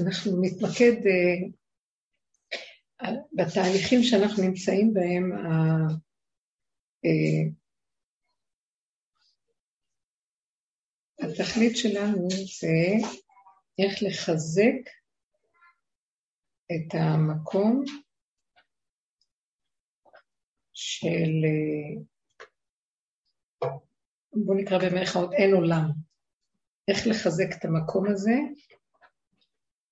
אנחנו נתמקד uh, בתהליכים שאנחנו נמצאים בהם, uh, התכלית שלנו זה איך לחזק את המקום של, בואו נקרא במירכאות, אין עולם. איך לחזק את המקום הזה,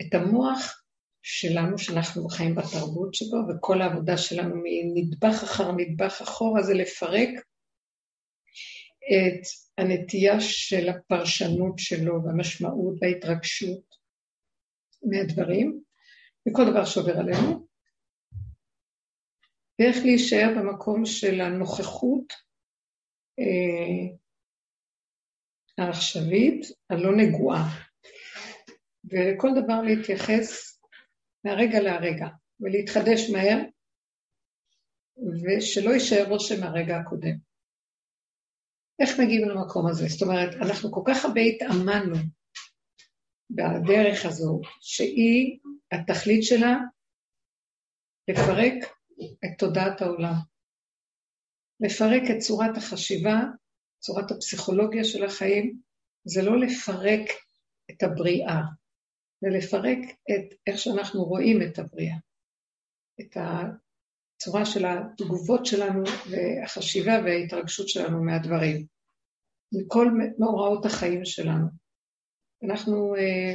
את המוח שלנו, שאנחנו חיים בתרבות שבו, וכל העבודה שלנו מנדבך אחר נדבך אחורה זה לפרק את הנטייה של הפרשנות שלו והמשמעות וההתרגשות מהדברים, וכל דבר שעובר עלינו, ואיך להישאר במקום של הנוכחות אה, העכשווית, הלא נגועה, ולכל דבר להתייחס מהרגע להרגע, ולהתחדש מהר, ושלא יישאר רושם מהרגע הקודם. איך מגיעים למקום הזה? זאת אומרת, אנחנו כל כך הרבה התאמנו בדרך הזו, שהיא, התכלית שלה, לפרק את תודעת העולם. לפרק את צורת החשיבה, צורת הפסיכולוגיה של החיים, זה לא לפרק את הבריאה, זה לפרק את איך שאנחנו רואים את הבריאה, את הצורה של התגובות שלנו והחשיבה וההתרגשות שלנו מהדברים, מכל מאורעות החיים שלנו. אנחנו, אה,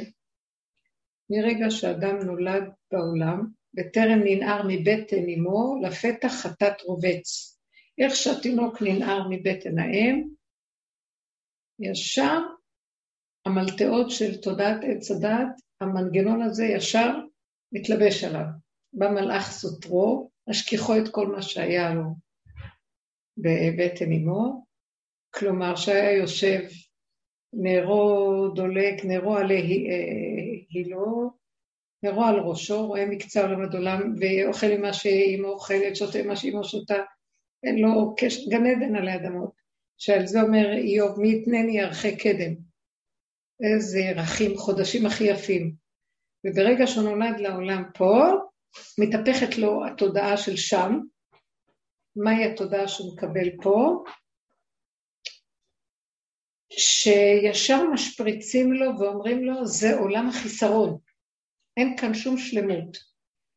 מרגע שאדם נולד בעולם, בטרם ננער מבטן אמו, לפתח חטאת רובץ. איך שהתינוק ננער מבטן האם, ישר המלטעות של תודעת עץ הדת, המנגנון הזה ישר מתלבש עליו. בא מלאך סותרו, השכיחו את כל מה שהיה לו בבטן אמו, כלומר שהיה יושב נרו דולק, נרו עלי אה, הילו, נרו על ראשו, רואה מקצה עולם עד עולם, ואוכל עם מה שאימו אוכלת, שותה מה שאימו שותה, אין לו קשר, גן עדן עלי אדמות. שעל זה אומר איוב, מי יתנני ירחי קדם. איזה ירחים, חודשים הכי יפים. וברגע שהוא נולד לעולם פה, מתהפכת לו התודעה של שם. מהי התודעה שהוא מקבל פה? שישר משפריצים לו ואומרים לו, זה עולם החיסרון. אין כאן שום שלמות.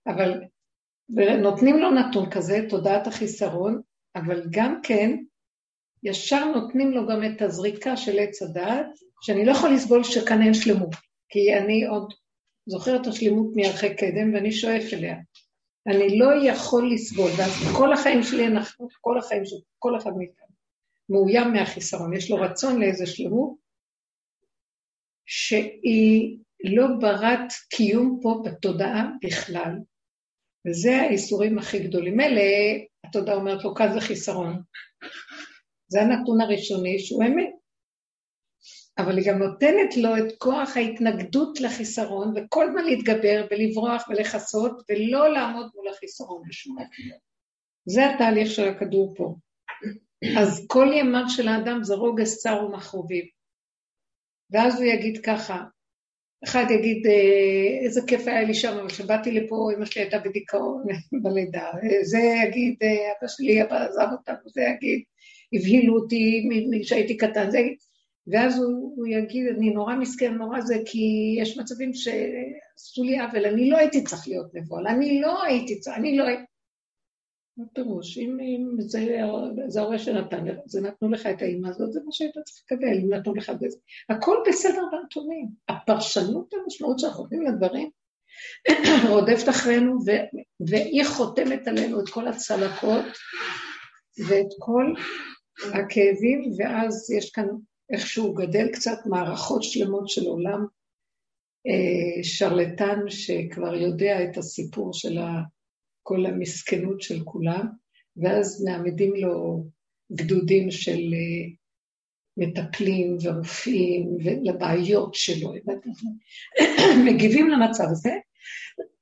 אבל נותנים לו נתון כזה, תודעת החיסרון, אבל גם כן, ישר נותנים לו גם את הזריקה של עץ הדעת, שאני לא יכול לסבול שכאן אין שלמות, כי אני עוד זוכרת את השלמות מירחי קדם ואני שואף אליה. אני לא יכול לסבול, ואז כל החיים שלי אנחנו, כל החיים של כל אחד מאיתנו, מאוים מהחיסרון, יש לו רצון לאיזה שלמות, שהיא לא ברת קיום פה בתודעה בכלל, וזה האיסורים הכי גדולים. מילא, התודעה אומרת לו, כאן זה חיסרון. זה הנתון הראשוני שהוא אמת. אבל היא גם נותנת לו את כוח ההתנגדות לחיסרון, וכל הזמן להתגבר ולברוח ולכסות, ולא לעמוד מול החיסרון בשום זה התהליך של הכדור פה. אז כל ימיו של האדם זה רוגז צר ומכרוביב. ואז הוא יגיד ככה, אחד יגיד, אה, איזה כיף היה לי שם, אבל כשבאתי לפה, אמא שלי הייתה בדיכאון בלידה. זה יגיד, אה, אבא שלי אבא עזב אותנו, זה יגיד, הבהילו אותי כשהייתי קטן, זה יגיד, ואז הוא, הוא יגיד, אני נורא מסכן, נורא זה, כי יש מצבים שעשו לי עוול, אני לא הייתי צריך להיות מבוהל, אני לא הייתי צריך, אני לא הייתי... מה פירוש? אם, אם זה, זה ההורה שנתן זה נתנו לך את האימא הזאת, זה מה שהיית צריך לקבל, אם נתנו לך בזה. הכל בסדר בנתונים. הפרשנות המשמעות שאנחנו נותנים לדברים רודפת אחרינו, ו, והיא חותמת עלינו את כל הצלקות ואת כל הכאבים, ואז יש כאן איכשהו גדל קצת מערכות שלמות של עולם אה, שרלטן שכבר יודע את הסיפור של כל המסכנות של כולם, ואז מעמידים לו גדודים של אה, מטפלים ורופאים ולבעיות שלו, מגיבים למצב הזה.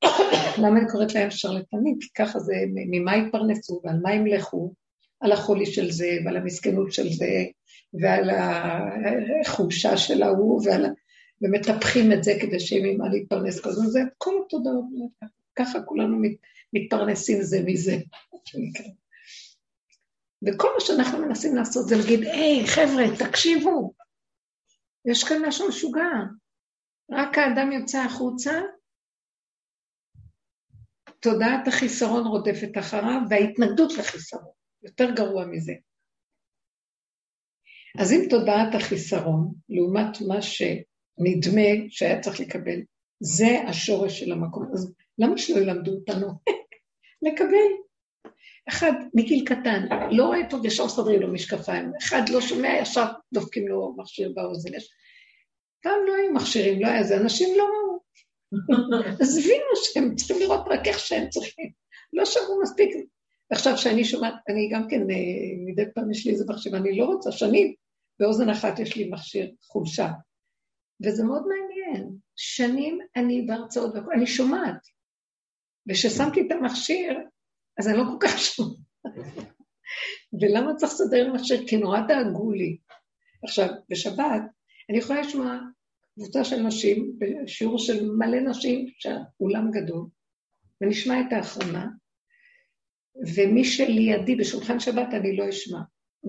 למה אני קוראת להם שרלטנים? כי ככה זה, ממה יתפרנסו ועל מה ימלכו? על החולי של זה ועל המסכנות של זה ועל החולשה של ההוא ועל ומטפחים את זה כדי שיהיה ממה להתפרנס כל הזמן, זה כל התודעות, ככה כולנו מתפרנסים זה מזה, וכל מה שאנחנו מנסים לעשות זה להגיד, היי, חבר'ה, תקשיבו, יש כאן משהו משוגע. רק האדם יוצא החוצה, תודעת החיסרון רודפת אחריו, וההתנגדות לחיסרון, יותר גרוע מזה. אז אם תודעת החיסרון, לעומת מה שנדמה שהיה צריך לקבל, זה השורש של המקום. אז למה שלא ילמדו אותנו? לקבל. אחד מגיל קטן, לא רואה טוב, ישר מסדרים לו משקפיים. אחד לא שומע, ישר דופקים לו מכשיר באוזן. פעם לא היו מכשירים, לא היה זה, אנשים לא ראו. אז הבינו שהם צריכים לראות רק איך שהם צריכים. לא שמעו מספיק. עכשיו, שאני שומעת, אני גם כן, אה, מדי פעם יש לי איזה מחשב, אני לא רוצה, שנים, באוזן אחת יש לי מכשיר חולשה. וזה מאוד מעניין. שנים אני בהרצאות, אני שומעת. וכששמתי את המכשיר, אז אני לא כל כך שומעת. ולמה צריך לסדר מכשיר? כי נורא דאגו לי. עכשיו, בשבת, אני יכולה לשמוע קבוצה של נשים, בשיעור של מלא נשים, שהאולם גדול, ונשמע את האחרונה, ומי שלידי בשולחן שבת אני לא אשמע.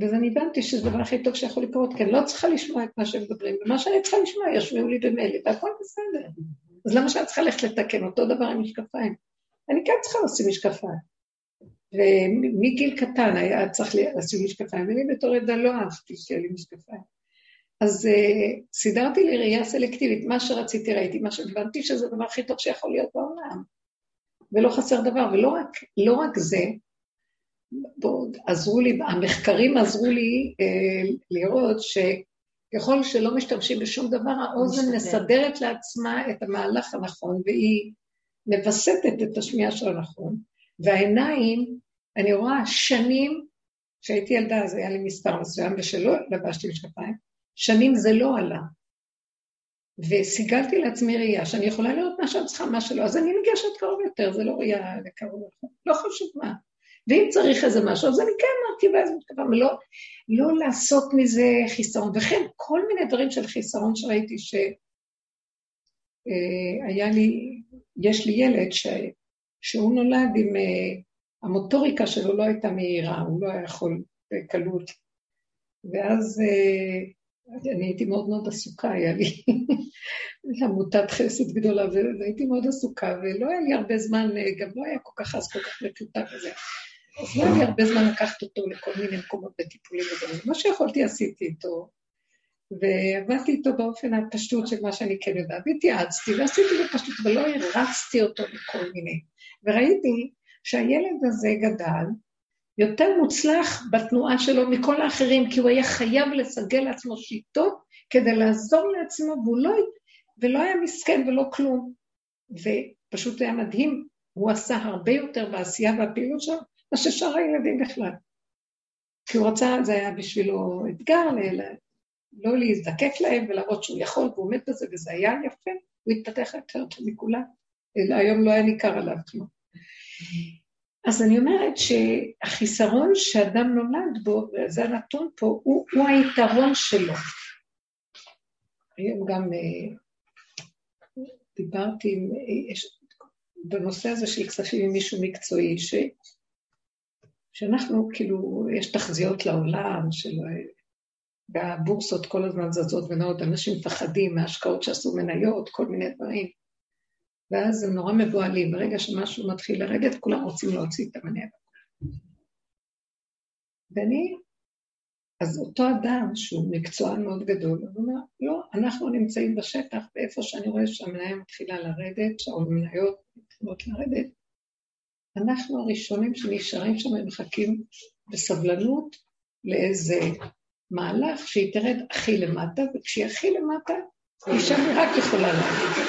ואז אני הבנתי שזה הדבר הכי טוב שיכול לקרות, כי אני לא צריכה לשמוע את מה שהם מדברים, ומה שאני צריכה לשמוע ישמעו לי במילא, והכל בסדר. אז למה שאני צריכה ללכת לתקן? אותו דבר עם משקפיים. אני כן צריכה לשים משקפיים. ומגיל קטן היה צריך לשים משקפיים, ואני בתור עדה לא אהבתי שיהיה לי משקפיים. אז uh, סידרתי לי ראייה סלקטיבית, מה שרציתי ראיתי, מה שהבנתי שזה הדבר הכי טוב שיכול להיות בעולם. ולא חסר דבר, ולא רק, לא רק זה, בוא, עזרו לי, המחקרים עזרו לי uh, לראות שככל שלא משתמשים בשום דבר, האוזן מסדרת לעצמה את המהלך הנכון, והיא מווסתת את השמיעה של הנכון. והעיניים, אני רואה שנים, כשהייתי ילדה אז היה לי מספר מסוים, ושלא לבשתי משקפיים, שנים זה לא עלה. וסיגלתי לעצמי ראייה שאני יכולה לראות מה שאני צריכה, מה שלא, אז אני ניגשת קרוב יותר, זה לא ראייה לקרוב, לא חשוב מה. ואם צריך איזה משהו, אז אני כן מרכיבה איזה משקפה, ולא לא לעשות מזה חיסרון. וכן, כל מיני דברים של חיסרון שראיתי שהיה אה, לי, יש לי ילד ש, שהוא נולד עם, uh, המוטוריקה שלו לא הייתה מהירה, הוא לא היה יכול בקלות. ואז uh, אני הייתי מאוד מאוד עסוקה, היה לי עמותת חסד גדולה, והייתי מאוד עסוקה, ולא היה לי הרבה זמן, גם לא היה כל כך אז כל כך מקוטע כזה. אז לא היה לי הרבה זמן לקחת אותו לכל מיני מקומות בטיפולים ודברים. מה שיכולתי עשיתי איתו, ועבדתי איתו באופן הפשטות של מה שאני כן יודעת, והתייעצתי ועשיתי בפשטות, ולא הרצתי אותו לכל מיני. וראיתי שהילד הזה גדל, יותר מוצלח בתנועה שלו מכל האחרים, כי הוא היה חייב לסגל לעצמו שיטות כדי לעזור לעצמו, והוא לא, ולא היה מסכן ולא כלום. ופשוט היה מדהים, הוא עשה הרבה יותר בעשייה והפעילות שלו, מה ששאר הילדים בכלל. כי הוא רצה, זה היה בשבילו אתגר, לא להזדקק להם ולהראות שהוא יכול, והוא עומד בזה, וזה היה יפה, הוא התפתח יותר טוב מכולם. היום לא היה ניכר עליו כלום. אז אני אומרת שהחיסרון שאדם נולד בו, וזה הנתון פה, הוא, הוא היתרון שלו. היום גם אה, דיברתי עם, יש, בנושא הזה של כספים עם מישהו מקצועי, ש, שאנחנו, כאילו, יש תחזיות לעולם, של, והבורסות כל הזמן זזות ונעות, אנשים מפחדים מהשקעות שעשו מניות, כל מיני דברים. ואז הם נורא מבוהלים, ברגע שמשהו מתחיל לרדת, כולם רוצים להוציא את המניה. ואני, אז אותו אדם שהוא מקצוען מאוד גדול, הוא אומר, לא, אנחנו נמצאים בשטח, ואיפה שאני רואה שהמניה מתחילה לרדת, שהמניות מתחילות לרדת, אנחנו הראשונים שנשארים שם ומחכים בסבלנות לאיזה מהלך שהיא תרד הכי למטה, וכשהיא הכי למטה, היא שם רק יכולה להגיד.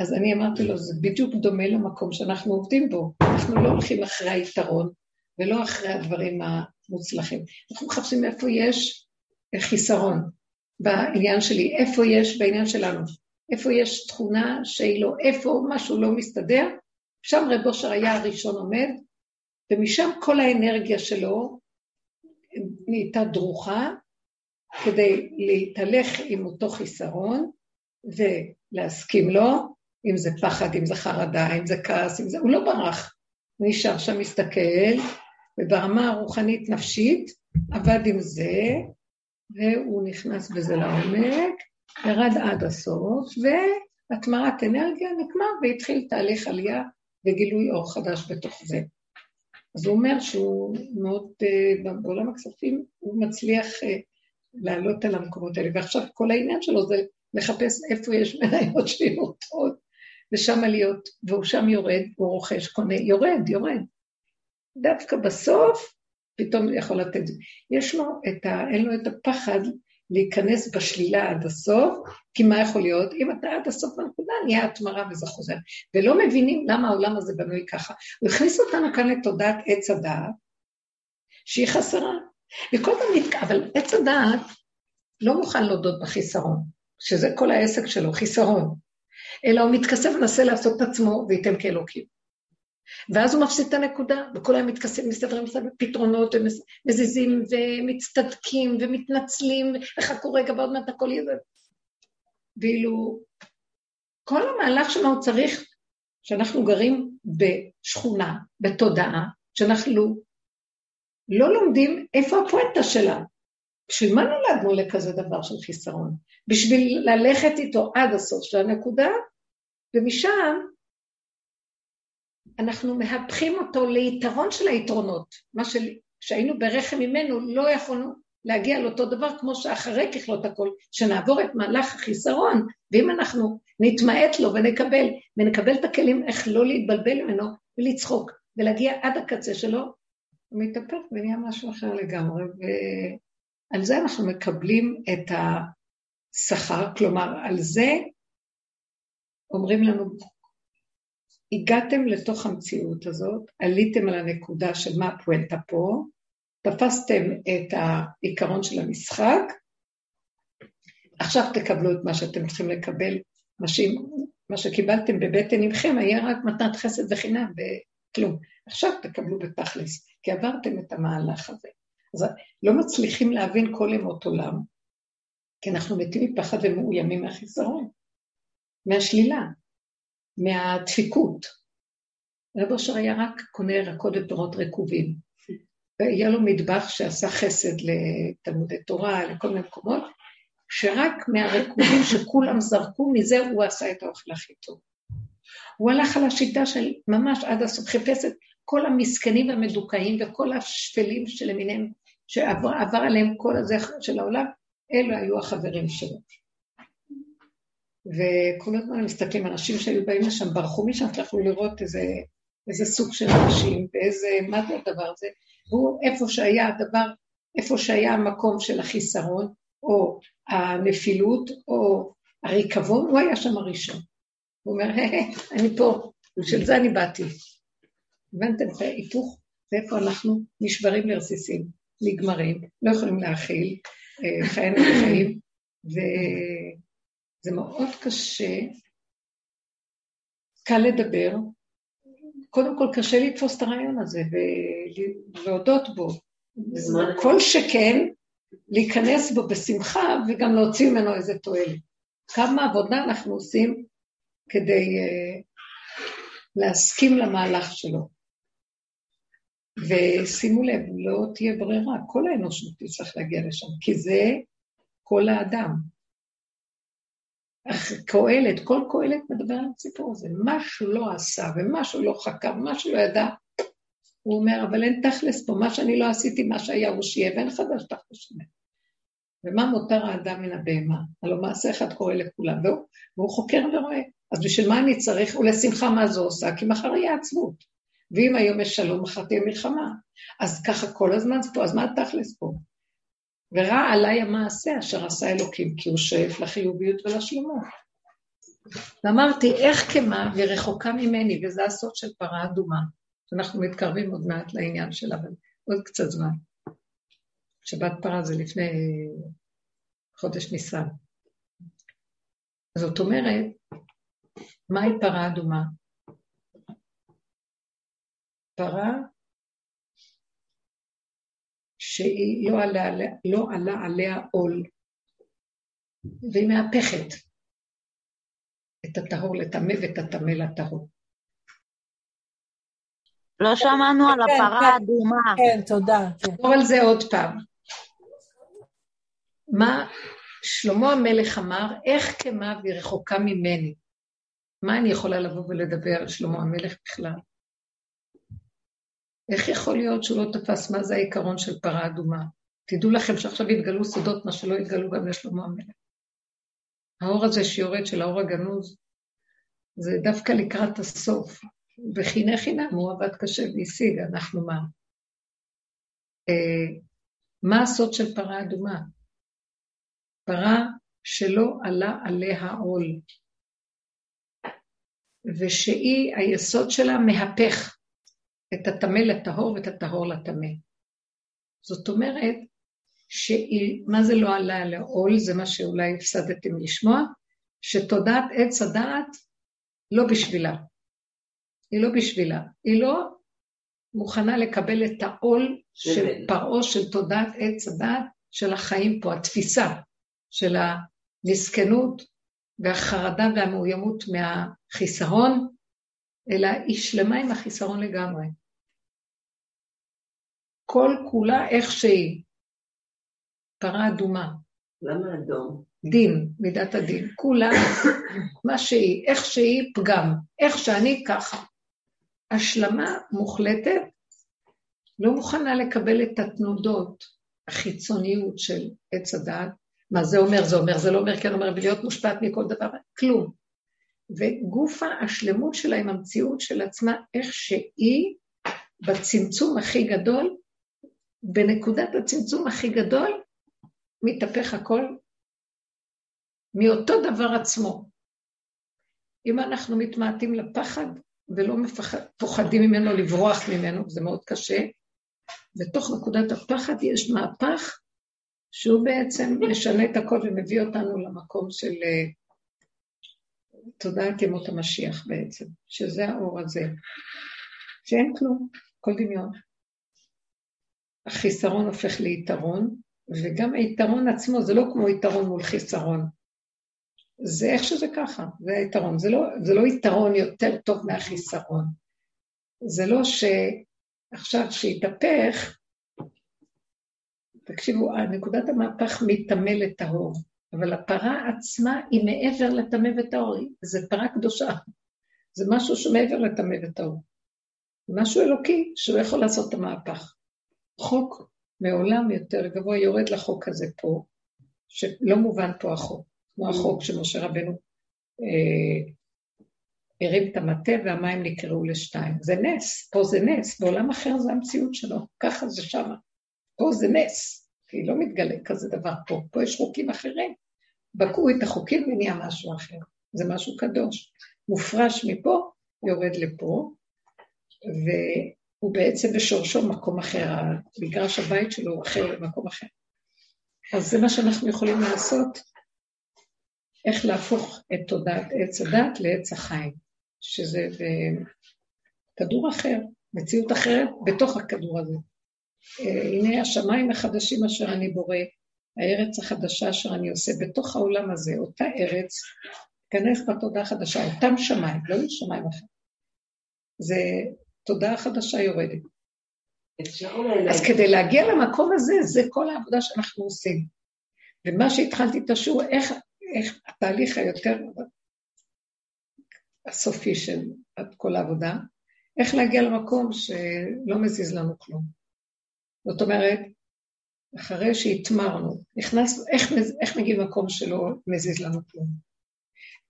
אז אני אמרתי לו, זה בדיוק דומה למקום שאנחנו עובדים בו. אנחנו לא הולכים אחרי היתרון ולא אחרי הדברים המוצלחים. אנחנו מחפשים איפה יש חיסרון בעניין שלי, איפה יש בעניין שלנו, איפה יש תכונה שהיא לא, איפה משהו לא מסתדר, שם רב אושר היה הראשון עומד, ומשם כל האנרגיה שלו נהייתה דרוכה, כדי להתהלך עם אותו חיסרון ולהסכים לו, אם זה פחד, אם זה חרדה, אם זה כעס, אם זה... הוא לא ברח, הוא נשאר שם, מסתכל, וברמה הרוחנית נפשית עבד עם זה, והוא נכנס בזה לעומק, ירד עד הסוף, והטמעת אנרגיה נגמר והתחיל תהליך עלייה וגילוי אור חדש בתוך זה. אז הוא אומר שהוא מאוד, אה, בעולם הכספים הוא מצליח אה, לעלות על המקומות האלה, ועכשיו כל העניין שלו זה לחפש איפה יש מניות שיורדות, ושם להיות, והוא שם יורד, הוא רוכש, קונה, יורד, יורד. דווקא בסוף, פתאום יכול לתת. יש לו את ה... אין לו את הפחד להיכנס בשלילה עד הסוף, כי מה יכול להיות? אם אתה עד הסוף בנקודה, נהיה התמרה וזה חוזר. ולא מבינים למה העולם הזה בנוי ככה. הוא הכניס אותנו כאן לתודעת עץ הדעת, שהיא חסרה. וכל פעם נתקע, אבל עץ הדעת לא מוכן להודות בחיסרון, שזה כל העסק שלו, חיסרון. אלא הוא מתכסף ומנסה לעשות את עצמו וייתן כאלוקים. ואז הוא מפסיד את הנקודה, וכולם מתכסים, מסתדרים בפתרונות, ומזיזים ומצטדקים ומתנצלים, וחכו רגע ועוד מעט הכל יהיה... ואילו כל המהלך שלנו צריך, שאנחנו גרים בשכונה, בתודעה, שאנחנו לא לומדים איפה הפואנטה שלה. בשביל מה נולדנו לכזה דבר של חיסרון? בשביל ללכת איתו עד הסוף של הנקודה, ומשם אנחנו מהפכים אותו ליתרון של היתרונות. מה שהיינו ברחם ממנו, לא יכולנו להגיע לאותו דבר כמו שאחרי ככלות הכל, שנעבור את מהלך החיסרון, ואם אנחנו נתמעט לו ונקבל, ונקבל את הכלים איך לא להתבלבל ממנו ולצחוק, ולהגיע עד הקצה שלו, הוא מתהפך ונהיה משהו אחר לגמרי, ועל זה אנחנו מקבלים את השכר, כלומר, על זה אומרים לנו הגעתם לתוך המציאות הזאת, עליתם על הנקודה של מה הפואנטה פה, תפסתם את העיקרון של המשחק, עכשיו תקבלו את מה שאתם צריכים לקבל, מה, ש... מה שקיבלתם בבטן עמכם היה רק מתנת חסד וחינם וכלום. עכשיו תקבלו בתכלס, כי עברתם את המהלך הזה. אז לא מצליחים להבין כל ימות עולם, כי אנחנו מתים מפחד ומאוימים מהחיסרון, מהשלילה. מהדפיקות. רב אושר היה רק קונה ירקות ופירות רקובים. והיה לו מטבח שעשה חסד לתלמודי תורה, לכל מיני מקומות, שרק מהרקובים שכולם זרקו, מזה הוא עשה את האוכל הכי טוב. הוא הלך על השיטה של ממש עד הסוף, חיפש את כל המסכנים והמדוכאים וכל השפלים שלמיניהם, שעבר עליהם כל הזה של העולם, אלו היו החברים שלו. וכל הזמן מסתכלים, אנשים שהיו באים לשם, ברחו משם, יכלו לראות איזה, איזה סוג של אנשים, ואיזה, מה זה הדבר הזה, והוא איפה שהיה הדבר, איפה שהיה המקום של החיסרון, או הנפילות, או הריקבון, הוא היה שם הראשון. הוא אומר, אני פה, בשביל זה אני באתי. הבנתם את ההיפוך? זה איפה אנחנו נשברים לרסיסים, נגמרים, לא יכולים להכיל, אה, חיינו בחיים, ו... זה מאוד קשה, קל לדבר, קודם כל קשה לתפוס את הרעיון הזה ולהודות בו. כל שכן, להיכנס בו בשמחה וגם להוציא ממנו איזה תועלת. כמה עבודה אנחנו עושים כדי uh, להסכים למהלך שלו. ושימו לב, לא תהיה ברירה, כל האנושות תצטרך להגיע לשם, כי זה כל האדם. קהלת, כל קהלת מדבר על הסיפור הזה. מה שהוא לא עשה ומה שהוא לא חקר, מה שהוא לא ידע, הוא אומר, אבל אין תכלס פה, מה שאני לא עשיתי, מה שהיה הוא שיהיה, ואין חדש תכלס ממנו. ומה מותר האדם מן הבהמה? הלוא מעשה אחד קורה לכולם, והוא, והוא חוקר ורואה. אז בשביל מה אני צריך, ולשמחה מה זו עושה? כי מחר יהיה עצבות. ואם היום יש שלום, מחר תהיה מלחמה. אז ככה כל הזמן זה פה, אז מה התכלס פה? ורע עליי המעשה אשר עשה אלוקים, כי הוא שואף לחיוביות ולשלמות. ואמרתי, איך כמה ורחוקה ממני, וזה הסוד של פרה אדומה. אנחנו מתקרבים עוד מעט לעניין שלה, אבל עוד קצת זמן. שבת פרה זה לפני חודש ניסן. זאת אומרת, מהי פרה אדומה? פרה שהיא לא עלה, לא עלה עליה עול, והיא מהפכת את הטהור לטמא ואת הטמא לטהור. לא שמענו על כן, הפרה כן. האדומה. כן, תודה. כן. נחזור על זה עוד פעם. מה שלמה המלך אמר, איך כמה והיא רחוקה ממני. מה אני יכולה לבוא ולדבר על שלמה המלך בכלל? איך יכול להיות שהוא לא תפס מה זה העיקרון של פרה אדומה? תדעו לכם שעכשיו יתגלו סודות, מה שלא יתגלו גם לשלמה המלך. האור הזה שיורד של האור הגנוז, זה דווקא לקראת הסוף. וחיני חינם הוא עבד קשה והשיג, אנחנו מה? אה, מה הסוד של פרה אדומה? פרה שלא עלה עליה עול, ושהיא, היסוד שלה מהפך את הטמא לטהור ואת הטהור לטמא. זאת אומרת, שהיא, מה זה לא עלה עליה עול? זה מה שאולי הפסדתם לשמוע, שתודעת עץ הדעת לא בשבילה. היא לא בשבילה. היא לא מוכנה לקבל את העול של פרעה של תודעת עץ הדעת של החיים פה, התפיסה של המסכנות והחרדה והמאוימות מהחיסרון, אלא היא שלמה עם החיסרון לגמרי. כל כולה איך שהיא, פרה אדומה. למה אדום? דין, מידת הדין, כולה מה שהיא, איך שהיא פגם, איך שאני ככה. השלמה מוחלטת, לא מוכנה לקבל את התנודות, החיצוניות של עץ הדעת. מה זה אומר? זה אומר, זה לא אומר, כן אומר, ולהיות מושפעת מכל דבר, כלום. וגופה, השלמות שלה עם המציאות של עצמה, איך שהיא, בצמצום הכי גדול, בנקודת הצמצום הכי גדול, מתהפך הכל מאותו דבר עצמו. אם אנחנו מתמעטים לפחד ולא מפחד, פוחדים ממנו, לברוח ממנו, זה מאוד קשה, בתוך נקודת הפחד יש מהפך שהוא בעצם משנה את הכל ומביא אותנו למקום של אה, תודעת ימות המשיח בעצם, שזה האור הזה, שאין כלום, כל דמיון. החיסרון הופך ליתרון, וגם היתרון עצמו זה לא כמו יתרון מול חיסרון. זה איך שזה ככה, זה היתרון. זה לא, זה לא יתרון יותר טוב מהחיסרון. זה לא שעכשיו שיתהפך, תקשיבו, נקודת המהפך מטמא לטהור, אבל הפרה עצמה היא מעבר לטמא וטהור, זה פרה קדושה. זה משהו שמעבר לטמא וטהור. משהו אלוקי שהוא יכול לעשות את המהפך. חוק מעולם יותר גבוה יורד לחוק הזה פה, שלא מובן פה החוק, כמו החוק שמשה רבנו אה, הרים את המטה והמים נקראו לשתיים. זה נס, פה זה נס, בעולם אחר זה המציאות שלו, ככה זה שמה. פה זה נס, כי לא מתגלה כזה דבר פה, פה יש חוקים אחרים. בקעו את החוקים ונהיה משהו אחר, זה משהו קדוש. מופרש מפה, יורד לפה, והוא בעצם בשורשו מקום אחר, מגרש הבית שלו הוא אחר למקום אחר. אז זה מה שאנחנו יכולים לעשות, איך להפוך את תודעת עץ הדת לעץ החיים, שזה כדור אחר, מציאות אחרת בתוך הכדור הזה. הנה השמיים החדשים אשר אני בורא, הארץ החדשה אשר אני עושה בתוך העולם הזה, אותה ארץ, תיכנס בתודעה חדשה, אותם שמיים, לא יהיו שמיים אחרים. זה תודעה חדשה יורדת. אז כדי להגיע למקום הזה, זה כל העבודה שאנחנו עושים. ומה שהתחלתי את השיעור, איך, איך התהליך היותר הסופי של כל העבודה, איך להגיע למקום שלא מזיז לנו כלום. זאת אומרת, אחרי שהתמרנו, נכנס, איך, איך מגיעים למקום שלא מזיז לנו כלום?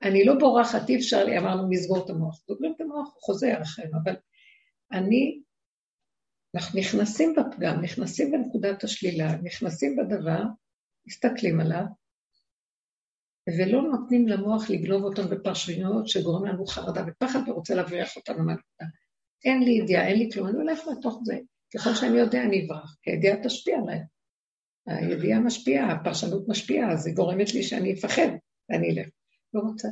אני לא בורחת, אי אפשר לי, אמרנו, לסגור את המוח. סוגרים את המוח, הוא חוזר אחרינו, אבל אני, אנחנו נכנסים בפגם, נכנסים בנקודת השלילה, נכנסים בדבר, מסתכלים עליו, ולא נותנים למוח לגנוב אותנו בפרשנויות שגורם לנו חרדה ופחד ורוצה להבריח אותנו מהנקודה. אין לי ידיעה, אין לי כלום, אני הולך לתוך זה. ככל שאני יודע, אני אברח, כי הידיעה תשפיע עליי. הידיעה משפיעה, הפרשנות משפיעה, אז היא גורמת לי שאני אפחד, ואני אלך. לא רוצה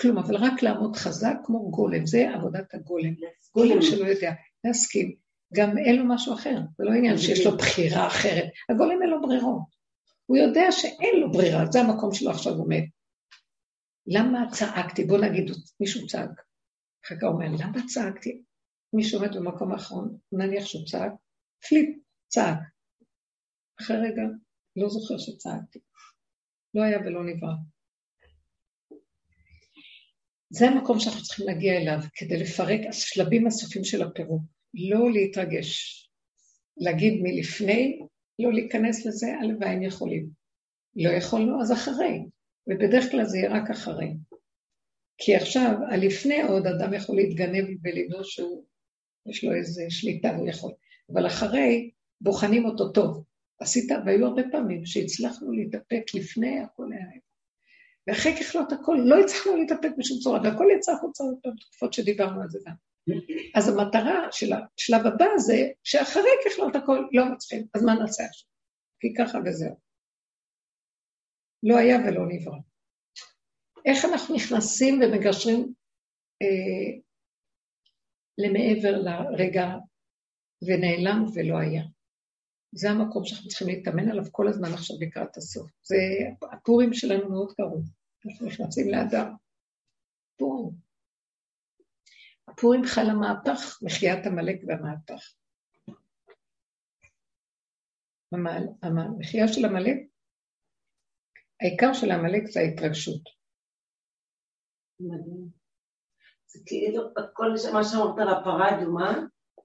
כלום, אבל רק לעמוד חזק כמו גולם, זה עבודת הגולם. גולם שלא יודע, להסכים. גם אין לו משהו אחר, זה לא עניין שיש לו בחירה אחרת. הגולם אין לו ברירות. הוא יודע שאין לו ברירה, זה המקום שלו עכשיו עומד. למה צעקתי? בוא נגיד, מישהו צעק. אחר כך אומר, למה צעקתי? מישהו עומד במקום האחרון, נניח שהוא צעק, פליפ, צעק. אחרי רגע, לא זוכר שצעקתי. לא היה ולא נברא. זה המקום שאנחנו צריכים להגיע אליו, כדי לפרק השלבים הסופים של הפירוק. לא להתרגש. להגיד מלפני, לא להיכנס לזה, הלוואי אם יכולים. לא יכולנו, אז אחרי. ובדרך כלל זה יהיה רק אחרי. כי עכשיו, הלפני עוד אדם יכול להתגנב ולדעו שהוא, יש לו איזו שליטה, הוא יכול. אבל אחרי, בוחנים אותו טוב. עשית, והיו הרבה פעמים שהצלחנו להתאפק לפני הכל היה. ואחרי ככלות הכל, לא הצלחנו להתאפק בשום צורה, והכל יצא החוצה בתקופות שדיברנו על זה גם. אז המטרה של השלב הבא זה שאחרי ככלות הכל לא מצליחים, אז מה נעשה עכשיו? כי ככה וזהו. לא היה ולא נברא. איך אנחנו נכנסים ומגשרים אה, למעבר לרגע ונעלם ולא היה. זה המקום שאנחנו צריכים להתאמן עליו כל הזמן עכשיו לקראת הסוף. זה, הפורים שלנו מאוד קרוב, אנחנו נכנסים לאדם. פורים. הפורים חל המהפך, מחיית עמלק והמהפך. המחיה של עמלק, העיקר של עמלק זה ההתרגשות. מדהים. זה כאילו, כל מה שאמרת על הפרה אדומה,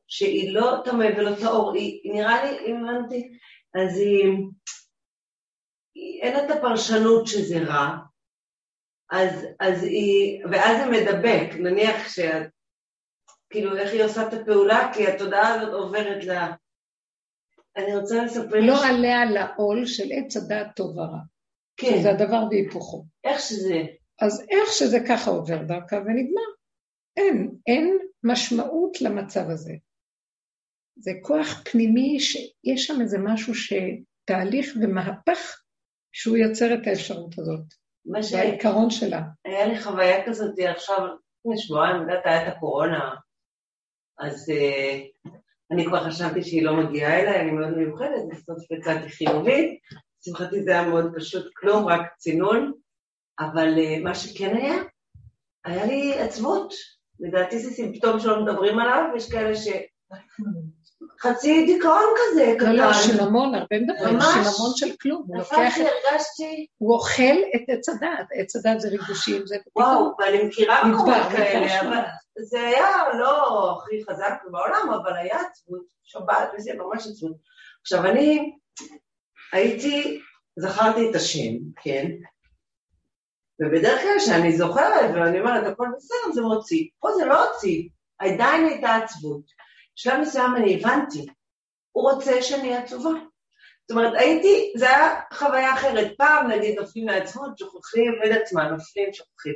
שהיא לא טמא ולא טהור, היא נראה לי, אם הבנתי, אז היא, אין את הפרשנות שזה רע, אז, אז היא, ואז זה מדבק, נניח שאת, כאילו איך היא עושה את הפעולה, כי התודעה הזאת עוברת ל... אני רוצה לספר... לא ש... עליה לעול של עץ הדעת טוב ורע. כן. זה הדבר והיפוכו. איך שזה. אז איך שזה ככה עובר דרכה ונגמר. אין, אין משמעות למצב הזה. זה כוח פנימי שיש שם איזה משהו שתהליך ומהפך שהוא יוצר את האפשרות הזאת. מה ש... והעיקרון שלה. היה לי חוויה כזאת עכשיו, לפני שבועיים, יודעת, היה את הקורונה, אז uh, אני כבר חשבתי שהיא לא מגיעה אליי, אני מאוד מיוחדת, בסוף יצאתי חיובית, לשמחתי זה היה מאוד פשוט, כלום, רק צינון, אבל uh, מה שכן היה, היה לי עצבות. לדעתי זה סימפטום שלא מדברים עליו, יש כאלה ש... חצי דיכאון כזה, קטן. לא, לא, שינמון, הרבה מדברים, שינמון של כלום. לוקח... הרגשתי... הוא אוכל את עץ הדת, עץ הדת זה ריגושים, זה... וואו, ואני מכירה מקומות כאלה, אבל זה היה לא הכי חזק בעולם, אבל היה עצבות, שבת וזה, ממש עצבות. עכשיו, אני הייתי, זכרתי את השם, כן? ובדרך כלל כשאני זוכרת ואני אומרת, הכל בסדר, זה מוציא. פה זה לא הוציא, עדיין הייתה עצבות. בשלב מסוים אני הבנתי, הוא רוצה שאני עצובה. זאת אומרת, הייתי, זה היה חוויה אחרת. פעם, נגיד, נופלים מעצמות, שוכחים, לא יודעת מה, נופלים, שוכחים.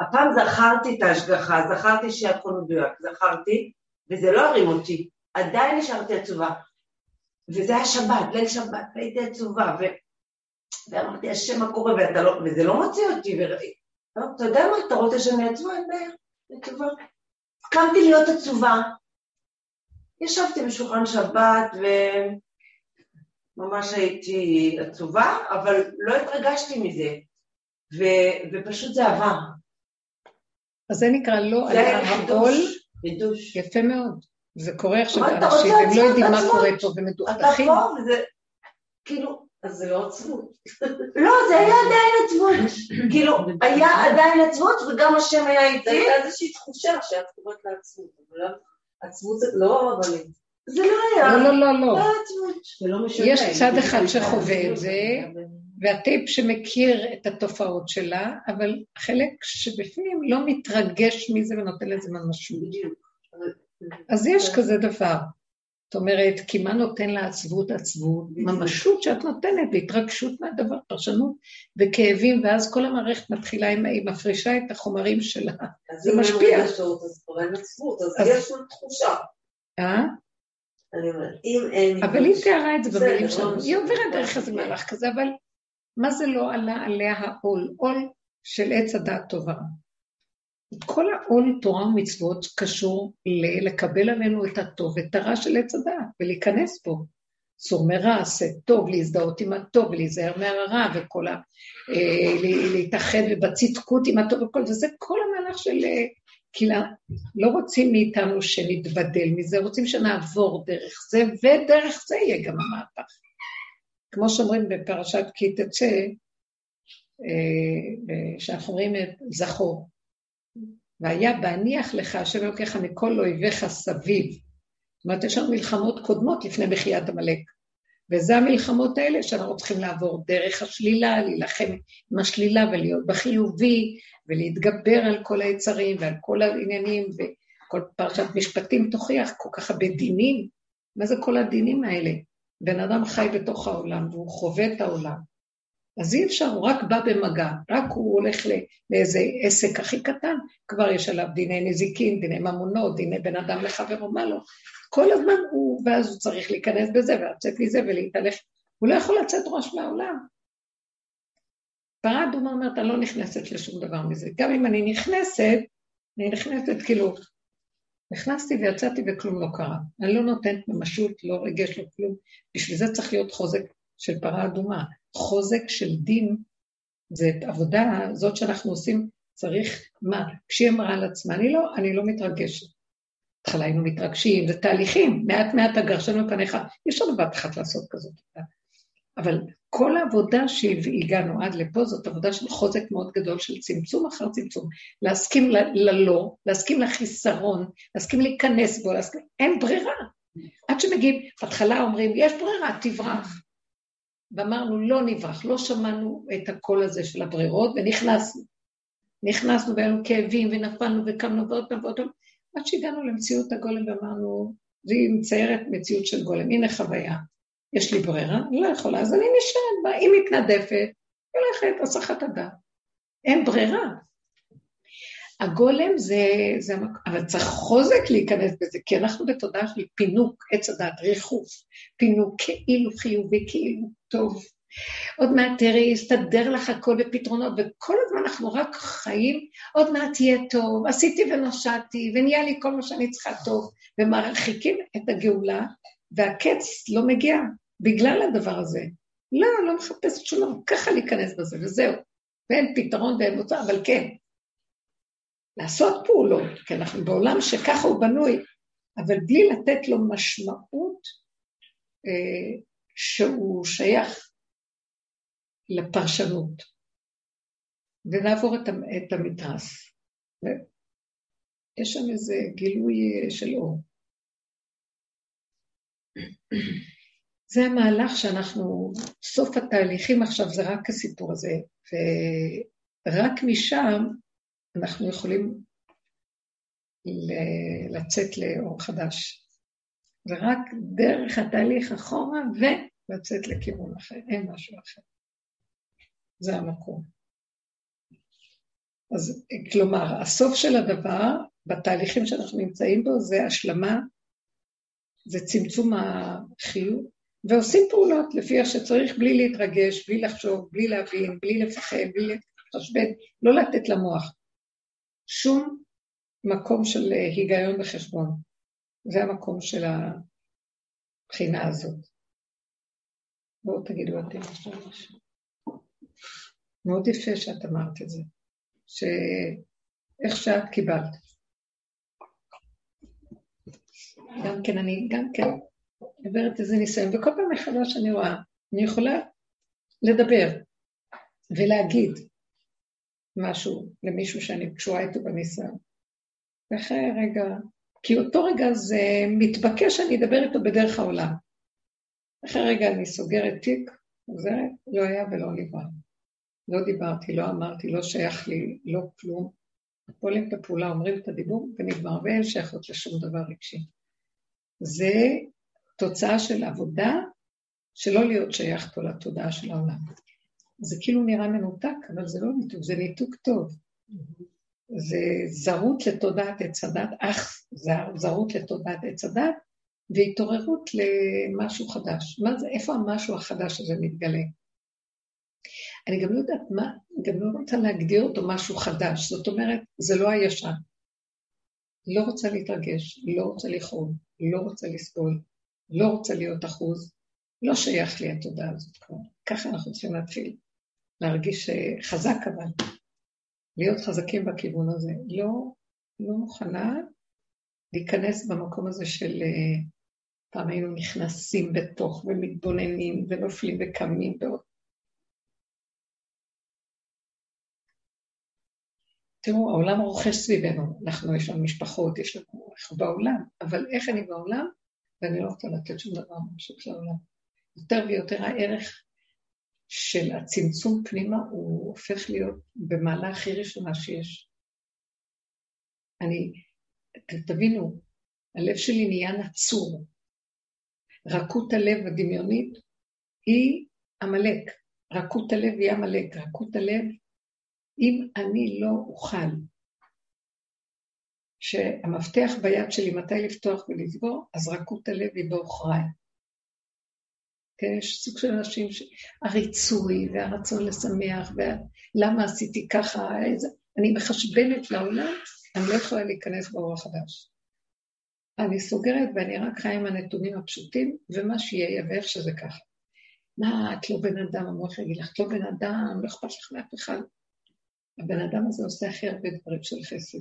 הפעם זכרתי את ההשגחה, זכרתי שהכל מדויק, זכרתי, וזה לא הרים אותי. עדיין נשארתי עצובה. וזה היה שבת, ליל שבת, והייתי עצובה. ואמרתי, השם, מה קורה, לא... וזה לא מוציא אותי, וראיתי, אתה יודע מה, אתה רוצה שאני עצובה? אין בעיה, עצובה. קמתי להיות עצובה, ישבתי בשולחן שבת וממש הייתי עצובה, אבל לא התרגשתי מזה, ו... ופשוט זה עבר. אז זה נקרא לא על העול. חידוש. יפה מאוד. זה קורה עכשיו לאנשים, הם לא יודעים מה קורה פה ומדוכדכים. אתה פה וזה, כאילו, אז זה לא עצבות. לא, זה היה עדיין עצבות. כאילו, היה עדיין עצבות וגם השם היה איתי. זה הייתה איזושהי תחושה שאת קוראת לעצבות, אבל לא- עצבות זה לא רבנית. זה לא היה. לא, לא, לא, לא. לא יש צד אחד שחווה את זה, והטיפ שמכיר את התופעות שלה, אבל החלק שבפנים לא מתרגש מזה ונותן לזה ממשות. אז יש כזה דבר. זאת אומרת, כי מה נותן לה עצבות? ממשות שאת נותנת, והתרגשות מהדבר, פרשנות וכאבים, ואז כל המערכת מתחילה, היא מפרישה את החומרים שלה. זה משפיע. אז כבר אין עצבות, אז יש תחושה. אה? אני אומרת, אם אין... אבל היא תיארה את זה במילים שלנו, היא עוברת דרך איזה מהלך כזה, אבל מה זה לא עלה עליה העול? עול של עץ הדעת טובה. כל העול תורה ומצוות קשור לקבל עלינו את הטוב ואת הרע של עץ הדעת ולהיכנס בו. סור מרע, עשה טוב, להזדהות עם הטוב, להיזהר מהרע וכל ה... אה, להתאחד ובצדקות עם הטוב וכל זה, זה כל המהלך של... אה, כי לא רוצים מאיתנו שנתבדל מזה, רוצים שנעבור דרך זה, ודרך זה יהיה גם המהפך. כמו שאומרים בפרשת כי תצא, אה, שאנחנו אומרים זכור, והיה בהניח לך השם אלוקיך מכל אויביך סביב. זאת אומרת, יש לנו מלחמות קודמות לפני מחיית עמלק. וזה המלחמות האלה שאנחנו צריכים לעבור דרך השלילה, להילחם עם השלילה ולהיות בחיובי, ולהתגבר על כל היצרים ועל כל העניינים, וכל פרשת משפטים תוכיח כל כך הרבה דינים. מה זה כל הדינים האלה? בן אדם חי בתוך העולם והוא חווה את העולם. אז אי אפשר, הוא רק בא במגע, רק הוא הולך לאיזה עסק הכי קטן, כבר יש עליו דיני נזיקין, דיני ממונות, דיני בן אדם לחברו, מה לא. כל הזמן הוא, ואז הוא צריך להיכנס בזה ולצאת מזה ולהתהלך. הוא לא יכול לצאת ראש מהעולם. פרה אדומה אומרת, אני לא נכנסת לשום דבר מזה. גם אם אני נכנסת, אני נכנסת כאילו, נכנסתי ויצאתי וכלום לא קרה. אני לא נותנת ממשות, לא רגש, לא כלום. בשביל זה צריך להיות חוזק של פרה אדומה. חוזק של דין, זה עבודה, זאת שאנחנו עושים, צריך, מה, כשהיא אמרה על עצמה, אני לא, אני לא מתרגשת. בהתחלה היינו מתרגשים, זה תהליכים, מעט מעט הגרשנו מפניך, אי אפשר בבת אחת לעשות כזאת אבל כל העבודה שהגענו עד לפה זאת עבודה של חוזק מאוד גדול של צמצום אחר צמצום. להסכים ללא, להסכים לחיסרון, להסכים להיכנס בו, להסכים... אין ברירה. עד שמגיעים, בהתחלה אומרים, יש ברירה, תברח. ואמרנו, לא נברח, לא שמענו את הקול הזה של הברירות, ונכנסנו. נכנסנו והיו לנו כאבים, ונפלנו וקמנו ועוד פעם ועוד פעם, עד שהגענו למציאות הגולם ואמרנו, והיא מציירת מציאות של גולם, הנה חוויה. יש לי ברירה, אני לא יכולה, אז אני נשארת בה, היא מתנדפת, הולכת, הסחת הדעת. אין ברירה. הגולם זה, זה, אבל צריך חוזק להיכנס בזה, כי אנחנו בתודעה של פינוק, עץ הדת, ריחוף, פינוק כאילו חיובי, כאילו טוב. עוד מעט תראי, יסתדר לך הכל בפתרונות, וכל הזמן אנחנו רק חיים, עוד מעט יהיה טוב, עשיתי ונושעתי, ונהיה לי כל מה שאני צריכה טוב, ומרחיקים את הגאולה, והקץ לא מגיע בגלל הדבר הזה. לא, לא מחפשת שום דבר, ככה להיכנס בזה, וזהו. ואין פתרון ואין מוצא, אבל כן, לעשות פעולות, כי אנחנו בעולם שככה הוא בנוי, אבל בלי לתת לו משמעות אה, שהוא שייך לפרשנות, ונעבור את, המתרס. יש שם איזה גילוי של אור. זה המהלך שאנחנו, סוף התהליכים עכשיו זה רק הסיפור הזה, ורק משם אנחנו יכולים לצאת לאור חדש. ורק דרך התהליך אחורה ולצאת לכיוון אחר, אין משהו אחר. זה המקום. אז כלומר, הסוף של הדבר, בתהליכים שאנחנו נמצאים בו, זה השלמה, זה צמצום החיוב, ועושים פעולות לפי איך שצריך, בלי להתרגש, בלי לחשוב, בלי להבין, בלי לפחד, בלי להתחשבן, לא לתת למוח. שום מקום של היגיון וחשבון. זה המקום של הבחינה הזאת. בואו תגידו אתם עכשיו משהו. מאוד יפה שאת אמרת את זה, שאיך שאת קיבלת. גם כן, אני גם כן עוברת איזה ניסיון, וכל פעם מחדש אני רואה, אני יכולה לדבר ולהגיד משהו למישהו שאני קשורה איתו בניסיון. ואחרי רגע, כי אותו רגע זה מתבקש שאני אדבר איתו בדרך העולם. אחרי רגע אני סוגרת תיק, זה לא היה ולא נברא. לא דיברתי, לא אמרתי, לא שייך לי, לא כלום. פועלים את הפעולה, אומרים את הדיבור ונגמר, ואין שייכות לשום דבר רגשי. זה תוצאה של עבודה שלא להיות שייך פה לתודעה של העולם. זה כאילו נראה מנותק, אבל זה לא ניתוק, זה ניתוק טוב. זה זרות לתודעת עץ הדת, אך זרות לתודעת עץ הדת, והתעוררות למשהו חדש. מה זה, איפה המשהו החדש הזה מתגלה? אני גם לא יודעת מה, גם לא רוצה להגדיר אותו משהו חדש. זאת אומרת, זה לא הישן. לא רוצה להתרגש, לא רוצה לכאוב, לא רוצה לסבול, לא רוצה להיות אחוז, לא שייך לי התודעה הזאת כבר. ככה אנחנו צריכים להתחיל. להרגיש חזק אבל, להיות חזקים בכיוון הזה. לא, לא מוכנה להיכנס במקום הזה של אה, פעם היינו נכנסים בתוך ומתבוננים ונופלים וקמים ועוד. תראו, העולם רוכש סביבנו, אנחנו, יש לנו משפחות, יש לנו, אנחנו בעולם, אבל איך אני בעולם? ואני לא רוצה לתת שום דבר ממשיך לעולם. יותר ויותר הערך של הצמצום פנימה הוא הופך להיות במעלה הכי ראשונה שיש. אני, תבינו, הלב שלי נהיה נצור. רכות הלב הדמיונית היא עמלק. רכות הלב היא עמלק. רכות הלב, אם אני לא אוכל שהמפתח ביד שלי מתי לפתוח ולסגור, אז רכות הלב היא בעוכריי. כן, יש סוג של אנשים, ש... הריצוי והרצון לשמח, ולמה עשיתי ככה, איזה... אני מחשבנת לעולם, אני לא יכולה להיכנס באור החדש. אני סוגרת ואני רק חיה עם הנתונים הפשוטים, ומה שיהיה יהיה ואיך שזה ככה. מה, את לא בן אדם, המוח יגיד לך, את לא בן אדם, לא אכפת לך מאף אחד. הבן אדם הזה עושה הכי הרבה דברים של חסד.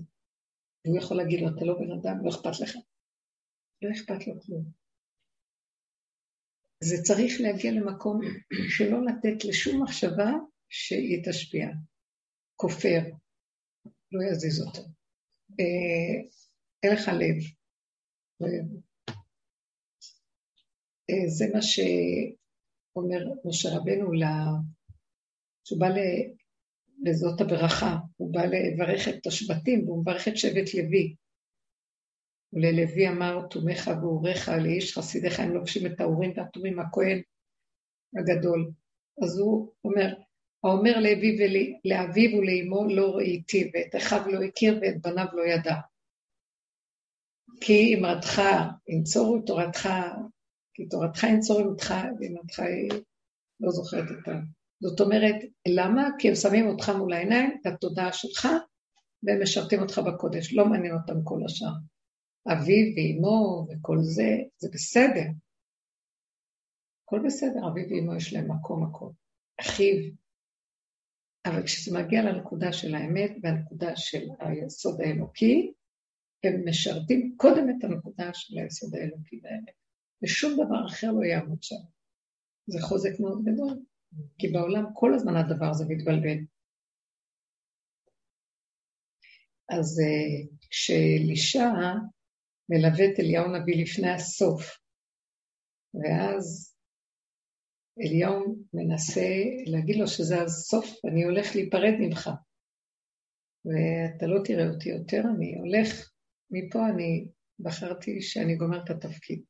והוא יכול להגיד לו, אתה לא בן אדם, לא אכפת לך. לא אכפת לו כלום. זה צריך להגיע למקום שלא לתת לשום מחשבה שהיא תשפיע. כופר, לא יזיז אותו. אין לך לב. אה, זה מה שאומר משה רבנו, שהוא בא לזאת הברכה, הוא בא לברך את השבטים, והוא מברך את שבט לוי. וללוי אמר, תומך ואוריך, לאיש חסידיך הם לובשים את האורים והתומים, הכהן הגדול. אז הוא אומר, האומר לאביו, לאביו ולאמו לא ראיתי, ואת אחיו לא הכיר ואת בניו לא ידע. כי אמרתך ינצורו תורתך, כי תורתך ינצור אמתך, ואמרתך היא לא זוכרת אותה. זאת אומרת, למה? כי הם שמים אותך מול העיניים, את התודעה שלך, והם משרתים אותך בקודש, לא מעניין אותם כל השאר. אביו ואימו וכל זה, זה בסדר. הכל בסדר, אביו ואימו יש להם מקום מקום. אחיו. אבל כשזה מגיע לנקודה של האמת והנקודה של היסוד האלוקי, הם משרתים קודם את הנקודה של היסוד האלוקי באמת, ושום דבר אחר לא יעמוד שם. זה חוזק מאוד גדול, כי בעולם כל הזמן הדבר הזה מתבלבל. אז אה, כשאלישע מלווה את אליהו הנביא לפני הסוף. ואז אליהו מנסה להגיד לו שזה הסוף, אני הולך להיפרד ממך. ואתה לא תראה אותי יותר, אני הולך, מפה אני בחרתי שאני גומר את התפקיד.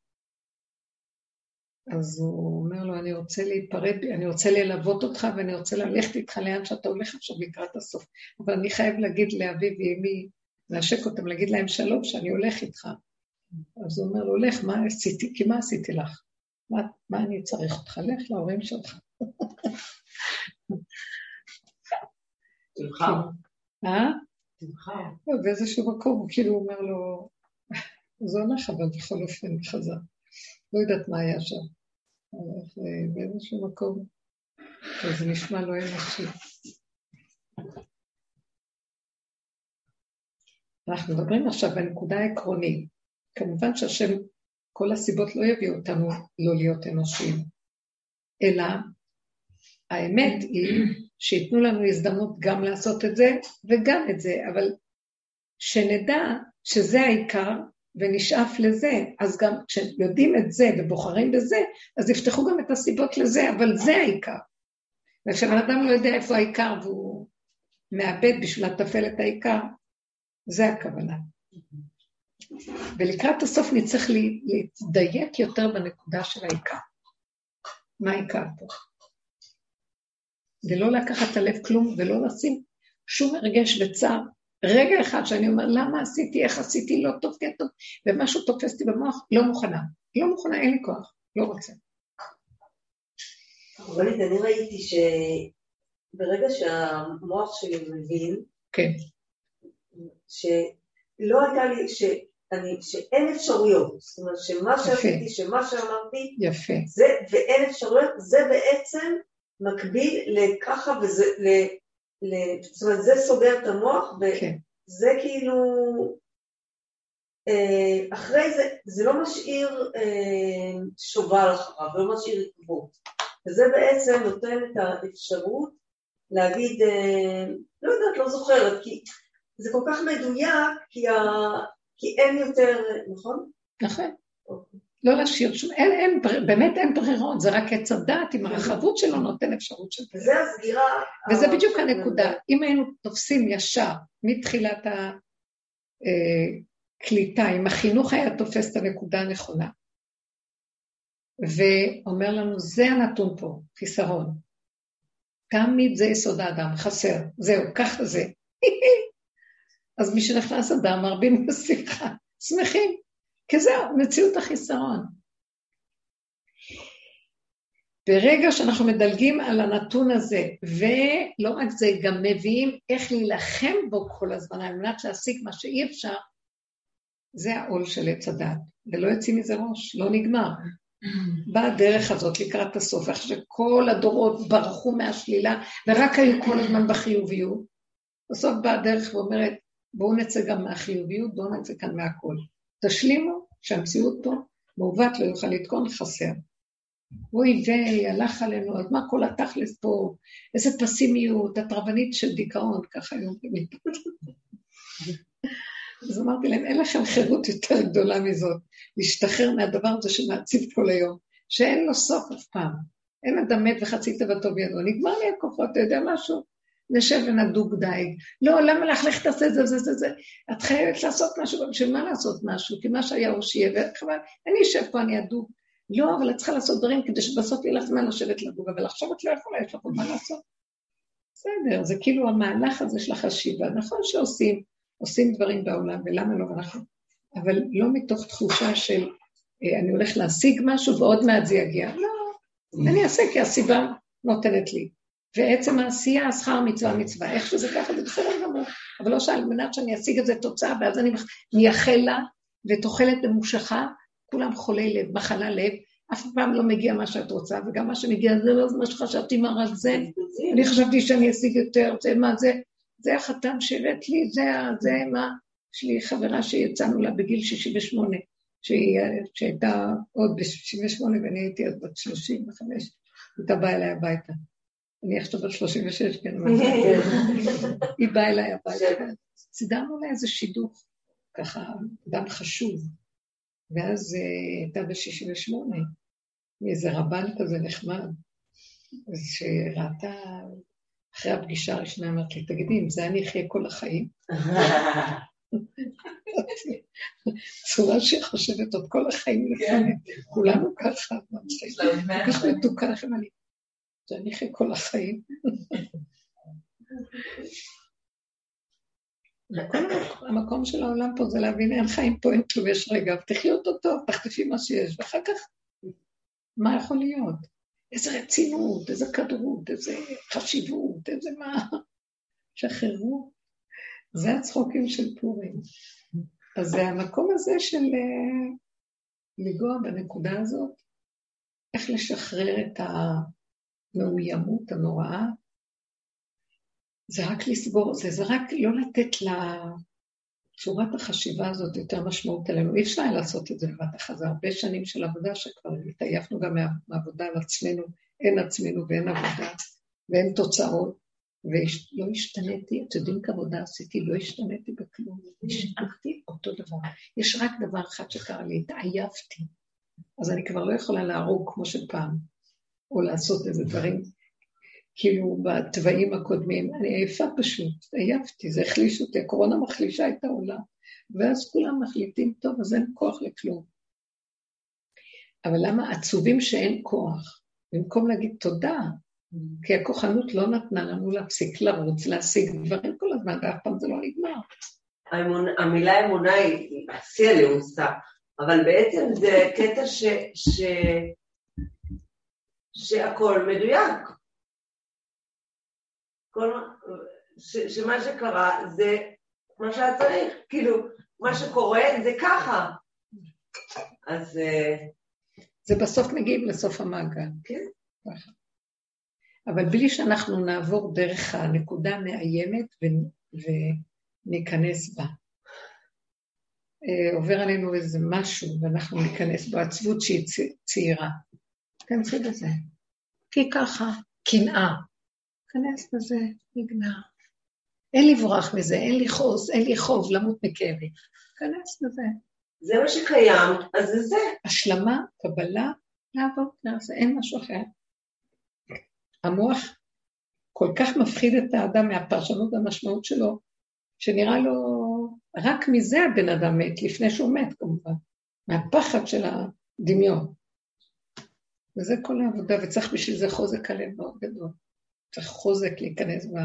אז הוא אומר לו, אני רוצה להיפרד, אני רוצה ללוות אותך ואני רוצה ללכת איתך לאן שאתה הולך עכשיו לקראת הסוף. אבל אני חייב להגיד לאבי ואמי, להשק אותם, להגיד להם שלום, שאני הולך איתך. אז הוא אומר לו, לך, מה עשיתי? כי מה עשיתי לך? מה, מה אני צריך אותך? לך להורים שלך. תבחר. אה? תבחר. לא, באיזשהו מקום הוא כאילו אומר לו, זה הולך, אבל בכל אופן חזר. לא יודעת מה היה שם. באיזשהו מקום, זה נשמע לא אנושי. אנחנו מדברים עכשיו בנקודה העקרונית. כמובן שהשם, כל הסיבות לא יביאו אותנו לא להיות אנושיים, אלא האמת היא שייתנו לנו הזדמנות גם לעשות את זה וגם את זה, אבל שנדע שזה העיקר ונשאף לזה, אז גם כשיודעים את זה ובוחרים בזה, אז יפתחו גם את הסיבות לזה, אבל זה העיקר. וכשבן אדם לא יודע איפה העיקר והוא מאבד בשביל לטפל את העיקר, זה הכוונה. ולקראת הסוף נצטרך להתדייק יותר בנקודה של העיקר. מה העיקר פה? ולא לקחת הלב כלום ולא לשים שום הרגש וצער. רגע אחד שאני אומר, למה עשיתי, איך עשיתי, לא טוב, כן טוב, ומשהו תופס אותי במוח, לא מוכנה. לא מוכנה, אין לי כוח, לא רוצה. רונית, אני ראיתי ברגע שהמוח שלי מבין, כן. שלא הייתה לי, שאני, שאין אפשרויות, זאת אומרת שמה שעשיתי, שמה שאמרתי, יפה. זה, ואין אפשרויות, זה בעצם מקביל לככה וזה, ל, ל, זאת אומרת זה סוגר את המוח, כן. וזה כאילו, אה, אחרי זה, זה לא משאיר אה, שובל אחריו, לא משאיר עקבות. וזה בעצם נותן את האפשרות להגיד, אה, לא יודעת, לא זוכרת, כי זה כל כך מדויק, כי, ה... כי אין יותר, נכון? נכון. אוקיי. לא להשאיר שום, אין, אין, באמת אין ברירות, זה רק עץ הדעת עם הרחבות שלו נותן אפשרות של ברירות. וזה הסגירה. וזה בדיוק הנקודה. אם היינו תופסים ישר מתחילת הקליטה, אם החינוך היה תופס את הנקודה הנכונה, ואומר לנו, זה הנתון פה, חיסרון. תמיד זה יסוד האדם, חסר, זהו, ככה זה. אז מי שנכנס אדם, מרבים בשמחה, שמחים, כי זהו, מציאות החיסרון. ברגע שאנחנו מדלגים על הנתון הזה, ולא רק זה, גם מביאים איך להילחם בו כל הזמן על מנת להשיג מה שאי אפשר, זה העול של עץ הדת, ולא יוצאים מזה ראש, לא נגמר. באה הדרך הזאת לקראת הסוף, איך שכל הדורות ברחו מהשלילה ורק היו כל הזמן בחיוביות. בסוף באה הדרך ואומרת, בואו נצא גם מהחיוביות, בואו נצא כאן מהכל. תשלימו שהמציאות פה מעוות לא יוכל לתקון חסר. אוי ויי, הלך עלינו, אז מה כל התכלס פה? איזה פסימיות, התרבנית של דיכאון, ככה היו אומרים לי. אז אמרתי להם, אין לכם חירות יותר גדולה מזאת, להשתחרר מהדבר הזה שמעציב כל היום, שאין לו סוף אף פעם. אין אדם מת וחצי תיבתו בידו. נגמר לי הכוחות, אתה יודע משהו? נשב ונדוג די. לא, למה לך, לך תעשה זה, זה, זה, זה. את חייבת לעשות משהו, בשביל מה לעשות משהו? כי מה שהיה הוא שיהיה, וחבל, אני אשב פה, אני אדוג. לא, אבל את צריכה לעשות דברים כדי שבסוף יהיה לך זמן לשבת לדוג, אבל עכשיו את לא יכולה, יש לך מה לעשות. בסדר, זה כאילו המהלך הזה של החשיבה. נכון שעושים, עושים דברים בעולם, ולמה לא אנחנו? אבל לא מתוך תחושה של אה, אני הולך להשיג משהו ועוד מעט זה יגיע. לא, אני אעשה כי הסיבה נותנת לי. ועצם העשייה, שכר מצווה מצווה, איך שזה ככה זה בסדר גמור, אבל לא שעל מנת שאני אשיג איזה תוצאה, ואז אני מייחל לה, ותוחלת ממושכה, כולם חולי לב, מחלה לב, אף פעם לא מגיע מה שאת רוצה, וגם מה שמגיע זה לא מה שחשבתי מה רק זה, אני חשבתי שאני אשיג יותר, זה מה זה, זה החתן שהבאת לי, זה, זה מה, יש לי חברה שיצאנו לה בגיל 68, שהיא, שהייתה עוד ב-68 ואני הייתי אז בת 35, הייתה באה אליי הביתה. אני עכשיו בת 36, כן, אבל היא באה אליי הביתה. סידרנו לה איזה שידוך, ככה, אדם חשוב. ואז היא הייתה ב-68, מאיזה רבן כזה נחמד, שראתה אחרי הפגישה הראשונה אמרת לי, תגידי, אם זה אני אחיה כל החיים? צורה שהיא חושבת עוד כל החיים לפני, כולנו ככה, ממש מתוקה לכם, אני, זה אני אחיה כל החיים. המקום של העולם פה זה להבין אין חיים פה, אין כלום, יש רגע, תחי אותו טוב, תחטפי מה שיש, ואחר כך, מה יכול להיות? איזה רצינות, איזה כדרות, איזה חשיבות, איזה מה... שחררו. זה הצחוקים של פורים. אז זה המקום הזה של אה, לנגוע בנקודה הזאת, איך לשחרר את המאוימות הנוראה. זה רק לסגור, זה, זה רק לא לתת לצורת החשיבה הזאת יותר משמעות עלינו. אי אפשר היה לעשות את זה בבת אחת, זה הרבה שנים של עבודה שכבר התעייפנו גם מהעבודה על עצמנו, אין עצמנו ואין עבודה ואין תוצאות. ולא השתניתי, אתם יודעים כמה עבודה עשיתי, לא השתניתי בכלום, נשארתי אותו דבר. יש רק דבר אחד שקרה לי, התעייפתי. אז אני כבר לא יכולה להרוג כמו שפעם, או לעשות איזה דברים, כאילו בתוואים הקודמים. אני עייפה פשוט, עייפתי, זה החליש אותי, הקורונה מחלישה את העולם. ואז כולם מחליטים, טוב, אז אין כוח לכלום. אבל למה עצובים שאין כוח? במקום להגיד תודה, כי הכוחנות לא נתנה לנו להפסיק לרוץ, להשיג דברים כל הזמן, ואף פעם זה לא נגמר. המילה אמונה היא שיא הלעוסה, אבל בעצם זה קטע ש, ש, שהכל מדויק. כל, ש, שמה שקרה זה מה שהיה צריך, כאילו, מה שקורה זה ככה. אז... אה, זה בסוף מגיעים לסוף המעגל. כן. אבל בלי שאנחנו נעבור דרך הנקודה המאיימת וניכנס בה. אה, עובר עלינו איזה משהו ואנחנו ניכנס בו, עצבות שהיא צעירה. תכנסי בזה. כי ככה, קנאה. כנס בזה, נגמר. אין לברוח מזה, אין לי חוז, אין לי חוב למות מכאבי. כנס בזה. זה מה שקיים, אז זה זה. השלמה, קבלה, לעבוד, זה אין משהו אחר. המוח כל כך מפחיד את האדם מהפרשנות והמשמעות שלו, שנראה לו, רק מזה הבן אדם מת, לפני שהוא מת כמובן, מהפחד של הדמיון. וזה כל העבודה, וצריך בשביל זה חוזק הלב מאוד גדול. צריך חוזק להיכנס ב...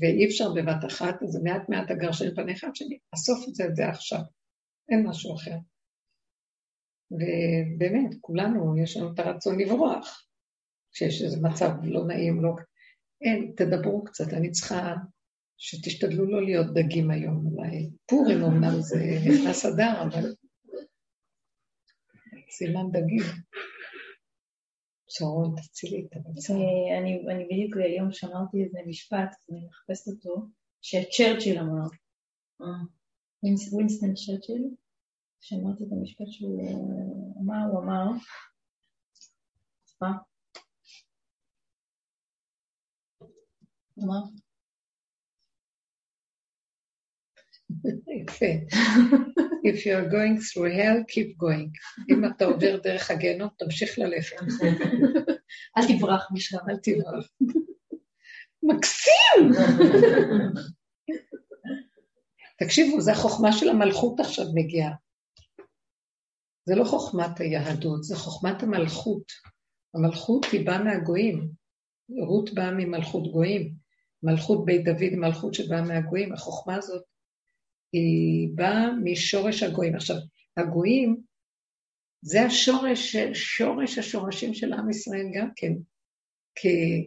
ואי אפשר בבת אחת, אז מעט מעט הגרשן פניך עד שני, אסוף את זה, את זה עכשיו. אין משהו אחר. ובאמת, כולנו, יש לנו את הרצון לברוח. כשיש איזה מצב לא נעים, לא... אין, תדברו קצת, אני צריכה שתשתדלו לא להיות דגים היום, אולי פורים אמנם זה נכנס אדר, אבל סימן דגים. שרון, תצילי את המצב. אני בדיוק היום שמרתי איזה משפט, אני מחפשת אותו, שצ'רצ'יל אמר. אה, ווינסטון צ'רצ'יל, שמעתי את המשפט שהוא אמר, הוא אמר, מה? אמר? יפה. If you are going through hell, keep going. אם אתה עובר דרך הגיהנום, תמשיך ללכת. אל תברח משם. אל תברח. מקסים! תקשיבו, זו החוכמה של המלכות עכשיו מגיעה. זה לא חוכמת היהדות, זה חוכמת המלכות. המלכות היא באה מהגויים. רות באה ממלכות גויים. מלכות בית דוד, מלכות שבאה מהגויים. החוכמה הזאת היא באה משורש הגויים. עכשיו, הגויים זה השורש, שורש השורשים של עם ישראל גם כן. כי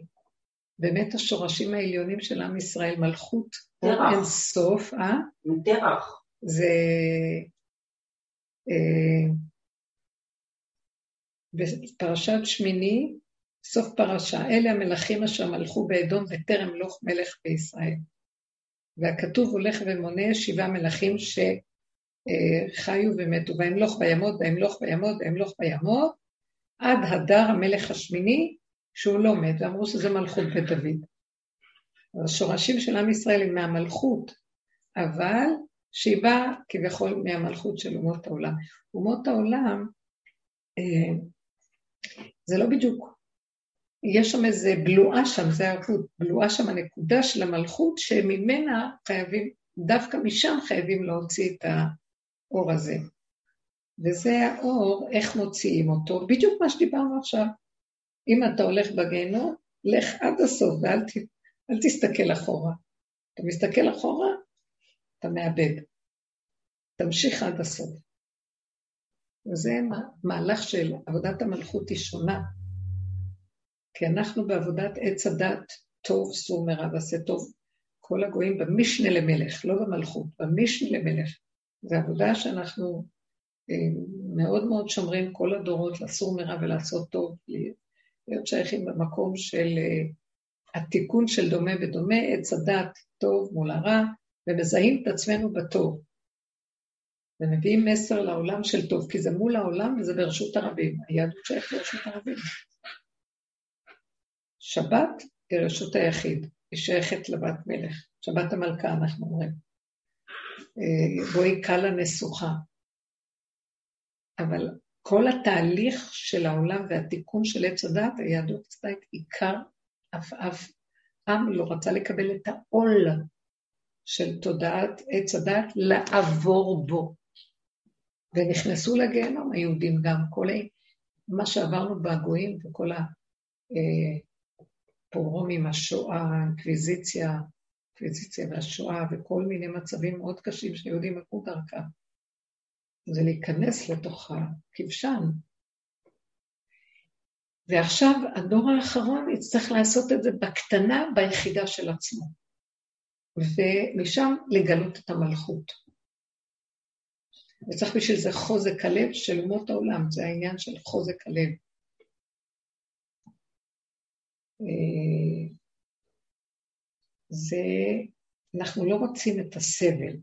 באמת השורשים העליונים של עם ישראל, מלכות, אין סוף, אה? דרך. זה... אה, בפרשת שמיני, סוף פרשה, אלה המלכים אשר מלכו באדום וטרם לוך מלך בישראל. והכתוב הולך ומונה שבעה מלכים שחיו ומתו, וימלוך וימות, וימלוך וימות, וימלוך וימות, עד הדר המלך השמיני, שהוא לא מת, ואמרו שזה מלכות בית דוד. השורשים של עם ישראל הם מהמלכות, אבל שהיא באה כביכול מהמלכות של אומות העולם. אומות העולם, אה, זה לא בדיוק יש שם איזה בלועה שם, זה הערבות, בלועה שם הנקודה של המלכות, שממנה חייבים, דווקא משם חייבים להוציא את האור הזה. וזה האור, איך מוציאים אותו, בדיוק מה שדיברנו עכשיו. אם אתה הולך בגיהנום, לך עד הסוף ואל ת, אל תסתכל אחורה. אתה מסתכל אחורה, אתה מאבד. תמשיך עד הסוף. וזה מהלך של עבודת המלכות היא שונה. כי אנחנו בעבודת עץ הדת, טוב סור מרע ועשה טוב, כל הגויים במשנה למלך, לא במלכות, במשנה למלך. זו עבודה שאנחנו אה, מאוד מאוד שומרים כל הדורות לסור מרע ולעשות טוב, להיות שייכים במקום של אה, התיקון של דומה ודומה, עץ הדת טוב מול הרע, ומזהים את עצמנו בטוב. ומביאים מסר לעולם של טוב, כי זה מול העולם וזה ברשות הרבים. היהדות שייכת לרשות הרבים. שבת היא רשות היחיד, היא שייכת לבת מלך, שבת המלכה אנחנו אומרים. אה, בואי קלה נסוכה. אבל כל התהליך של העולם והתיקון של עץ הדת, היהדות עשתה את עיקר, אף אף עם לא רצה לקבל את העול של תודעת עץ הדת לעבור בו. ונכנסו לגיהנום היהודים גם, כל מה שעברנו בגויים וכל ה... הפוגרומים, השואה, האינקוויזיציה, האינקוויזיציה והשואה וכל מיני מצבים מאוד קשים שיהודים עברו דרכם. זה להיכנס לתוך הכבשן. ועכשיו הדור האחרון יצטרך לעשות את זה בקטנה, ביחידה של עצמו. ומשם לגלות את המלכות. וצריך בשביל זה חוזק הלב של אומות העולם, זה העניין של חוזק הלב. אה, זה, אנחנו לא רוצים את הסבל,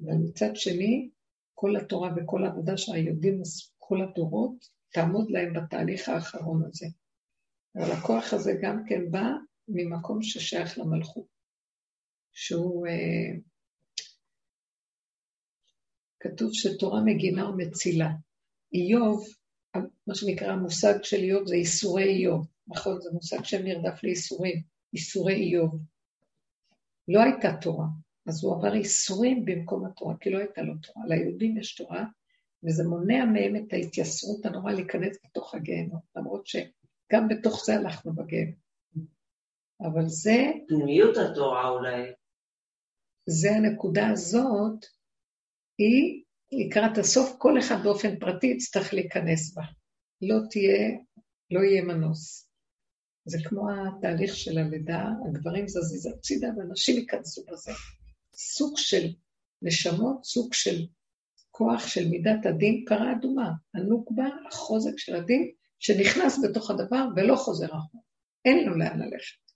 אבל מצד שני, כל התורה וכל העבודה שהיהודים עשו כל הדורות, תעמוד להם בתהליך האחרון הזה. אבל הכוח הזה גם כן בא ממקום ששייך למלכות, שהוא, אה, כתוב שתורה מגינה ומצילה. איוב, מה שנקרא המושג של איוב זה איסורי איוב, נכון? זה מושג שנרדף לייסורים, איסורי איוב. לא הייתה תורה, אז הוא עבר איסורים במקום התורה, כי לא הייתה לו תורה. ליהודים יש תורה, וזה מונע מהם את ההתייסרות הנורא להיכנס בתוך הגיהנום, למרות שגם בתוך זה הלכנו בגיהנום. אבל זה... פנימיות התורה אולי. זה הנקודה הזאת, היא לקראת הסוף, כל אחד באופן פרטי יצטרך להיכנס בה. לא תהיה, לא יהיה מנוס. זה כמו התהליך של הלידה, הגברים זזיז הצידה ואנשים ייכנסו בזה. סוג של נשמות, סוג של כוח של מידת הדין, פרה אדומה, הנוקבה, החוזק של הדין, שנכנס בתוך הדבר ולא חוזר אחורה. אין לו לאן ללכת.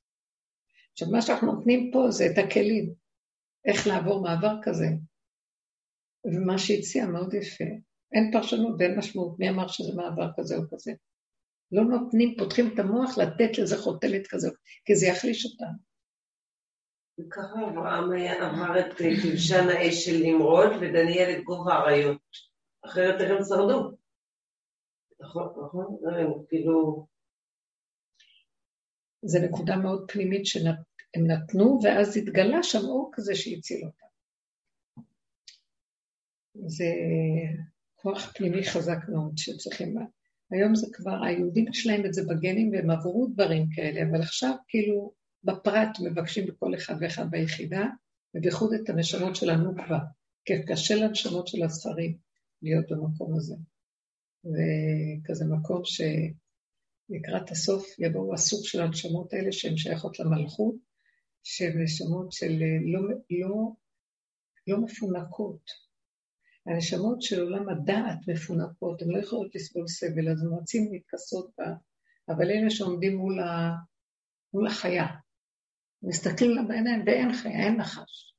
עכשיו, מה שאנחנו נותנים פה זה את הכלים, איך לעבור מעבר כזה. ומה שהציע מאוד יפה, אין פרשנות ואין משמעות, מי אמר שזה מעבר כזה או כזה. לא נותנים, פותחים את המוח לתת לזה חותלת כזאת, כי זה יחליש אותנו. וככה אברהם עבר את כבשן האש של נמרוד ודניאל את גובה האריות. אחרת הם שרדו. נכון, נכון, כאילו... זו נקודה מאוד פנימית שהם נתנו, ואז התגלה שם אור כזה שהציל אותם. זה כוח פנימי חזק מאוד שצריכים... היום זה כבר, היהודים יש להם את זה בגנים והם עברו דברים כאלה, אבל עכשיו כאילו בפרט מבקשים בכל אחד ואחד ביחידה, ובייחוד את הנשמות של הנוקבה, כי קשה לנשמות של הספרים להיות במקום הזה. וכזה מקום שלקראת הסוף יבואו הסוג של הנשמות האלה שהן שייכות למלכות, שהן נשמות של לא, לא, לא מפונקות. הנשמות של עולם הדעת מפונקות, הן לא יכולות לסבול סבל, אז הם רוצים להתכסות בה, אבל אלה שעומדים מול, ה, מול החיה, מסתכלים לה בעיניים ואין חיה, אין נחש.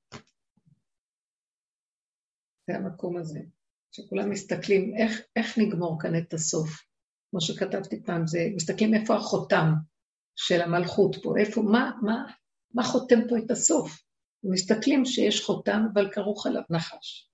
זה המקום הזה, שכולם מסתכלים איך, איך נגמור כאן את הסוף. כמו שכתבתי פעם, זה, מסתכלים איפה החותם של המלכות פה, איפה, מה, מה, מה חותם פה את הסוף. מסתכלים שיש חותם, אבל כרוך עליו נחש.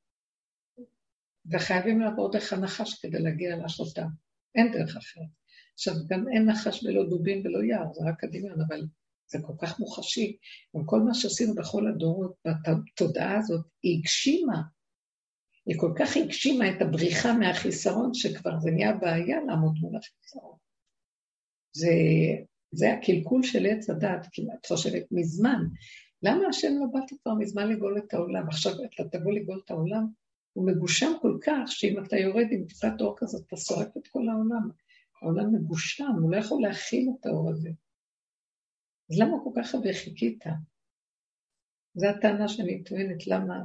וחייבים לעבור דרך הנחש כדי להגיע לחותם. אין דרך אחרת. עכשיו, גם אין נחש ולא דובים ולא יער, זה רק הדמיון, אבל זה כל כך מוחשי. כל מה שעשינו בכל הדורות, בתודעה הזאת, היא הגשימה. היא כל כך הגשימה את הבריחה מהחיסרון, שכבר זה נהיה בעיה לעמוד מול החיסרון. זה, זה הקלקול של עץ הדת, כמעט חושבת מזמן. למה השם לא באת כבר מזמן לגאול את העולם? עכשיו אתה תבוא לגאול את העולם, הוא מגושם כל כך, שאם אתה יורד עם קצת אור כזאת, אתה שורף את כל העולם. העולם מגושם, הוא לא יכול להכיל את האור הזה. אז למה כל כך הרבה חיכית? זו הטענה שאני טוענת, למה...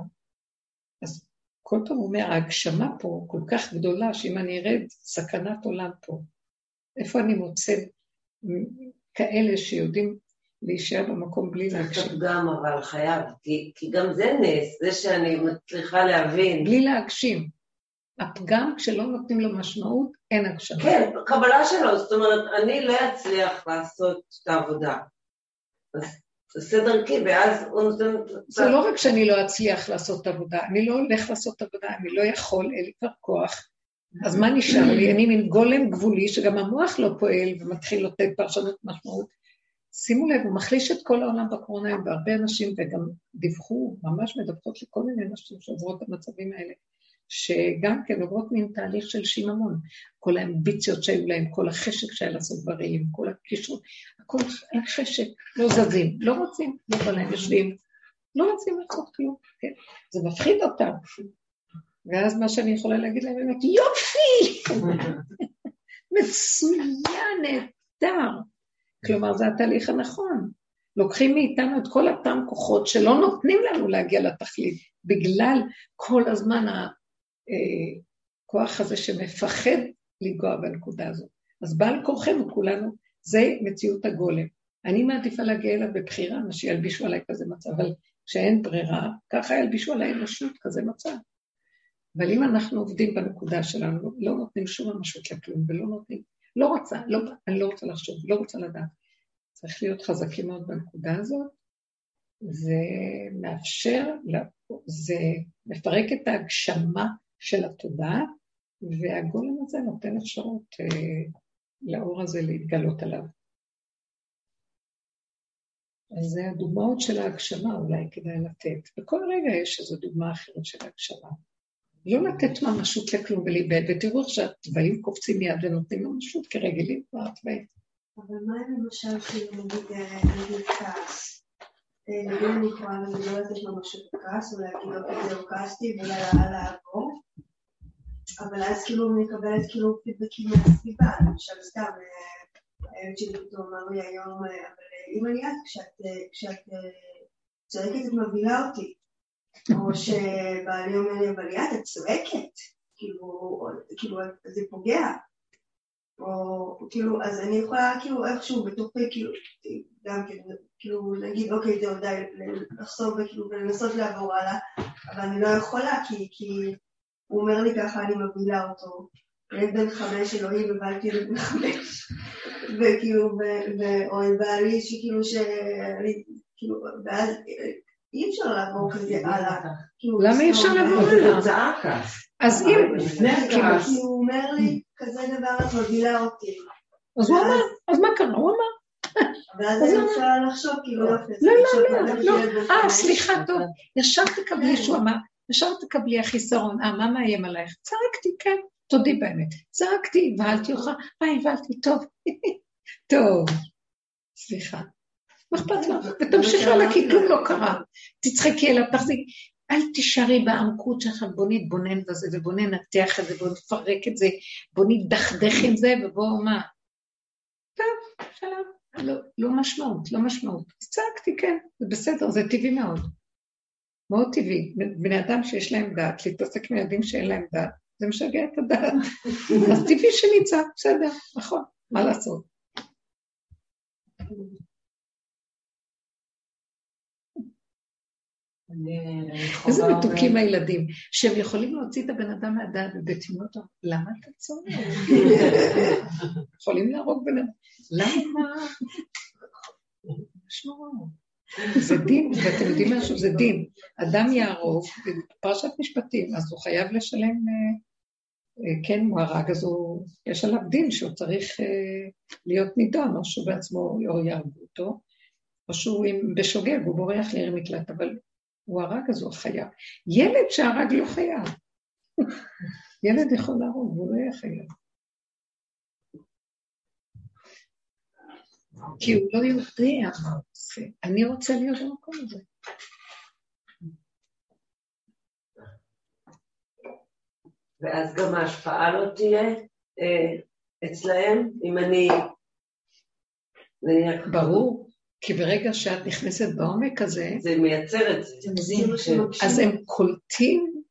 אז כל פעם הוא אומר, ההגשמה פה כל כך גדולה, שאם אני ארד, סכנת עולם פה. איפה אני מוצא כאלה שיודעים להישאר במקום בלי להגשים? צריך גם, אבל חייב, כי, כי גם זה נס, זה שאני מצליחה להבין. בלי להגשים. הפגם, כשלא נותנים לו משמעות, אין הגשמה. כן, קבלה שלו, זאת אומרת, אני לא אצליח לעשות את העבודה. תעשה דרכי, ואז הוא נותן... זה לא רק שאני לא אצליח לעשות עבודה, אני לא הולך לעשות עבודה, אני לא יכול, אין לי כבר כוח, אז מה נשאר לי? אני מין גולם גבולי, שגם המוח לא פועל ומתחיל לתת פרשנות משמעות. שימו לב, הוא מחליש את כל העולם בקורונה, והרבה אנשים, וגם דיווחו, ממש מדווחות לכל מיני נשים שעוברות את המצבים האלה. שגם כן עוברות מין תהליך של שיממון. כל האמביציות שהיו להם, כל החשק שהיה לעשות דברים, כל הקישור, הכל חשק, לא זזים, לא רוצים, לא בא להם, יושבים, לא רוצים לעשות כלום, כן? זה מפחיד אותם. ואז מה שאני יכולה להגיד להם באמת, יופי! מצוינת! נהדר. כלומר, זה התהליך הנכון. לוקחים מאיתנו את כל אותם כוחות שלא נותנים לנו להגיע לתכלית, בגלל כל הזמן הכוח הזה שמפחד לנגוע בנקודה הזאת. אז בעל כורחנו כולנו, זה מציאות הגולם. אני מעדיפה להגיע אליו בבחירה, מה שילבישו עליי כזה מצב, אבל כשאין ברירה, ככה ילבישו עליי אנושות כזה מצב. אבל אם אנחנו עובדים בנקודה שלנו, לא נותנים שום ממשות לכלום, ולא נותנים, לא רוצה, לא, אני לא רוצה לחשוב, לא רוצה לדעת. צריך להיות חזקים מאוד בנקודה הזאת. זה מאפשר, זה מפרק את ההגשמה של התודעה, והגולם הזה נותן אפשרות אה, לאור הזה להתגלות עליו. אז זה הדוגמאות של ההגשמה, אולי כדאי לתת. בכל רגע יש איזו דוגמה אחרת של ההגשמה. לא לתת ממשות לכלום ולהיבד, ותראו איך שהתוואים קופצים מיד ונותנים ממשות כרגילים כבר התוואים. אבל מה אם למשל, כאילו, נגיד, אה, כעס? אה, נגיד אני יכולה לא לתת ממשות כעס, או להגיד, אוקיי, זהו כעסתי, ולעבור, אבל אז כאילו מקבלת כאילו פידבקים מהסביבה, למשל סתם, אה, הילד שלי פתאום אמר לי היום, אבל אם אני את, כשאת צועקת את מבהילה אותי, או שבעלי אומר לי, אבל ליאת, את צועקת, כאילו, כאילו, זה פוגע. או כאילו, אז אני יכולה כאילו איכשהו בתוכי, כאילו, גם כן, כאילו להגיד, אוקיי, זהו, די, לחסוך וכאילו, ולנסות לעבור הלאה, אבל אני לא יכולה, כי, כי הוא אומר לי ככה, אני מבהילה אותו. ילד בן חמש, אלוהים, ובעלתי ילד בן חמש, וכאילו, או עם בעלי שכאילו, שאני, כאילו, ואז אי אפשר לעבור כזה הלאה. כאילו, למה אי אפשר לעבור הלאה? אז אם... כאילו, הוא אומר לי, כזה דבר, את מבהילה אותי. אז הוא אמר, אז מה קרה? הוא אמר. ואז אני אפשר לחשוב, כאילו, לא, לא, לא, לא, אה, סליחה, טוב, ישר תקבלי, שהוא אמר, ישר תקבלי החיסרון, אה, מה מאיים עלייך? צעקתי, כן, תודי באמת. צעקתי, הבהלתי אותך, אה, הבהלתי, טוב, טוב, סליחה. מה אכפת לך? ותמשיכי הלאה, כי כלום לא קרה. תצחקי אליו, תחזיקי. אל תישארי בעמקות שלך, בוא נתבונן בזה, ובוא ננתח את זה, בוא נפרק את זה, בוא נדכדך עם זה, ובוא מה. טוב, שלום. לא, לא משמעות, לא משמעות. צעקתי, כן, זה בסדר, זה טבעי מאוד. מאוד טבעי. בני אדם שיש להם דעת, להתעסק עם ילדים שאין להם דעת, זה משגע את הדעת. אז טבעי שנצעק, בסדר, נכון, מה לעשות. איזה מתוקים הילדים, שהם יכולים להוציא את הבן אדם מהדעת ובתמימות, למה אתה צועק? יכולים להרוג בן אדם, למה? זה דין, ואתם יודעים משהו, זה דין. אדם יהרוג, בפרשת משפטים, אז הוא חייב לשלם, אה, אה, כן, הוא הרג, אז הוא, יש עליו דין שהוא צריך אה, להיות נידון, או שהוא בעצמו, יהרגו אותו, או שהוא בשוגג, הוא בורח לעיר מקלט, אבל הוא הרג אז הוא חייב. ילד שהרג לא חייב. ילד יכול להרוג, והוא לא יהיה חייב. כי הוא לא יודע מה הוא עושה. אני רוצה להיות במקום הזה. ואז גם ההשפעה לא תהיה אה, אצלהם, אם אני... ברור. כי ברגע שאת נכנסת בעומק הזה, זה מייצר את זה. אז הם קולטים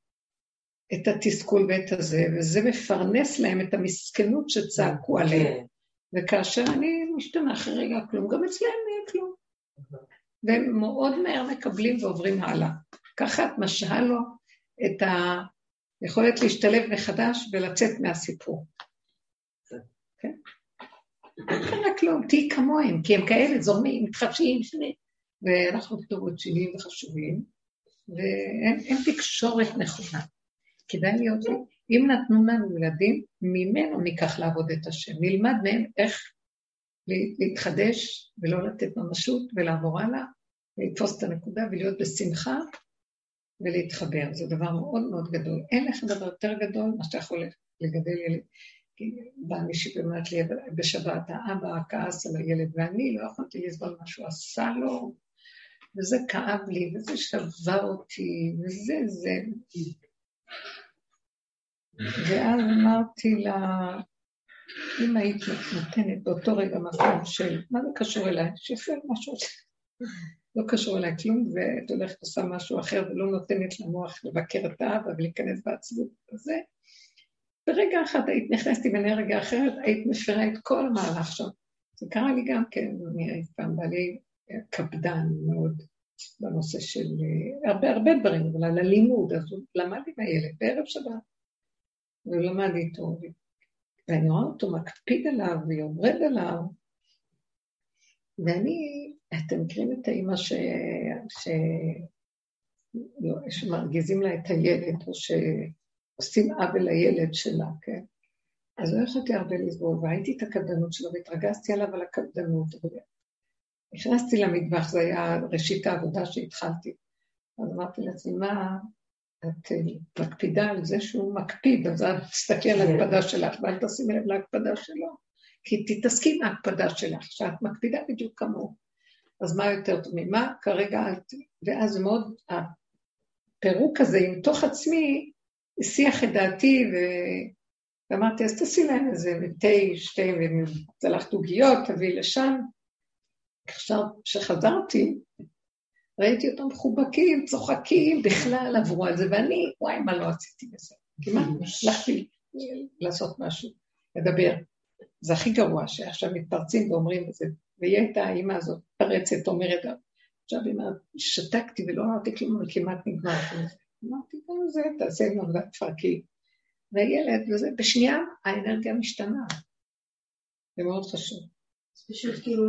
את התסכול ואת הזה, וזה מפרנס להם את המסכנות שצעקו כן. עליהם. וכאשר אני משתנה אחרי רגע כלום, גם אצלם נהיה כלום. והם מאוד מהר מקבלים ועוברים הלאה. ככה את משהה לו את היכולת להשתלב מחדש ולצאת מהסיפור. כן? קרה כלום, תהיי כמוהם, כי הם כאלה זורמים, מתחדשים, ואנחנו פתאום רציניים וחשובים, ואין תקשורת נכונה. כדאי להיות, אם נתנו לנו ילדים, ממנו ניקח לעבוד את השם, נלמד מהם איך להתחדש ולא לתת ממשות ולעבור הלאה, ולתפוס את הנקודה ולהיות בשמחה ולהתחבר. זה דבר מאוד מאוד גדול. אין לך דבר יותר גדול ממה שאתה יכול לגדל ילד. באה מישהי ואומרת לי בשבת, האבא כעס על הילד, ואני לא יכולתי לסבול מה שהוא עשה לו, וזה כאב לי, וזה שבר אותי, וזה זה. ואז אמרתי לה, אם היית נותנת באותו רגע מקום של, מה זה קשור אליי? שיפה משהו לא קשור אליי כלום, ואת הולכת עושה משהו אחר ולא נותנת למוח לבקר את האבא ולהיכנס בעצבות הזה. ברגע אחד היית נכנסת עם אנרגיה אחרת, היית מפרה את כל המהלך שם. זה קרה לי גם כן, אני הייתי פעם בעלי קפדן מאוד בנושא של אה, הרבה הרבה דברים, אבל על הלימוד, אז הוא למד עם הילד בערב שבת, והוא למד איתו, ואני רואה אותו מקפיד עליו ויורד עליו, ואני, אתם מכירים את האימא ש... ש... לא, שמרגיזים לה את הילד, או שעושים עוול לילד שלה, כן? אז לא יכולתי הרבה לסבול, והייתי את הקפדנות שלו, והתרגזתי עליו על הקפדנות. נכנסתי למטבח, זו הייתה ראשית העבודה שהתחלתי. אז אמרתי לעצמי, מה, את אה, מקפידה על זה שהוא מקפיד, אז את תסתכלי על כן. ההקפדה שלך ואל תשימי לב להקפדה שלו. כי תתעסקי עם ההקפדה שלך, שאת מקפידה בדיוק כמוהו. אז מה יותר טוב ממה? כרגע אל ת... ואז מאוד, הפירוק הזה עם תוך עצמי, הסיח את דעתי, ו... ואמרתי, אז תעשי להם איזה תה, שתי צלחת עוגיות, תביאי לשם. עכשיו, כשחזרתי, ראיתי אותם מחובקים, צוחקים, בכלל עברו על זה, ואני, וואי, מה לא עשיתי בזה? כמעט הלכתי לעשות משהו, לדבר. זה הכי גרוע, שעכשיו מתפרצים ואומרים את זה. והיא הייתה, האימא הזאת, פרצת, אומרת, עכשיו אמא, שתקתי ולא אמרתי כלום, אבל כמעט נגמר. אמרתי, גם זה, תעשה עבודת תפרקי. והילד, וזה, בשנייה האנרגיה משתנה. זה מאוד חשוב. פשוט כאילו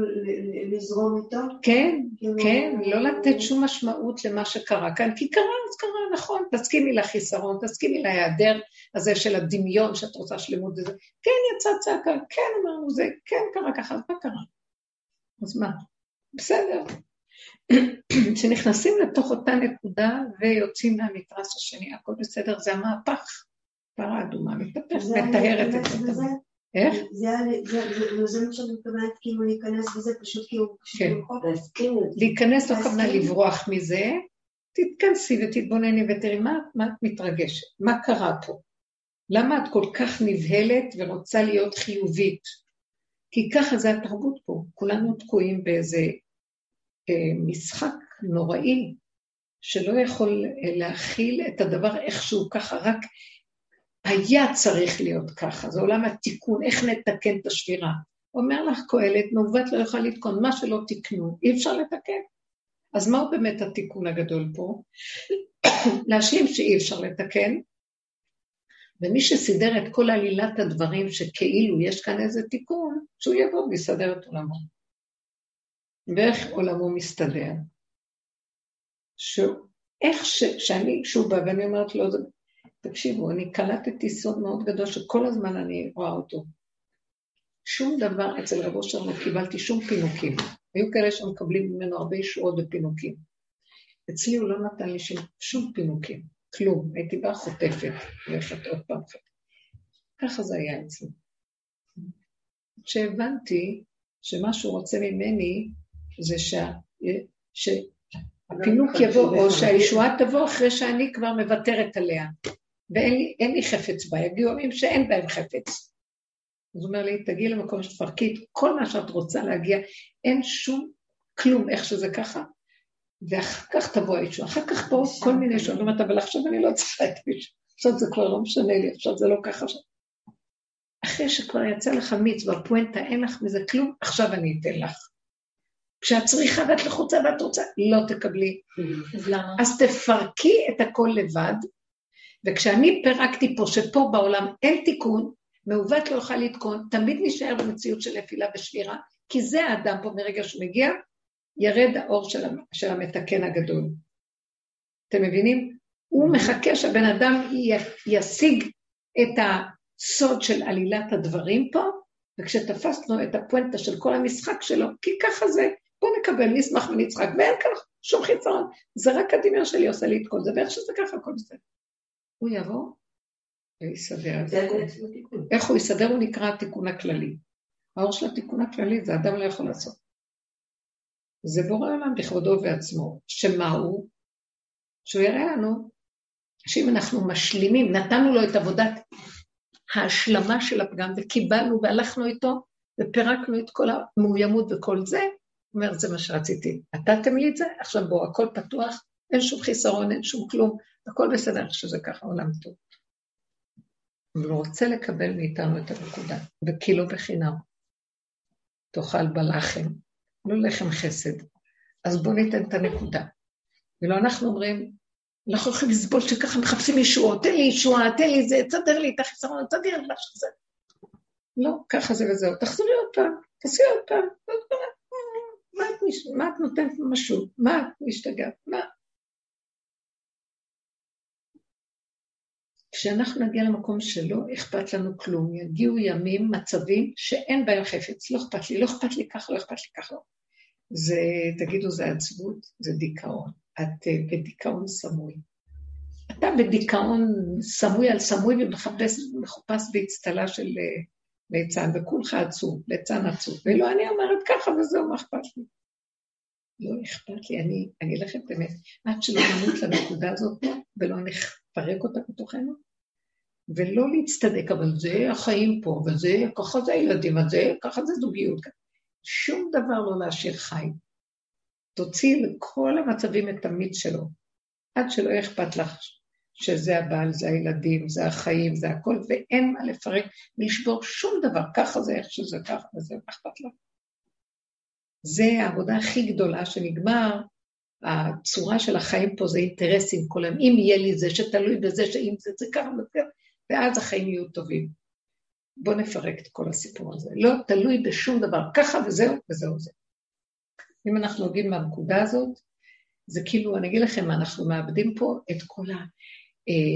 לזרום איתו? כן, כאילו... כן, לא לתת שום משמעות למה שקרה כאן, כי קרה, אז קרה, נכון, תסכימי לחיסרון, תסכימי להיעדר הזה של הדמיון שאת רוצה שלמות וזה. כן, יצא צעקה, כן, אמרנו זה, כן, קרה ככה, אז מה קרה? אז מה? בסדר. כשנכנסים לתוך אותה נקודה ויוצאים מהמתרס השני, הכל בסדר, זה המהפך. פרה אדומה מתהפך, מטהרת את זה. איך? זה מה שאני מתכוונת, כאילו להיכנס בזה, פשוט כאילו... כן. להיכנס לא כוונה לברוח מזה, תתכנסי ותתבונני ותראי מה, את מתרגשת, מה קרה פה. למה את כל כך נבהלת ורוצה להיות חיובית? כי ככה זה התרבות פה, כולנו תקועים באיזה משחק נוראי, שלא יכול אה, להכיל את הדבר איכשהו ככה, רק היה צריך להיות ככה, זה עולם התיקון, איך נתקן את השבירה. אומר לך קהלת, מעוות לא יוכל לתקון, מה שלא תיקנו, אי אפשר לתקן. אז מהו באמת התיקון הגדול פה? להשלים שאי אפשר לתקן, ומי שסידר את כל עלילת הדברים שכאילו יש כאן איזה תיקון, שהוא יבוא ויסדר את עולמו. ואיך עולמו מסתדר? שאיך ש... שאני, שהוא בא ואני אומרת לו, תקשיבו, אני קלטתי סוד מאוד גדול שכל הזמן אני רואה אותו. שום דבר אצל רבו שם לא קיבלתי שום פינוקים. היו כאלה שמקבלים ממנו הרבה ישועות ופינוקים. אצלי הוא לא נתן לי שום, שום פינוקים, כלום. הייתי באה חוטפת, הולכת עוד פעם. ככה זה היה אצלי. כשהבנתי שמה שהוא רוצה ממני זה שה... שהפינוק יבוא, או שהישועה תבוא אחרי שאני כבר מוותרת עליה. ואין לי חפץ בה, יגיעו ימים שאין בהם חפץ. אז הוא אומר לי, תגיעי למקום שתפרקי את כל מה שאת רוצה להגיע, אין שום כלום איך שזה ככה, ואחר כך תבוא האישו, אחר כך פה כל מיני שעות, אומרת, אבל עכשיו אני לא צריכה את האישו, עכשיו זה כבר לא משנה לי, עכשיו זה לא ככה. אחרי שכבר יצא לך מיץ והפואנטה, אין לך מזה כלום, עכשיו אני אתן לך. כשאת צריכה ואת לחוצה ואת רוצה, לא תקבלי. אז למה? אז תפרקי את הכל לבד, וכשאני פירקתי פה, שפה בעולם אין תיקון, מעוות לא יוכל לתקון, תמיד נשאר במציאות של נפילה ושבירה, כי זה האדם פה מרגע שהוא מגיע, ירד האור של, של המתקן הגדול. אתם מבינים? הוא מחכה שהבן אדם ישיג את הסוד של עלילת הדברים פה, וכשתפסנו את הפואנטה של כל המשחק שלו, כי ככה זה, בוא נקבל, נשמח ונצחק, ואין כאן שום חיצון, זה רק הדמיון שלי עושה לי את כל זה, ואיך שזה ככה, הכל בסדר. הוא יבוא ויסדר את זה. איך הוא יסדר? הוא נקרא התיקון הכללי. האור של התיקון הכללי זה אדם לא יכול לעשות. זה בורא עולם בכבודו ובעצמו, שמה הוא? שהוא יראה לנו שאם אנחנו משלימים, נתנו לו את עבודת ההשלמה של הפגם, וקיבלנו והלכנו איתו, ופירקנו את כל המאוימות וכל זה, אומר, זה מה שרציתי. נתתם לי את זה, עכשיו בואו, הכל פתוח, אין שום חיסרון, אין שום כלום, הכל בסדר שזה ככה, עולם טוב. הוא רוצה לקבל מאיתנו את הנקודה, וכאילו בחינם. תאכל בלחם, לא לחם חסד. אז בואו ניתן את הנקודה. ולא אנחנו אומרים, אנחנו יכולים לסבול שככה מחפשים ישועות, תן לי ישועה, תן לי זה, תסדר לי את החיסרון, תסדר לי משהו כזה. לא, ככה זה וזהו. תחזרי עוד פעם, תעשי עוד פעם, עוד פעם. מה את, מה את נותנת משהו? מה את משתגעת? מה? כשאנחנו נגיע למקום שלא אכפת לנו כלום, יגיעו ימים, מצבים שאין בהם חפץ, לא אכפת לי, לא אכפת לי ככה, לא אכפת לי ככה. זה, תגידו, זה עצבות, זה דיכאון. את uh, בדיכאון סמוי. אתה בדיכאון סמוי על סמוי ומחפש, מחופש באצטלה של uh, ליצן, וכולך עצוב, ליצן עצוב. ולא, אני אומרת ככה וזהו, מה אכפת לי? לא אכפת לי, אני לכם את האמת, עד שלא נמות לנקודה הזאת ולא נפרק אותה בתוכנו, ולא להצטדק, אבל זה החיים פה, וזה, ככה זה הילדים, וזה, ככה זה זוגיות. שום דבר לא להשאיר חי. תוציאי לכל המצבים את המיץ שלו, עד שלא אכפת לך שזה הבעל, זה הילדים, זה החיים, זה הכל, ואין מה לפרק, לשבור שום דבר, ככה זה איך שזה ככה, וזה אכפת לך. זה העבודה הכי גדולה שנגמר, הצורה של החיים פה זה אינטרסים כל היום, אם יהיה לי זה שתלוי בזה, שאם זה זה ככה וזה, ואז החיים יהיו טובים. בואו נפרק את כל הסיפור הזה. לא תלוי בשום דבר, ככה וזהו, וזהו זה. אם אנחנו נוגעים מהנקודה הזאת, זה כאילו, אני אגיד לכם, אנחנו מאבדים פה את כל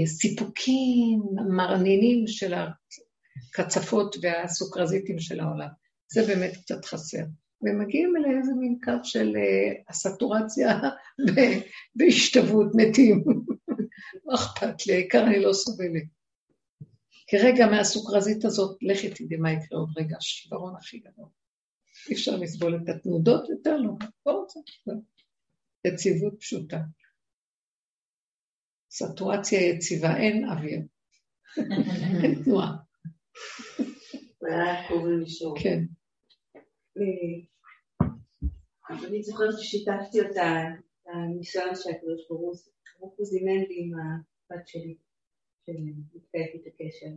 הסיפוקים המרנינים של הקצפות והסוכרזיתים של העולם. זה באמת קצת חסר. ומגיעים לאיזה מין קו של uh, הסטורציה בהשתוות מתים. לא אכפת לי, העיקר אני לא סובלת. כרגע מהסוכרזית הזאת, לכי תדעי מה יקרה עוד רגע, השיוורון הכי גדול. אי אפשר לסבול את התנודות יותר, לא, לא רוצה. יציבות פשוטה. סטורציה יציבה, אין אוויר. אין תנועה. כן. אני זוכרת ששיתפתי אותה, הניסיון שהקדוש ברוך הוא זימן לי עם הבת שלי, שמתקיימת את הקשר.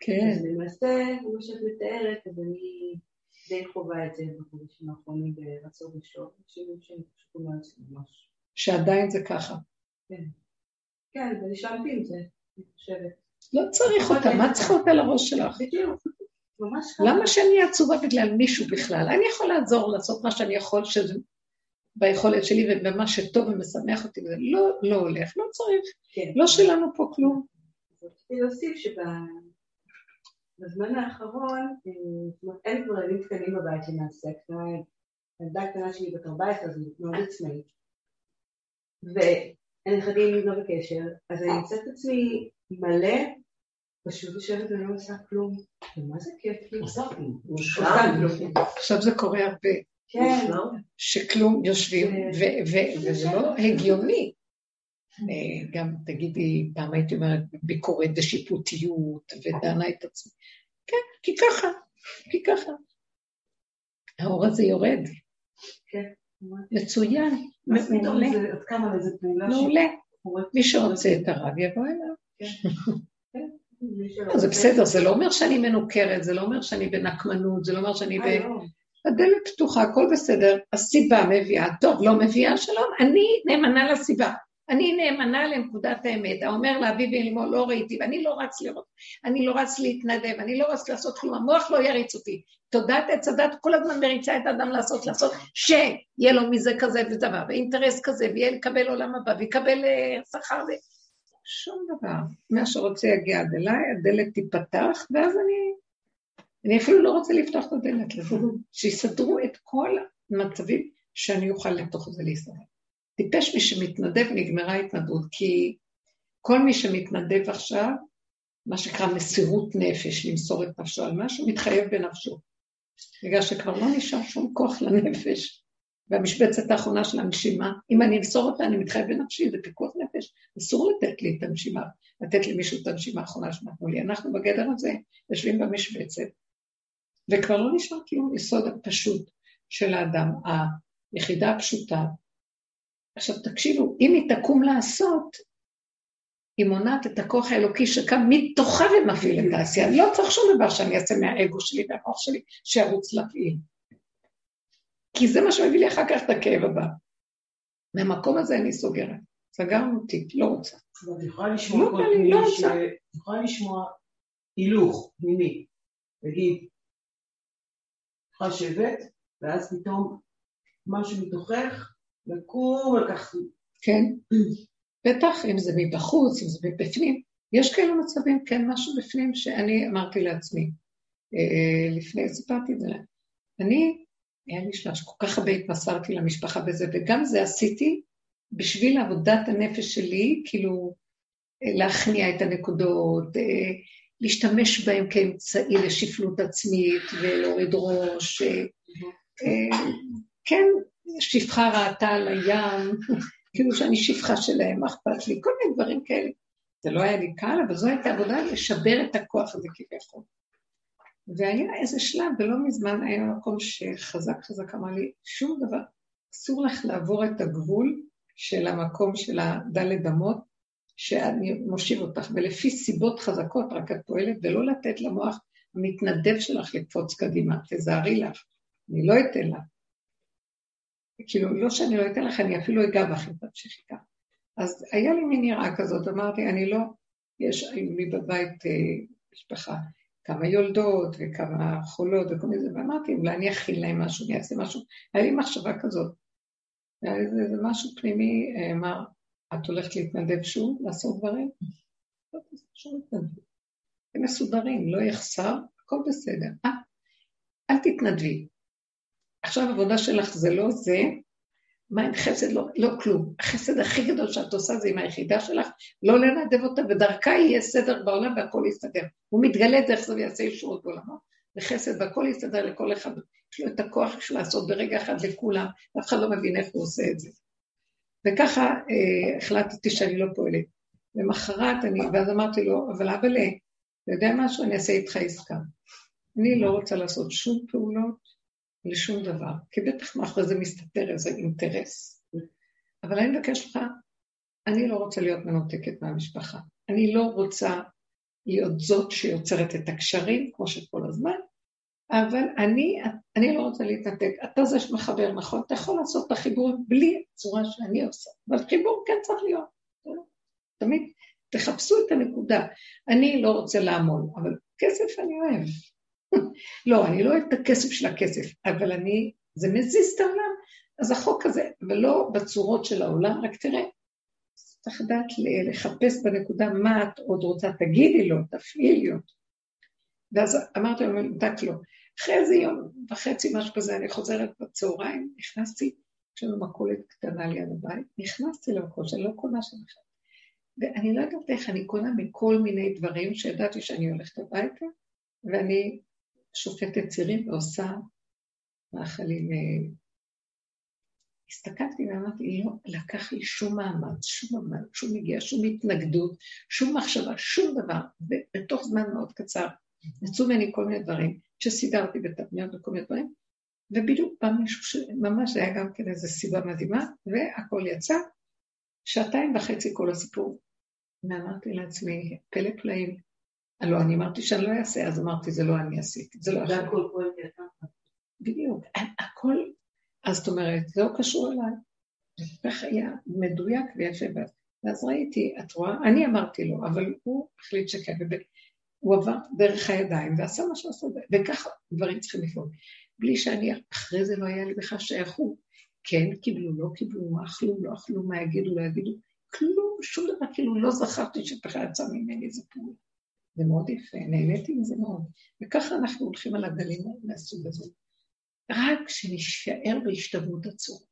כן. אז למעשה, כמו שאת מתארת, אז אני די חווה את זה בחודשים האחרונים ברצון ראשון, שינוי שאני פשוט אומרת זה ממש. שעדיין זה ככה. כן. כן, ונשארתי עם זה, אני חושבת. לא צריך אותה, מה צריך אותה לראש שלך? בדיוק. למה שאני עצובה בגלל מישהו בכלל? אני יכול לעזור, לעשות מה שאני יכול, שזה ביכולת שלי ובמה שטוב ומשמח אותי, וזה לא, לא הולך, לא צריך. כן. לא שלנו פה כלום. רציתי להוסיף שבזמן האחרון, אה, אין כבר ילדים קטנים בבית למעשה, הילדה הקטנה שלי בת 14, אז היא מאוד עצמאית. והנכדים לא בקשר, אז אני מוצאת את עצמי מלא פשוט יושבת ולא עושה כלום. ומה זה כיף? עושה כלום. עכשיו זה קורה הרבה. כן. שכלום יושבים, וזה לא הגיוני. אה, גם תגידי, פעם הייתי אומרת ביקורת ושיפוטיות, ודנה את עצמי. כן, כי ככה, כי ככה. האור הזה יורד. כן. מצוין, מעולה. מעולה. מי שרוצה את הרב יבוא אליו. כן. לא, זה בסדר, זה לא אומר שאני מנוכרת, זה לא אומר שאני בנקמנות, זה לא אומר שאני ב... הדלת פתוחה, הכל בסדר, הסיבה מביאה, טוב, לא מביאה, שלום, אני נאמנה לסיבה. אני נאמנה לנקודת האמת. האומר לאבי ואלימו, לא ראיתי, ואני לא רץ לראות, אני לא רץ להתנדב, אני לא רץ לעשות כלום, המוח לא יריץ אותי. תודעת עץ הדת כל הזמן מריצה את האדם לעשות, לעשות, שיהיה לו מזה כזה ודבר, ואינטרס כזה, ויהיה לקבל עולם הבא, ויקבל אה, שכר, ו... שום דבר. מה שרוצה יגיע עד אליי, הדלת תיפתח, ואז אני... אני אפילו לא רוצה לפתוח את הדלת לזה. שיסדרו את כל המצבים שאני אוכל לתוך זה להישרד. טיפש מי שמתנדב, נגמרה התנדבות, כי כל מי שמתנדב עכשיו, מה שנקרא מסירות נפש, למסור את נפשו על משהו, מתחייב בנפשו. בגלל שכבר לא נשאר שום כוח לנפש. והמשבצת האחרונה של הנשימה, אם אני אמסור אותה, אני מתחייב בנפשי, זה פיקוח נפש. אסור לתת לי את הנשימה, לתת למישהו את הנשימה האחרונה שנתנו לי. אנחנו בגדר הזה יושבים במשבצת, וכבר לא נשמע כלום יסוד הפשוט של האדם, היחידה הפשוטה. עכשיו תקשיבו, אם היא תקום לעשות, היא מונעת את הכוח האלוקי שקם מתוכה ומפעיל את העשייה. לא צריך שום דבר שאני אעשה מהאגו שלי והמוח שלי שירוץ להפעיל. כי זה מה שמביא לי אחר כך את הכאב הבא. מהמקום הזה אני סוגרת. סגרנו תיק, לא רוצה. את יכולה לשמוע כל פנימי לא ש... את יכולה לשמוע הילוך פנימי. נגיד, יכולה לשבת, ואז פתאום משהו מתוכך, לקום, לקח... כן. בטח, אם זה מבחוץ, אם זה מבפנים. יש כאלה מצבים, כן, משהו בפנים שאני אמרתי לעצמי. אה, לפני, סיפרתי את זה להם. אני, היה לי שלש, כל כך הרבה התמסרתי למשפחה בזה, וגם זה עשיתי בשביל עבודת הנפש שלי, כאילו, אה, להכניע את הנקודות, אה, להשתמש בהם כאמצעי לשפלות עצמית ולהוריד ראש. כן, שפחה ראתה על הים, כאילו שאני שפחה שלהם, מה אכפת לי? כל מיני דברים כאלה. זה לא היה לי קל, אבל זו הייתה עבודה לשבר את הכוח הזה כביכול. והיה איזה שלב, ולא מזמן היה מקום שחזק חזק אמר לי, שום דבר, אסור לך לעבור את הגבול של המקום של הדלת אמות, שאני מושיב אותך, ולפי סיבות חזקות רק את פועלת, ולא לתת למוח המתנדב שלך לקפוץ קדימה, תזהרי לך, אני לא אתן לך. כאילו, לא שאני לא אתן לך, אני אפילו אגע בך אם תמשיכי כך. אז היה לי מין יראה כזאת, אמרתי, אני לא, יש, לי בבית אה, משפחה, כמה יולדות וכמה חולות וכל מיני, ואמרתי, אולי אני אכיל להם משהו, אני אעשה משהו. היה לי מחשבה כזאת. היה איזה, איזה משהו פנימי, אה, אמר, את הולכת להתנדב שוב, לעשות דברים? לא, שום התנדבות. הם מסודרים, לא יחסר, הכל בסדר. אה, אל תתנדבי. עכשיו העבודה שלך זה לא זה, מה עם חסד? לא, לא כלום. החסד הכי גדול שאת עושה זה עם היחידה שלך, לא לנדב אותה, ודרכה יהיה סדר בעולם והכל יסתדר. הוא מתגלה דרך זה ויעשה ישועות בעולמו, וחסד והכל יסתדר לכל אחד. יש לו את הכוח של לעשות ברגע אחד לכולם, ואף אחד לא מבין איך הוא עושה את זה. וככה אה, החלטתי שאני לא פועלת. למחרת אני, ואז אמרתי לו, אבל אבאלה, אתה יודע משהו? אני אעשה איתך עסקה. אני לא רוצה לעשות שום פעולות לשום דבר, כי בטח מאחורי זה מסתתר איזה אינטרס. אבל אני מבקש לך, אני לא רוצה להיות מנותקת מהמשפחה. אני לא רוצה להיות זאת שיוצרת את הקשרים, כמו שכל הזמן, אבל אני, אני לא רוצה להתנתק. אתה זה שמחבר, נכון? אתה יכול לעשות את החיבור בלי צורה שאני עושה, אבל חיבור כן צריך להיות. תמיד תחפשו את הנקודה. אני לא רוצה לעמול, אבל כסף אני אוהב. לא, אני לא אוהבת את הכסף של הכסף, אבל אני, זה מזיז את העולם. אז החוק הזה, ולא בצורות של העולם, רק תראה, צריך לדעת לחפש בנקודה מה את עוד רוצה, תגידי לו, תפעילי אותו. ואז אמרתי לו, נתת לו. אחרי איזה יום וחצי, משהו כזה, אני חוזרת בצהריים, נכנסתי, יש לנו מכולת קטנה ליד הבית, נכנסתי למקום שאני לא קונה שם אחד. ואני לא יודעת איך, אני קונה מכל מיני דברים שידעתי שאני הולכת הביתה, ואני שופטת צירים ועושה מאכלים. אה, הסתכלתי ואמרתי, לא לקח לי שום מאמץ, שום מאמץ, שום הגיעה, שום התנגדות, שום מחשבה, שום דבר, ובתוך זמן מאוד קצר יצאו ממני כל מיני דברים, שסידרתי בתבניות וכל מיני דברים, ובדיוק בא מישהו שממש היה גם כן איזו סיבה מדהימה, והכל יצא, שעתיים וחצי כל הסיפור. ואמרתי לעצמי, פלא פלאים, לא, אני אמרתי שאני לא אעשה, אז אמרתי, זה לא אני עשיתי, זה לא אחר. והכל פועל בדיוק, הכל, אז זאת אומרת, זה לא קשור אליי. זה כך היה מדויק ויפה. ואז ראיתי, את רואה? אני אמרתי לו, אבל הוא החליט שכן, הוא עבר דרך הידיים ועשה מה שעשה, וככה דברים צריכים לפעול. בלי שאני, אחרי זה לא היה לי בכלל שייכות. כן קיבלו, לא קיבלו, מה אכלו, לא אכלו, מה יגידו, לא יגידו, כלום, שום דבר, כאילו לא זכרתי שבכלל יצא ממני איזה פעולה. זה מאוד יפה, נהניתי מזה מאוד. וככה אנחנו הולכים על הגלים מהסוג הזה. רק שנישאר בהשתוות עצור.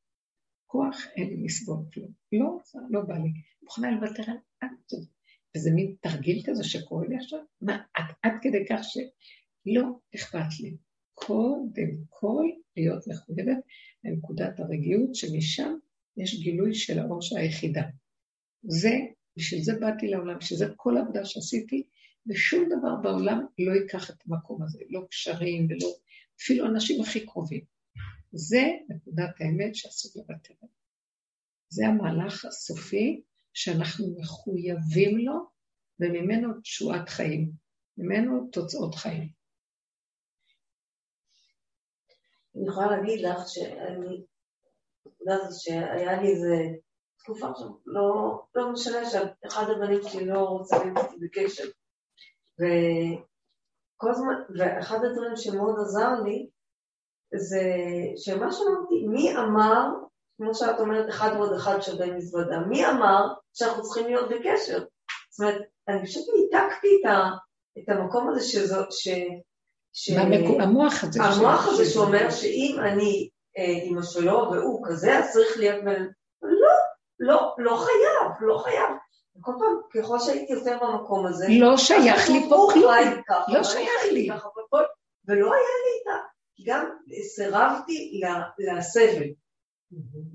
כוח אין לי לסבול כלום. לא, לא בא לי. מוכנה לוותר על אקט. וזה מין תרגיל כזה שקורה לי עכשיו. מה, עד, עד כדי כך שלא אכפת לי. קודם כל להיות מחויבת לנקודת הרגיעות, שמשם יש גילוי של האור של היחידה. זה בשביל זה באתי לעולם, בשביל זה כל עבודה שעשיתי, ושום דבר בעולם לא ייקח את המקום הזה, לא קשרים ולא, אפילו אנשים הכי קרובים. זה נקודת האמת שאסור לוותר זה המהלך הסופי שאנחנו מחויבים לו, וממנו תשועת חיים, ממנו תוצאות חיים. אני יכולה להגיד לך שאני, יודעת שהיה לי איזה תקופה עכשיו, לא, לא משנה שאחד הבנים שלי לא רוצה להיות בקשר. וכל הזמן, ואחד הדברים שמאוד עזר לי, זה שמה שאמרתי, מי אמר, כמו שאת אומרת, אחד ועוד אחד שווה מזוודה, מי אמר שאנחנו צריכים להיות בקשר? זאת אומרת, אני פשוט ניתקתי את, ה, את המקום הזה שזו, ש... ש... המוח הזה. המוח הזה שאומר שאם אני אה, אימא שלו והוא כזה, אז צריך להיות בין... לא, לא, לא חייב, לא חייב. כל פעם, ככל שהייתי יותר במקום הזה... לא שייך לי פה כלום. לא שייך לי. ולא היה לי את ה... גם סירבתי לסבל.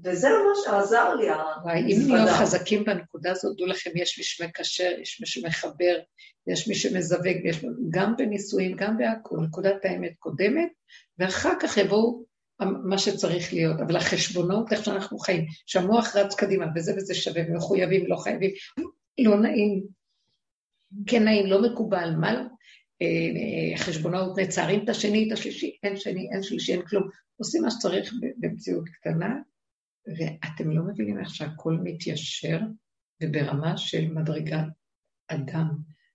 וזה ממש עזר לי, וואי, אם נהיה חזקים בנקודה הזאת, דעו לכם, יש מי שמקשר, יש מי שמחבר, יש מי שמזווג, יש... גם בנישואים, גם בהכול, נקודת האמת קודמת, ואחר כך יבואו מה שצריך להיות. אבל החשבונות, איך שאנחנו חיים, שהמוח רץ קדימה, וזה וזה שווה, מחויבים, לא חייבים, לא נעים, כן נעים, לא מקובל, מה לא? אה, חשבונות מצערים את השני, את השלישי, אין שני, אין שלישי, אין כלום. עושים מה שצריך במציאות קטנה, ואתם לא מבינים איך שהכל מתיישר וברמה של מדרגת אדם.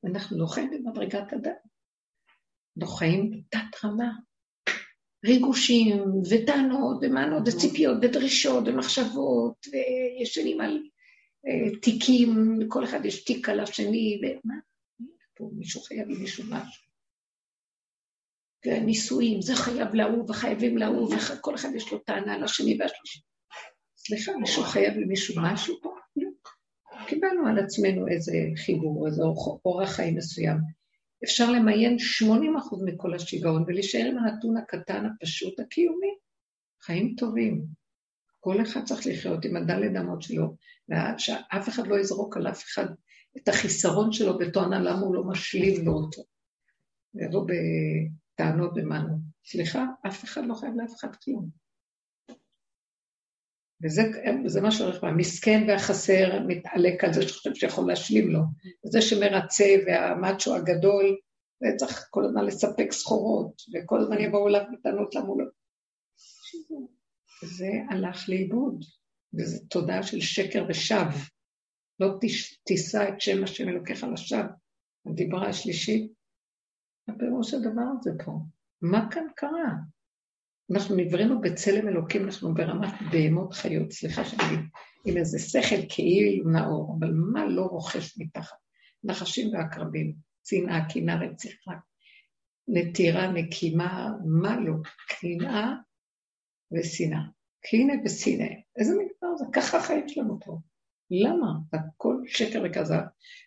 אנחנו לא חיים במדרגת אדם. אנחנו חיים בתת רמה. ריגושים וטענות ומענות וציפיות ודרישות ומחשבות וישנים על תיקים, לכל אחד יש תיק על השני, ומה? פה מישהו חייב למישהו משהו. ונישואים, זה חייב להוא וחייבים להוא, וכל אחד יש לו טענה על השני והשלישי. סליחה, מישהו חייב למישהו משהו פה? לא. קיבלנו על עצמנו איזה חיבור, איזה אורח חיים מסוים. אפשר למיין 80 אחוז מכל השיגעון ולהישאר עם הנתון הקטן, הפשוט, הקיומי. חיים טובים. כל אחד צריך לחיות עם הדלת אמות שלו, ושאף אחד לא יזרוק על אף אחד את החיסרון שלו בתואנה למה הוא לא משלים לו אותו. ולא בטענות במנו. סליחה, אף אחד לא חייב לאף אחד כלום. וזה מה שהולך בה, המסכן והחסר מתעלק על זה שחושב שיכול להשלים לו. וזה שמרצה והמאצ'ו הגדול, וצריך כל הזמן לספק סחורות, וכל הזמן יבואו אליו בטענות למה הוא לא... זה הלך לאיבוד, וזו תודעה של שקר ושווא. לא תישא את שם השם אלוקיך לשווא. הדיברה השלישית, הפירוש הדבר הזה פה. מה כאן קרה? אנחנו נבראנו בצלם אלוקים, אנחנו ברמת בהמות חיות, סליחה שאני עם איזה שכל כאילו נאור, אבל מה לא רוכש מתחת? נחשים ועקרבים, צנעה, קנאה, רציחה, נטירה, נקימה, מה לא? קנאה ושנאה. קנאה ושנאה. איזה מין דבר זה? ככה החיים שלנו פה. למה? הכל שקר וכזב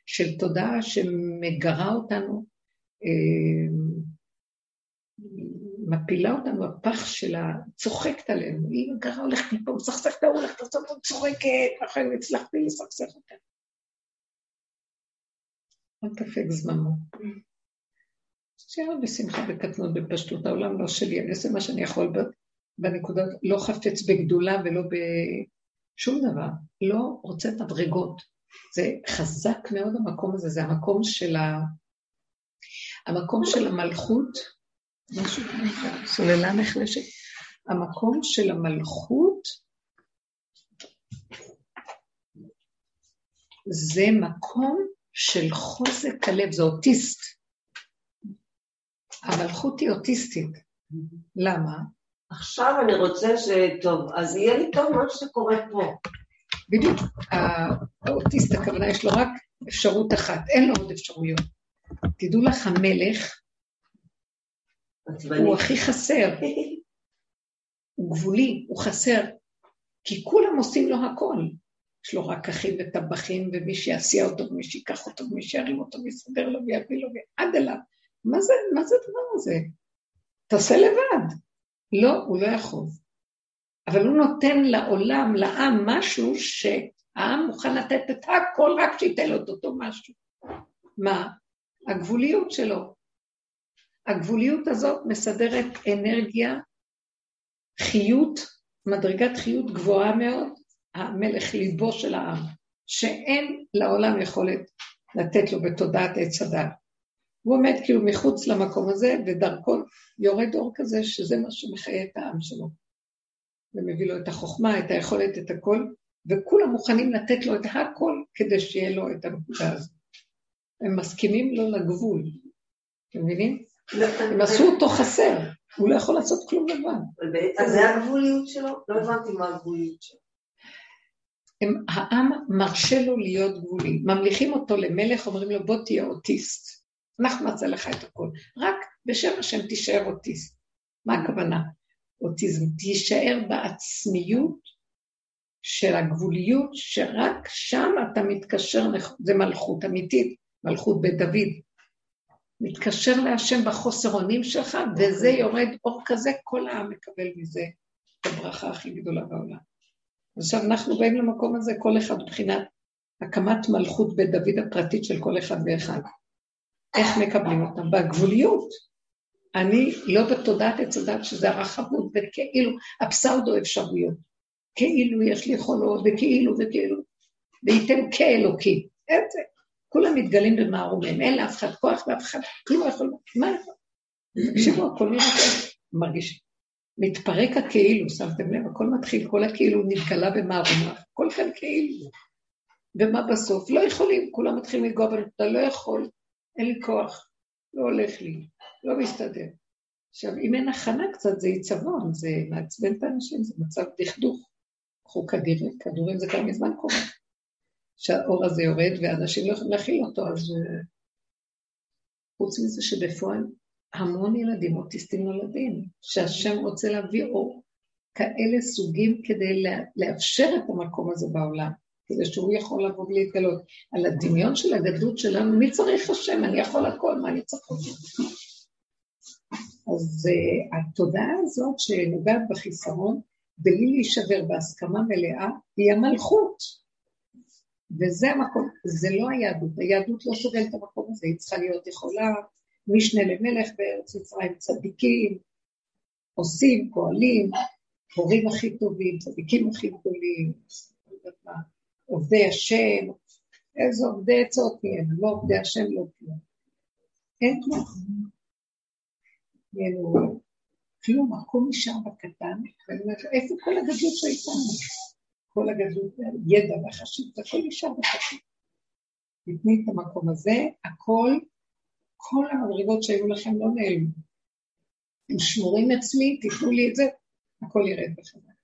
של תודעה שמגרה אותנו, אה, מפילה אותנו בפח שלה, צוחקת עלינו, היא גרה הולכת מפה, מסכסכת ההוא, הולכת לעשות אותה צוחקת, לכן הצלחתי לסכסך אותה. אל תפק זממו. שיהיה בשמחה וקטנות בפשטות, העולם לא שלי, אני עושה מה שאני יכול בנקודות, לא חפץ בגדולה ולא בשום דבר, לא רוצה מדרגות. זה חזק מאוד המקום הזה, זה המקום של, ה... המקום של המלכות, משהו כזה, סוללה נחלשת. המקום של המלכות זה מקום של חוזק הלב, זה אוטיסט. המלכות היא אוטיסטית. למה? עכשיו אני רוצה ש... טוב, אז יהיה לי טוב מה שקורה פה. בדיוק. האוטיסט, הכוונה, יש לו רק אפשרות אחת, אין לו עוד אפשרויות. תדעו לך, המלך, הוא הכי חסר. הוא גבולי, הוא חסר. כי כולם עושים לו הכל. יש לו רק אחים וטבחים, ומי שיסיע אותו, ומי שיקח אותו, ומי שירים אותו, ויסדר לו ויביא לו, ועד אליו. מה זה, מה זה הדבר הזה? תעשה לבד. לא, הוא לא יכול. אבל הוא נותן לעולם, לעם, משהו ש... העם מוכן לתת את הכל רק שייתן לו את אותו משהו. מה? הגבוליות שלו. הגבוליות הזאת מסדרת אנרגיה, חיות, מדרגת חיות גבוהה מאוד, המלך ליבו של העם, שאין לעולם יכולת לתת לו בתודעת עץ הדת. הוא עומד כאילו מחוץ למקום הזה, ודרכו יורד אור כזה, שזה מה שמחיה את העם שלו. ומביא לו את החוכמה, את היכולת, את הכל, וכולם מוכנים לתת לו את הכל כדי שיהיה לו את הנקודה הזאת. הם מסכימים לו לגבול, אתם מבינים? הם עשו אותו חסר, הוא לא יכול לעשות כלום לבד. אז זה הגבוליות שלו? לא הבנתי מה הגבוליות שלו. העם מרשה לו להיות גבולי. ממליכים אותו למלך, אומרים לו, בוא תהיה אוטיסט. אנחנו נעשה לך את הכול. רק בשם השם תישאר אוטיסט. מה הכוונה? אוטיזם. תישאר בעצמיות של הגבוליות, שרק שם אתה מתקשר, זה מלכות אמיתית, מלכות בית דוד. מתקשר להשם בחוסר אונים שלך, וזה יורד אור כזה, כל העם מקבל מזה את הברכה הכי גדולה בעולם. עכשיו אנחנו באים למקום הזה, כל אחד מבחינת הקמת מלכות בית דוד הפרטית של כל אחד ואחד. איך מקבלים אותם? בגבוליות. אני לא בתודעת עץ הדת שזה הרחבות וכאילו הפסאודו אפשרויות. כאילו יש לי יכולות וכאילו וכאילו, וייתם כאלוקים. איזה? כולם מתגלים במערומים, אין לאף אחד כוח ואף אחד, כלום לא יכול, מה יכול? תקשיבו, הכל נראה מרגיש. מתפרק הכאילו, שמתם לב, הכל מתחיל, כל הכאילו נתגלה במערומיו, הכל כאן כאילו. ומה בסוף? לא יכולים, כולם מתחילים לגוע אתה לא יכול, אין לי כוח, לא הולך לי, לא מסתדר. עכשיו, אם אין הכנה קצת, זה עיצבון, זה מעצבן את האנשים, זה מצב דכדוך. קחו כדורים, כדורים זה כבר מזמן קורה. שהאור הזה יורד ואנשים לא יכולים להכיל אותו, אז אה, חוץ מזה שבפועל המון ילדים אוטיסטים נולדים, שהשם רוצה להביא אור כאלה סוגים כדי לאפשר את המקום הזה בעולם. כדי שהוא יכול לבוא ולהתגלות. על הדמיון של הגדלות שלנו, מי צריך השם? אני יכול הכל, מה אני צריך אותו? אז uh, התודעה הזאת שנוגעת בחיסרון, בלי להישבר בהסכמה מלאה, היא המלכות. וזה המקום, זה לא היהדות, היהדות לא סובלת את המקום הזה, היא צריכה להיות יכולה, משנה למלך בארץ מצרים, צדיקים, עושים, פועלים, הורים הכי טובים, צדיקים הכי גדולים, לא עובדי השם, איזה עובדי עצות נהיינו, לא עובדי השם, לא כלום. אין כלום. נהיינו כלום, הכל נשאר בקטן, ואני אומרת, איפה כל הגדלות שהייתנו? כל הגדלות, ידע והחשיבות, הכל נשאר בקטן. תתני את המקום הזה, הכל, כל המדרגות שהיו לכם לא נעלמו. הם שמורים אצלי, תיתנו לי את זה, הכל ירד בחזרה.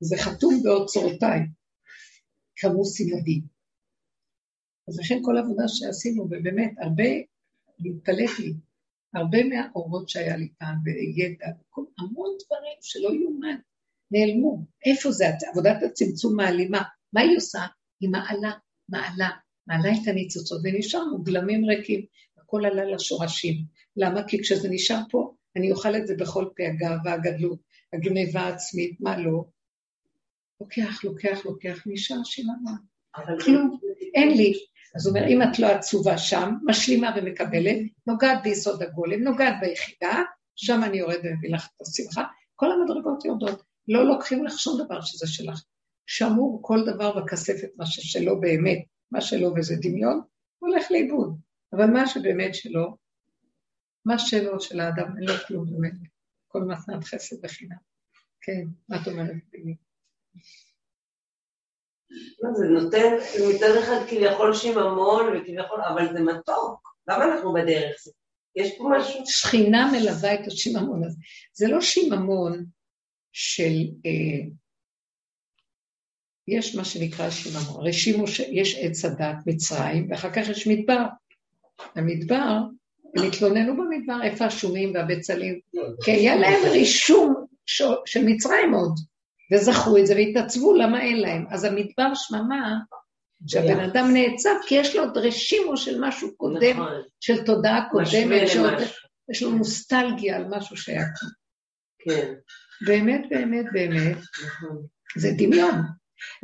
זה חתום באוצרותיי, כמוס ילדים. אז לכן כל העבודה שעשינו, ובאמת, הרבה, להתפלט לי, הרבה מהאורות שהיה לי פעם, וידע, המון דברים שלא יאומן, נעלמו. איפה זה? עבודת הצמצום מעלימה. מה היא עושה? היא מעלה, מעלה, מעלה את הניצוצות, ונשארנו גלמים ריקים, הכל עלה לשורשים. למה? כי כשזה נשאר פה, אני אוכל את זה בכל פה, הגאווה, הגדלות, הגניבה העצמית, מה לא? לוקח, לוקח, לוקח, נשאר שיממה. כלום, אין לי. אז הוא אומר, אם את לא עצובה שם, משלימה ומקבלת, נוגעת ביסוד הגולם, נוגעת ביחידה, שם אני יורד ומביא לך את השמחה, כל המדרגות יורדות. לא לוקחים לך שום דבר שזה שלך. שמור כל דבר בכספת, מה ששלו באמת, מה שלו וזה דמיון, הולך לאיבוד. אבל מה שבאמת שלו, מה שלו של האדם, אין לו כלום באמת. כל מתנת חסד וחינם. כן, מה את אומרת? לא, זה נותן מצד אחד כביכול שיממון וכביכול, אבל זה מתוק. למה אנחנו בדרך? יש פה משהו... שכינה מלווה את השיממון הזה. זה לא שיממון של... אה, יש מה שנקרא שיממון. הרי שימו, יש עץ הדת מצרים, ואחר כך יש מדבר. המדבר, הם התלוננו במדבר, איפה השומים והבצלים? כי היה להם רישום של מצרים עוד. וזכרו את זה והתעצבו, למה אין להם? אז המדבר שממה, שהבן אדם נעצב, כי יש לו עוד רשימו של משהו קודם, נכון. של תודעה קודמת, יש לו נוסטלגיה על משהו שהיה כאן. כן. באמת, באמת, באמת, נכון. זה דמיון.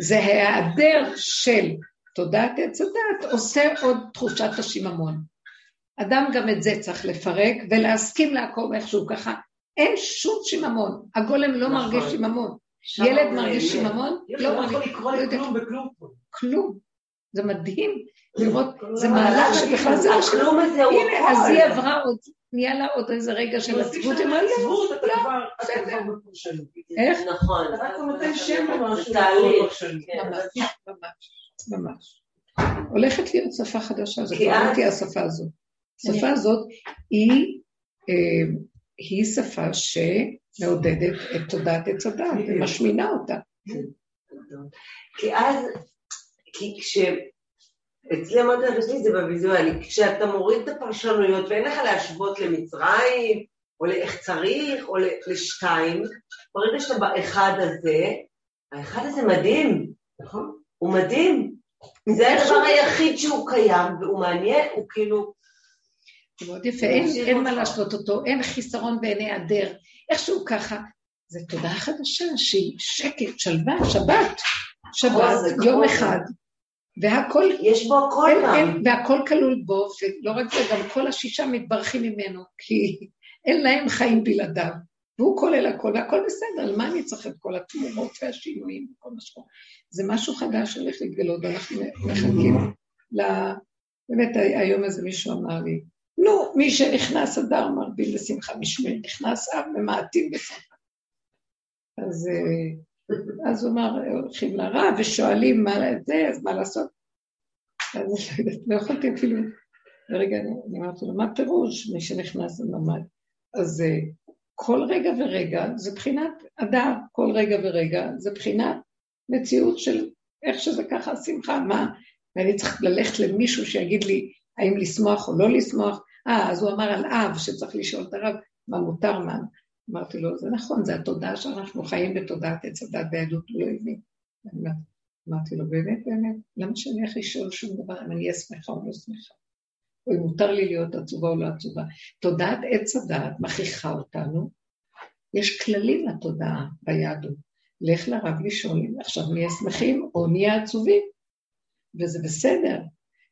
זה ההיעדר של תודעת עץ הדת עושה עוד תחושת השיממון. אדם גם את זה צריך לפרק ולהסכים לעקוב איכשהו ככה. אין שום שיממון, הגולם לא נכון. מרגיש שיממון. ילד מרגיש שיממון? לא. לא יכול לקרוא לכלום בכלום. כלום. זה מדהים לראות, זה מהלך שבכלל זה... הכלום הזה הוא הכל. הנה, אז היא עברה עוד, נהיה לה עוד איזה רגע של עצבות, היא אמרה, לא, לא, בסדר. איך? נכון. אתה נותן שם למשהו. ממש, ממש, ממש. הולכת להיות שפה חדשה, זה כבר לא תהיה השפה הזאת. השפה הזאת היא, אה, היא שפה שמעודדת את תודעת עץ הדת ומשמינה אותה. כי אז, כי כש... אצלי אמרתי לך, זה בוויזואלי, כשאתה מוריד את הפרשנויות ואין לך להשוות למצרים, או לאיך צריך, או לשתיים, ברגע שאתה באחד הזה, האחד הזה מדהים, נכון? הוא מדהים. זה הדבר היחיד שהוא קיים, והוא מעניין, הוא כאילו... זה מאוד יפה, אין, מה להשוות אותו, אין חיסרון בעיני הדר, איכשהו ככה. זה תודעה חדשה שהיא שקט, שלווה, שבת, שבת, יום אחד. והכל, יש בו הכל גם. והכל כלול בו, ולא רק זה, גם כל השישה מתברכים ממנו, כי אין להם חיים בלעדיו. והוא כולל הכל, והכל בסדר, למה אני צריך את כל התמורות והשינויים וכל מה שקורה? זה משהו חדש שהולך להתגלות, ואנחנו מחכים ל... באמת, היום איזה מישהו אמר לי, נו, מי שנכנס אדר מרבים בשמחה, מי שנכנס אב ממעטים בשמחה. אז, אה, אז הוא אמר, הולכים לרב ושואלים מה זה, אז מה לעשות? אז לא לא יכולתי אפילו, ורגע, אני אמרתי לו, מה פירוש מי שנכנס לממ"ד? אז אה, כל רגע ורגע זה בחינת אדר, כל רגע ורגע זה בחינת מציאות של איך שזה ככה, שמחה, מה? ואני צריך ללכת למישהו שיגיד לי האם לשמוח או לא לשמוח. אה, אז הוא אמר על אב שצריך לשאול את הרב מה מותר, מה... אמרתי לו, זה נכון, זה התודעה שאנחנו חיים בתודעת עץ הדת ביהדות, הוא לא הבין. אמרתי לו, באמת, באמת, למה שאני הולך לשאול שום דבר אם אני אהיה שמחה או לא שמחה? או אם מותר לי להיות עצובה או לא עצובה. תודעת עץ הדעת מכריחה אותנו, יש כללים לתודעה ביהדות. לך לרב לשאול אם עכשיו נהיה שמחים או נהיה עצובים, וזה בסדר,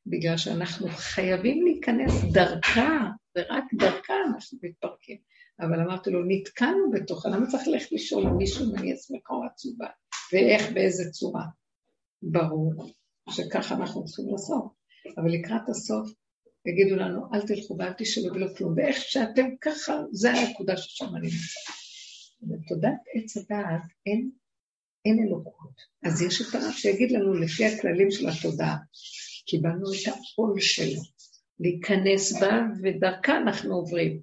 בגלל שאנחנו חייבים להיכנס דרכה, ורק דרכה אנחנו מתפרקים. אבל אמרתי לו, נתקענו בתוכה, למה צריך ללכת לשאול מישהו אם אני או עצובה, ואיך, באיזה צורה? ברור שככה אנחנו צריכים לעשות. אבל לקראת הסוף יגידו לנו, אל תלכו ואל תשאלו ולא כלום, ואיך שאתם ככה, זה הנקודה ששם אני נמצא. בתודעת עץ הדעת אין, אין אלוקות. אז יש את הרב שיגיד לנו לפי הכללים של התודעה, קיבלנו את העול שלו, להיכנס בה, ודרכה אנחנו עוברים.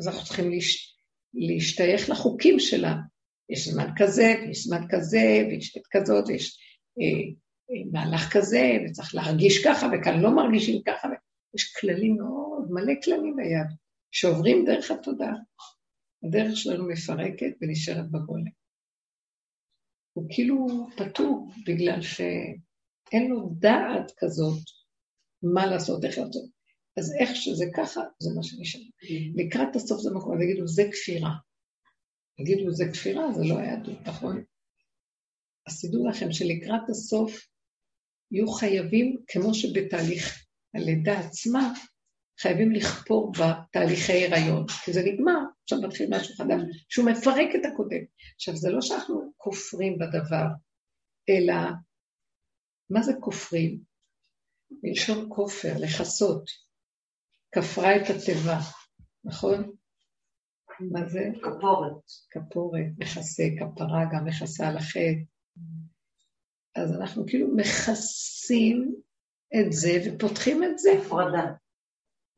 אז אנחנו צריכים להש... להשתייך לחוקים שלה. יש זמן כזה, ויש זמן כזה, ויש עת כזאת, ויש אה, אה, מהלך כזה, וצריך להרגיש ככה, וכאן לא מרגישים ככה. יש כללים מאוד, מלא כללים ביד, שעוברים דרך התודעה. הדרך שלנו מפרקת ונשארת בגולם. הוא כאילו פטור, בגלל שאין לו דעת כזאת מה לעשות, איך לעשות. אז איך שזה ככה, זה מה שנשאר. Mm-hmm. לקראת הסוף זה מקום, ויגידו, זה כפירה. יגידו, זה כפירה, זה לא היהדות, נכון? אז תדעו לכם שלקראת הסוף יהיו חייבים, כמו שבתהליך הלידה עצמה, חייבים לכפור בתהליכי הריון, כי זה נגמר, עכשיו מתחיל משהו חדש, שהוא מפרק את הקודם. עכשיו, זה לא שאנחנו כופרים בדבר, אלא מה זה כופרים? מלשון כופר, לכסות. כפרה את התיבה, נכון? מה זה? כפורת. כפורת, מכסה, כפרה, גם מכסה על החטא. אז אנחנו כאילו מכסים את זה ופותחים את זה. הפרדה.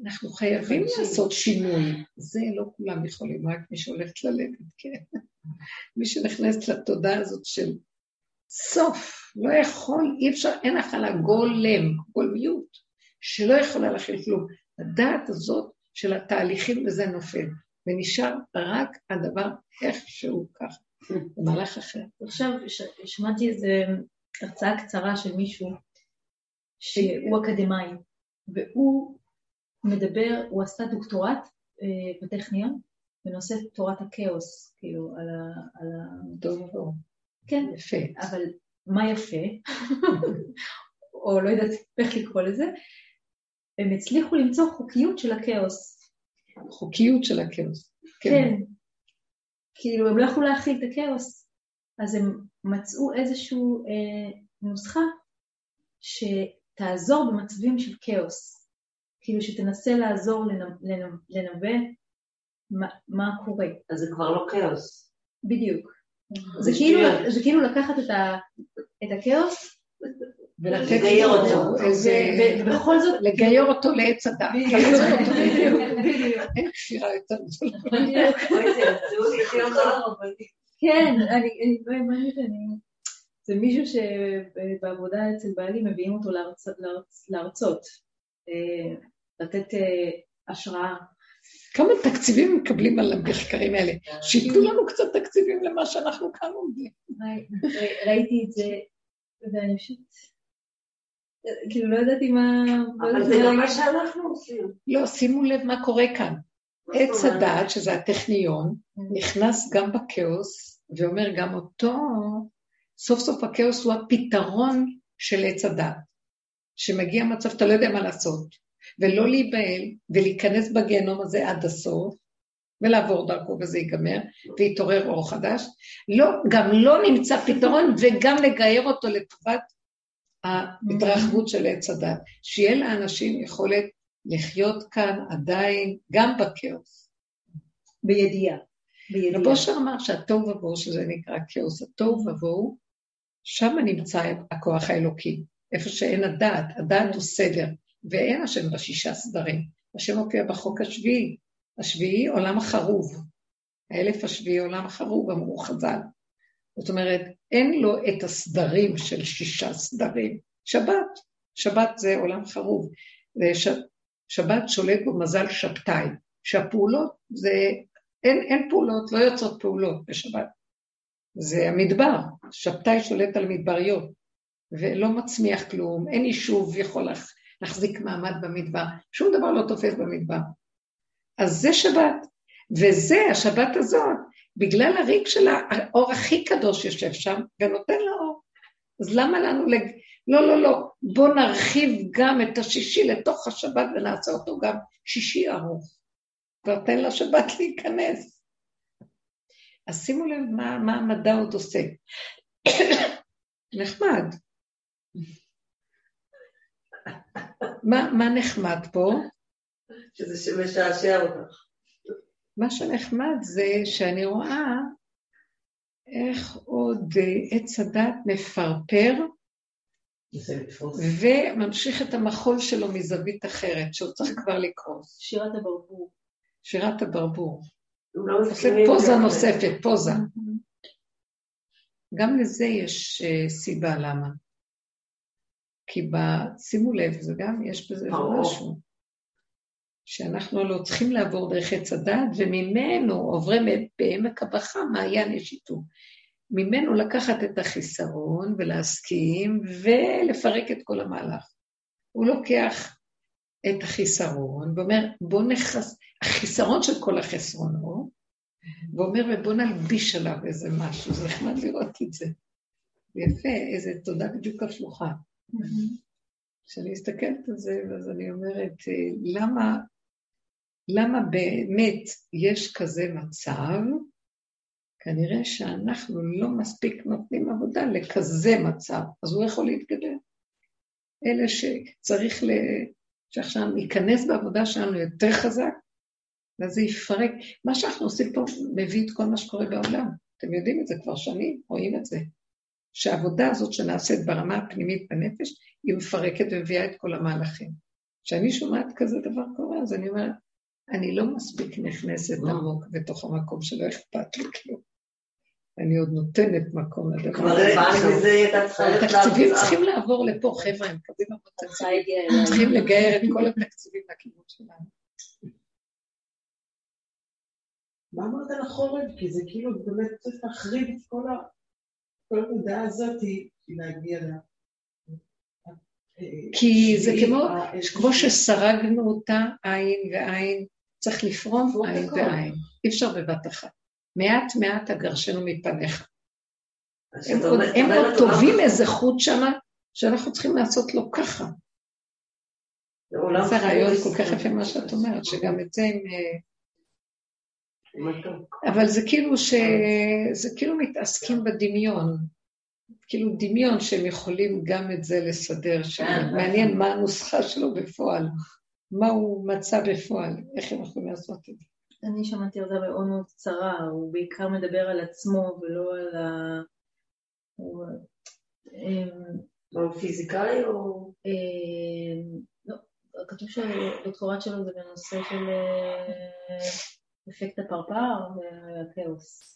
אנחנו חייבים לעשות שינוי. זה לא כולם יכולים, רק מי שהולכת ללדת, כן. מי שנכנסת לתודעה הזאת של סוף, לא יכול, אי אפשר, אין הכלה גולם, גולמיות, שלא יכולה להכיל כלום. הדעת הזאת של התהליכים וזה נופל, ונשאר רק הדבר איכשהו ככה, במהלך אחר. עכשיו שמעתי איזו הרצאה קצרה של מישהו שהוא אקדמאי, והוא מדבר, הוא עשה דוקטורט אה, בטכניון בנושא תורת הכאוס, כאילו, על ה... על ה... טוב, כן, יפה. אבל מה יפה, או לא יודעת איך לקרוא לזה, הם הצליחו למצוא חוקיות של הכאוס. חוקיות של הכאוס. כן. כאילו, הם לא יכלו להכיל את הכאוס, אז הם מצאו איזושהי אה, נוסחה שתעזור במצבים של כאוס. כאילו, שתנסה לעזור לנבא מה, מה קורה. אז זה כבר לא כאוס. בדיוק. זה כאילו, זה כאילו לקחת את, ה, את הכאוס ולגייר אותו. ובכל זאת... לגייר אותו לעץ הדת. אין כפירה יותר גדולה. כן, אני לא האמנתי, זה מישהו שבעבודה אצל בעלי מביאים אותו להרצות, אה, לתת אה, השראה. כמה תקציבים מקבלים על המחקרים האלה? שייתנו לנו קצת תקציבים למה שאנחנו כאן עומדים. ראיתי את זה, ואני פשוט... כאילו, לא ידעתי מה... לא אבל זה לא מה שאנחנו עושים. לא, שימו לב מה קורה כאן. עץ הדת, שזה הטכניון. נכנס גם בכאוס, ואומר גם אותו, סוף סוף הכאוס הוא הפתרון של עץ הדת. שמגיע מצב, אתה לא יודע מה לעשות, ולא להיבהל, ולהיכנס בגיהנום הזה עד הסוף, ולעבור דרכו וזה ייגמר, ויתעורר אור חדש. לא, גם לא נמצא פתרון, וגם לגייר אותו לטובת ההתרחבות של עץ הדת, שיהיה לאנשים יכולת לחיות כאן עדיין, גם בכאוס. בידיעה. רב אושר אמר שהתוהו ובוהו, שזה נקרא כאוס, התוהו ובוהו, שם נמצא הכוח האלוקי, איפה שאין הדעת, הדעת הוא סדר, ואין השם בשישה סדרים. השם מופיע בחוק השביעי, השביעי עולם החרוב, האלף השביעי עולם החרוב, אמרו חז"ל. זאת אומרת, אין לו את הסדרים של שישה סדרים. שבת, שבת זה עולם חרוב. ש... שבת שולט בו מזל שבתאי, שהפעולות זה, אין, אין פעולות, לא יוצאות פעולות בשבת. זה המדבר, שבתאי שולט על מדבריות, ולא מצמיח כלום, אין יישוב יכול להחזיק מעמד במדבר, שום דבר לא תופס במדבר. אז זה שבת, וזה, השבת הזאת, בגלל הריק של האור הכי קדוש יושב שם, ונותן לה אור. אז למה לנו, לג... לא, לא, לא, בואו נרחיב גם את השישי לתוך השבת ונעשה אותו גם שישי ארוך. ותן לשבת להיכנס. אז שימו לב מה, מה המדע עוד עושה. נחמד. מה, מה נחמד פה? שזה משעשע אותך. מה שנחמד זה שאני רואה איך עוד אה, עץ הדת מפרפר וממשיך את המחול שלו מזווית אחרת, שהוא צריך כבר לקרוס. שירת הברבור. שירת הברבור. לא עושה פוזה נוספת, פוזה. גם לזה יש uh, סיבה למה. כי ב... שימו לב, זה גם, יש בזה משהו. שאנחנו לא צריכים לעבור דרך עץ הדת, וממנו עוברים בעמק הבכה מעיין יש איתו. ממנו לקחת את החיסרון ולהסכים ולפרק את כל המהלך. הוא לוקח את החיסרון ואומר, בוא נכס... החיסרון של כל החסרונות, ואומר, ובוא נלביש עליו איזה משהו, זה נחמד לראות את זה. יפה, איזה תודה בדיוק הפלוחה. כשאני מסתכלת על זה, אז אני אומרת, למה, למה באמת יש כזה מצב כנראה שאנחנו לא מספיק נותנים עבודה לכזה מצב, אז הוא יכול להתגבר. אלה שצריך ל... שעכשיו ניכנס בעבודה שלנו יותר חזק, ואז זה יפרק. מה שאנחנו עושים פה מביא את כל מה שקורה בעולם. אתם יודעים את זה כבר שנים, רואים את זה. שהעבודה הזאת שנעשית ברמה הפנימית בנפש, היא מפרקת ומביאה את כל המהלכים. כשאני שומעת כזה דבר קורה, אז אני אומרת, אני לא מספיק נכנסת עמוק בתוך המקום שלא אכפת לי כלום. אני עוד נותנת מקום לדבר. כבר הבנו מזה, הייתה צריכה התקציבים צריכים לעבור לפה, חבר'ה, הם מקבלים הרבה תקציבים. צריכים לגייר את כל התקציבים לכיוון שלנו. מה אמרת על החורף? כי זה כאילו באמת צריך להחריב את כל המודעה הזאת להגיע ל... כי זה כמו שסרגנו אותה עין ועין, צריך לפרום עין ועין. אי אפשר בבת אחת. מעט מעט אגרשנו מפניך. הם עוד, טובים איזה חוט שמה, שאנחנו צריכים לעשות לו ככה. זה רעיון כל כך יפה מה שאת אומרת, שגם את זה הם... אה, אבל זה כאילו ש... זה כאילו מתעסקים בדמיון. כאילו דמיון שהם יכולים גם את זה לסדר, שמעניין מה הנוסחה שלו בפועל, מה הוא מצא בפועל, איך הם יכולים לעשות את זה. אני שמעתי אותה מאוד מאוד קצרה, הוא בעיקר מדבר על עצמו ולא על ה... הוא אמ, פיזיקאי או... אמ, לא, כתוב שהדוקטורט שלו זה בנושא של אה, אפקט הפרפר והכאוס.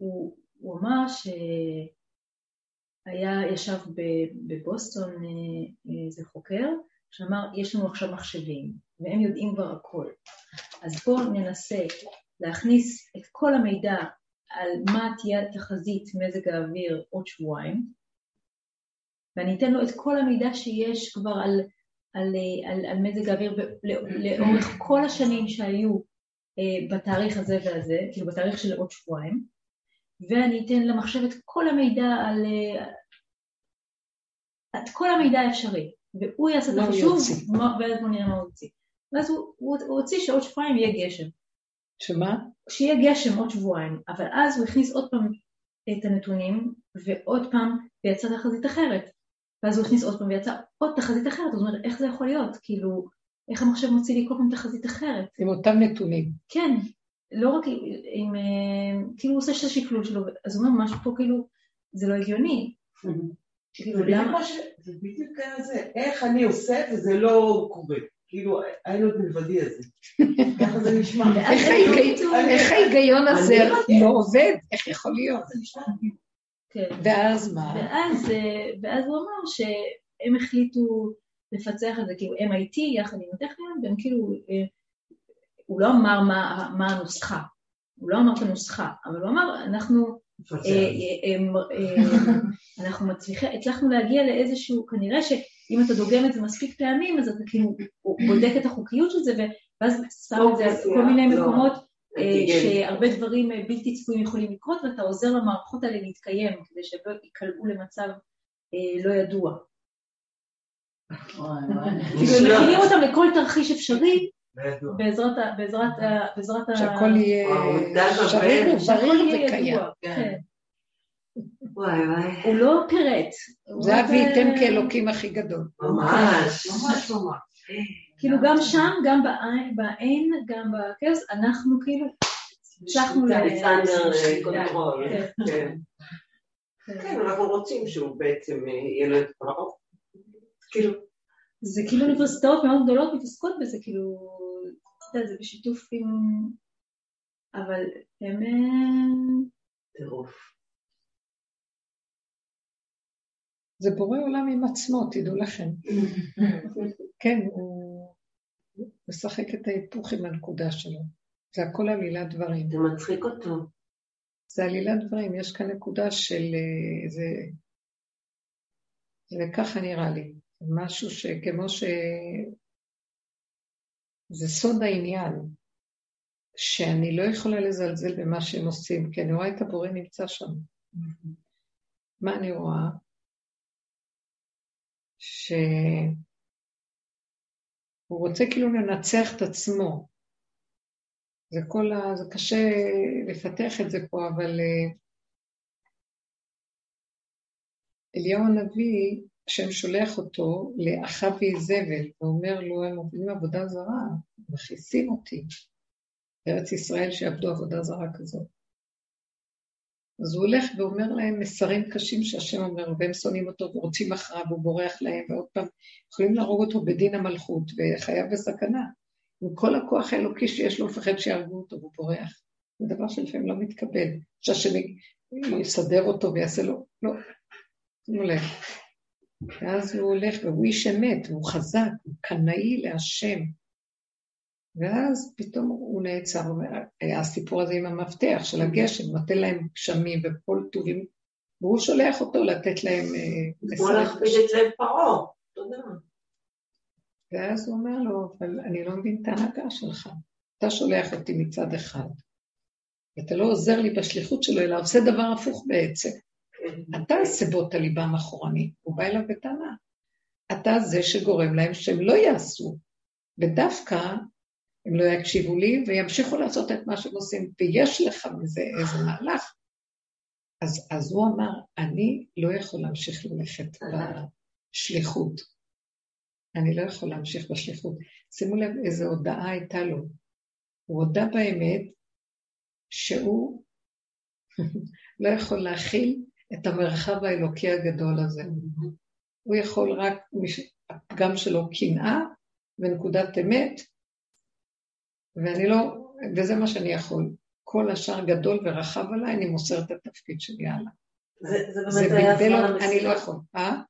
אמ, הוא אמר שהיה, ישב בבוסטון אה, איזה חוקר, שאמר, יש לנו עכשיו מחשבים, והם יודעים כבר הכל. אז בואו ננסה להכניס את כל המידע על מה תהיה תחזית מזג האוויר עוד שבועיים, ואני אתן לו את כל המידע שיש כבר על, על, על, על מזג האוויר לאורך כל השנים שהיו אה, בתאריך הזה והזה, כאילו בתאריך של עוד שבועיים, ואני אתן למחשב את כל המידע על... אה, את כל המידע האפשרי, והוא יעשה את החישוב, ואז בוא נראה מה הוא הוציא. ואז הוא, הוציא שעוד שבועיים יהיה גשם. שמה? שיהיה גשם עוד שבועיים, אבל אז הוא הכניס עוד פעם את הנתונים, ועוד פעם, ויצא תחזית אחרת. ואז הוא הכניס עוד פעם ויצא עוד תחזית אחרת, זאת אומרת, איך זה יכול להיות? כאילו, איך המחשב מוציא לי כל פעם תחזית אחרת? עם אותם נתונים. כן, לא רק עם, אה, כאילו הוא עושה את השקלול שלו, אז הוא אומר משהו פה כאילו, זה לא הגיוני. כאילו למה... זה בדיוק כזה, איך אני עושה וזה לא קורה. כאילו, היינו את מלבדי הזה. ככה זה נשמע. איך ההיגיון הזה לא עובד? איך יכול להיות? כן. ואז מה? אה, ואז הוא אמר שהם החליטו לפצח את זה, כאילו MIT יחד עם הטכניון, והם כאילו, אה, הוא לא אמר מה הנוסחה, הוא לא אמר את הנוסחה, אבל הוא אמר, אנחנו אנחנו מצליחים, הצלחנו להגיע לאיזשהו, כנראה שאם אתה דוגם את זה מספיק פעמים, אז אתה כאילו בודק את החוקיות של זה, ואז שם את זה על כל מיני לא, מקומות אה, שהרבה דברים אה, בלתי צפויים יכולים לקרות, ואתה עוזר למערכות האלה להתקיים, כדי שלא ייקלעו למצב אה, לא ידוע. כאילו, מכינים אותם לכל תרחיש אפשרי, בעזרת ה... בעזרת ה... בעזרת ה... שהכל יהיה שריר ובריר וקיים. כן. וואי וואי. הוא לא פירט. זה אביתם כאלוקים הכי גדול. ממש, ממש ממש. כאילו גם שם, גם בעין, גם בכס, אנחנו כאילו המשכנו ל... קונטרול. כן. כן, אנחנו רוצים שהוא בעצם יהיה לו את פרעה. כאילו... זה כאילו אוניברסיטאות מאוד גדולות מתעסקות בזה, כאילו, יודע, זה בשיתוף עם... אבל הם... טירוף. זה בורא עולם עם עצמו, תדעו לכם. כן, הוא משחק את ההיפוך עם הנקודה שלו. זה הכל עלילת דברים. זה מצחיק אותו. זה עלילת דברים, יש כאן נקודה של... אה, זה, זה ככה נראה לי. משהו שכמו ש... זה סוד העניין, שאני לא יכולה לזלזל במה שהם עושים, כי אני רואה את הבורא נמצא שם. מה אני רואה? שהוא רוצה כאילו לנצח את עצמו. זה כל ה... זה קשה לפתח את זה פה, אבל אה, אליהו הנביא השם שולח אותו לאחיו ואיזבל, ואומר לו, הם עובדים עבודה זרה, מכעיסים אותי. בארץ ישראל שעבדו עבודה זרה כזאת. אז הוא הולך ואומר להם מסרים קשים שהשם אומר, והם שונאים אותו ורוצים אחריו, והוא בורח להם, ועוד פעם, יכולים להרוג אותו בדין המלכות, וחייו בסכנה. עם כל הכוח האלוקי שיש לו, מפחד שיהרגו אותו, והוא בורח. זה דבר שלפעמים לא מתקבל, שהשם יסדר אותו ויעשה לו, לא, שימו לב. ואז הוא הולך, והוא איש אמת, והוא חזק, הוא קנאי להשם. ואז פתאום הוא נעצר, היה הסיפור הזה עם המפתח של הגשם, נותן להם גשמים וכל טובים, והוא שולח אותו לתת להם... הוא להכפיש את לב פרעה, תודה. ואז הוא אומר לו, אבל אני לא מבין את ההנהגה שלך. אתה שולח אותי מצד אחד אתה לא עוזר לי בשליחות שלו, אלא עושה דבר הפוך בעצם. אתה סיבות הליבם אחורנית, הוא בא אליו בטענה. אתה זה שגורם להם שהם לא יעשו, ודווקא הם לא יקשיבו לי וימשיכו לעשות את מה שהם עושים, ויש לך מזה איזה מהלך. אז, אז הוא אמר, אני לא יכול להמשיך ללכת בשליחות. אני לא יכול להמשיך בשליחות. שימו לב איזו הודעה הייתה לו. הוא הודה באמת שהוא לא יכול להכיל את המרחב האלוקי הגדול הזה. הוא יכול רק, הפגם שלו קנאה ונקודת אמת, ואני לא, וזה מה שאני יכול. כל השאר גדול ורחב עליי, אני מוסר את התפקיד שלי הלאה. זה, זה באמת היה הזמן המסירה. אני לא יכול. אה?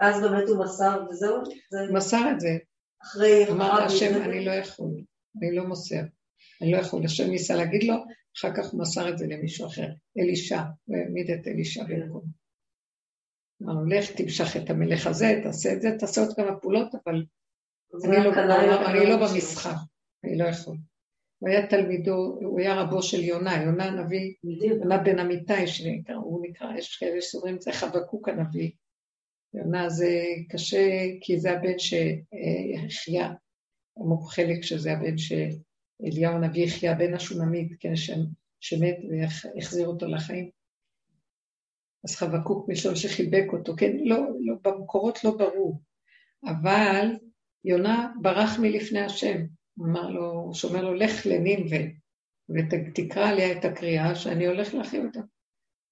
אז באמת הוא מסר, וזהו? זה... מסר את זה. אחרי... אמר השם, אני לא יכול, אני לא מוסר. אני לא יכול. השם ניסה להגיד לו, אחר כך הוא מסר את זה למישהו אחר. אלישע, הוא העמיד את אלישע במקום. אמרנו, לך תמשך את המלך הזה, תעשה את זה, תעשה עוד כמה פעולות, אבל אני לא, אני לא במשחק, אני לא יכול. הוא היה תלמידו, הוא היה רבו של יונה, יונה הנביא, יונה בן אמיתי, שהוא נקרא, יש כאלה שאומרים זה חבקוק הנביא. יונה זה קשה, כי זה הבן שהחיה, אמרו חלק שזה הבן שאליהו הנביא החיה, בן השונמית, כן, שמת והחזיר אותו לחיים. אז חבקוק משול שחיבק אותו, כן, לא, לא, במקורות לא ברור, אבל יונה ברח מלפני השם, הוא אמר לו, הוא שומר לו, לך לנינווה ותקרא עליה את הקריאה שאני הולך להכין אותה.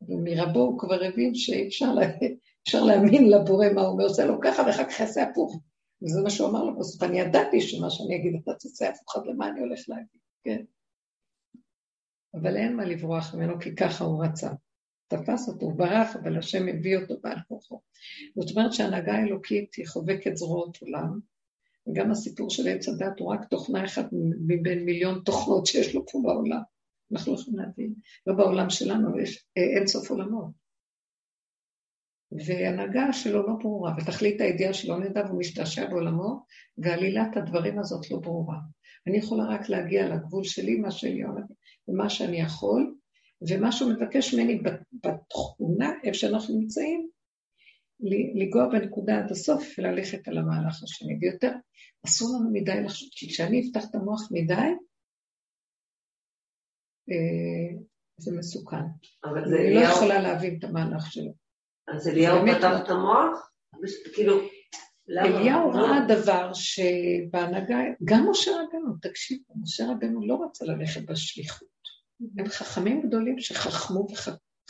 ומרבו הוא כבר הבין שאי אפשר, לה, להאמין לבורא מה הוא אומר, עושה לו ככה ואחר כך יעשה הפוך. וזה מה שהוא אמר לו בסוף, אני ידעתי שמה שאני אגיד אתה תעשה הפוך, אז למה אני הולך להגיד, כן. אבל אין מה לברוח ממנו, כי ככה הוא רצה. תפס אותו, הוא ברח, אבל השם הביא אותו בעל כוחו. זאת אומרת שההנהגה האלוקית היא חובקת זרועות עולם, וגם הסיפור של עץ הדת הוא רק תוכנה אחת מבין מיליון תוכנות שיש לו פה בעולם. אנחנו לא יכולים להבין. לא בעולם שלנו, יש אה, אין סוף עולמות. והנהגה שלו לא ברורה, ותכלית הידיעה שלא נדע והוא משתעשע בעולמו, ועלילת הדברים הזאת לא ברורה. אני יכולה רק להגיע לגבול שלי, מה שלי ומה שאני יכול, ומה שהוא מבקש ממני בתכונה, איפה שאנחנו נמצאים, לנגוע בנקודה עד הסוף וללכת על המהלך השני. ויותר, אסור לנו מדי לחשוב, כי כשאני אפתח את המוח מדי, אה, זה מסוכן. אני לא יכולה להבין את המהלך שלו. אז אליהו פתח את המוח? כאילו, למה? אליהו ראה דבר שבהנהגה, גם משה רבנו, תקשיבו, משה רבנו לא רצה ללכת בשליחות. הם חכמים גדולים שחכמו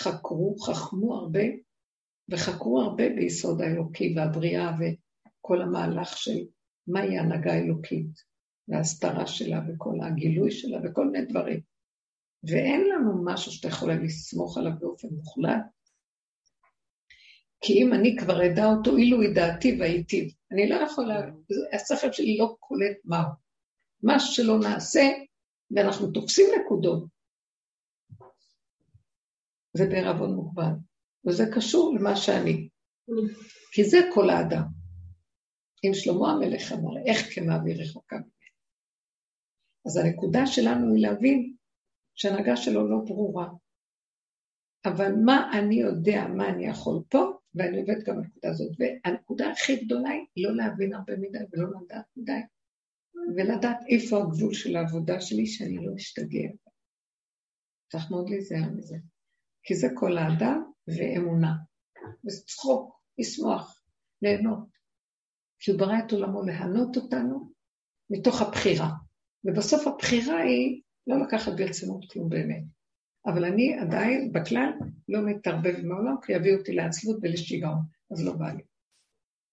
וחקרו, חכמו הרבה, וחקרו הרבה ביסוד האלוקי והבריאה וכל המהלך של מהי ההנהגה האלוקית, וההסתרה שלה וכל הגילוי שלה וכל מיני דברים. ואין לנו משהו שאתה יכולה לסמוך עליו באופן מוחלט, כי אם אני כבר אדע אותו, אילו ידעתי והייטיב. אני לא יכולה, השכל שלי לא קולט מהו. מה שלא נעשה, ואנחנו תופסים נקודות, זה בערבון מוגבל, וזה קשור למה שאני. כי זה כל האדם. אם שלמה המלך אמר, איך כמעביר רחוקה ממנו. אז הנקודה שלנו היא להבין שההנהגה שלו לא ברורה. אבל מה אני יודע, מה אני יכול פה, ואני עובד גם בנקודה הזאת. והנקודה הכי גדולה היא לא להבין הרבה מדי ולא לדעת מדי, ולדעת איפה הגבול של העבודה שלי, שאני לא אשתגע. צריך מאוד להיזהר מזה. כי זה כל האדם ואמונה. וצחוק, לשמוח, ליהנות. כי הוא ברא את עולמו להנות אותנו מתוך הבחירה. ובסוף הבחירה היא לא לקחת ברצינות כלום באמת. אבל אני עדיין, בכלל, לא מתערבב עם העולם, כי יביא אותי לעצלות ולשיגעון, אז לא בא לי.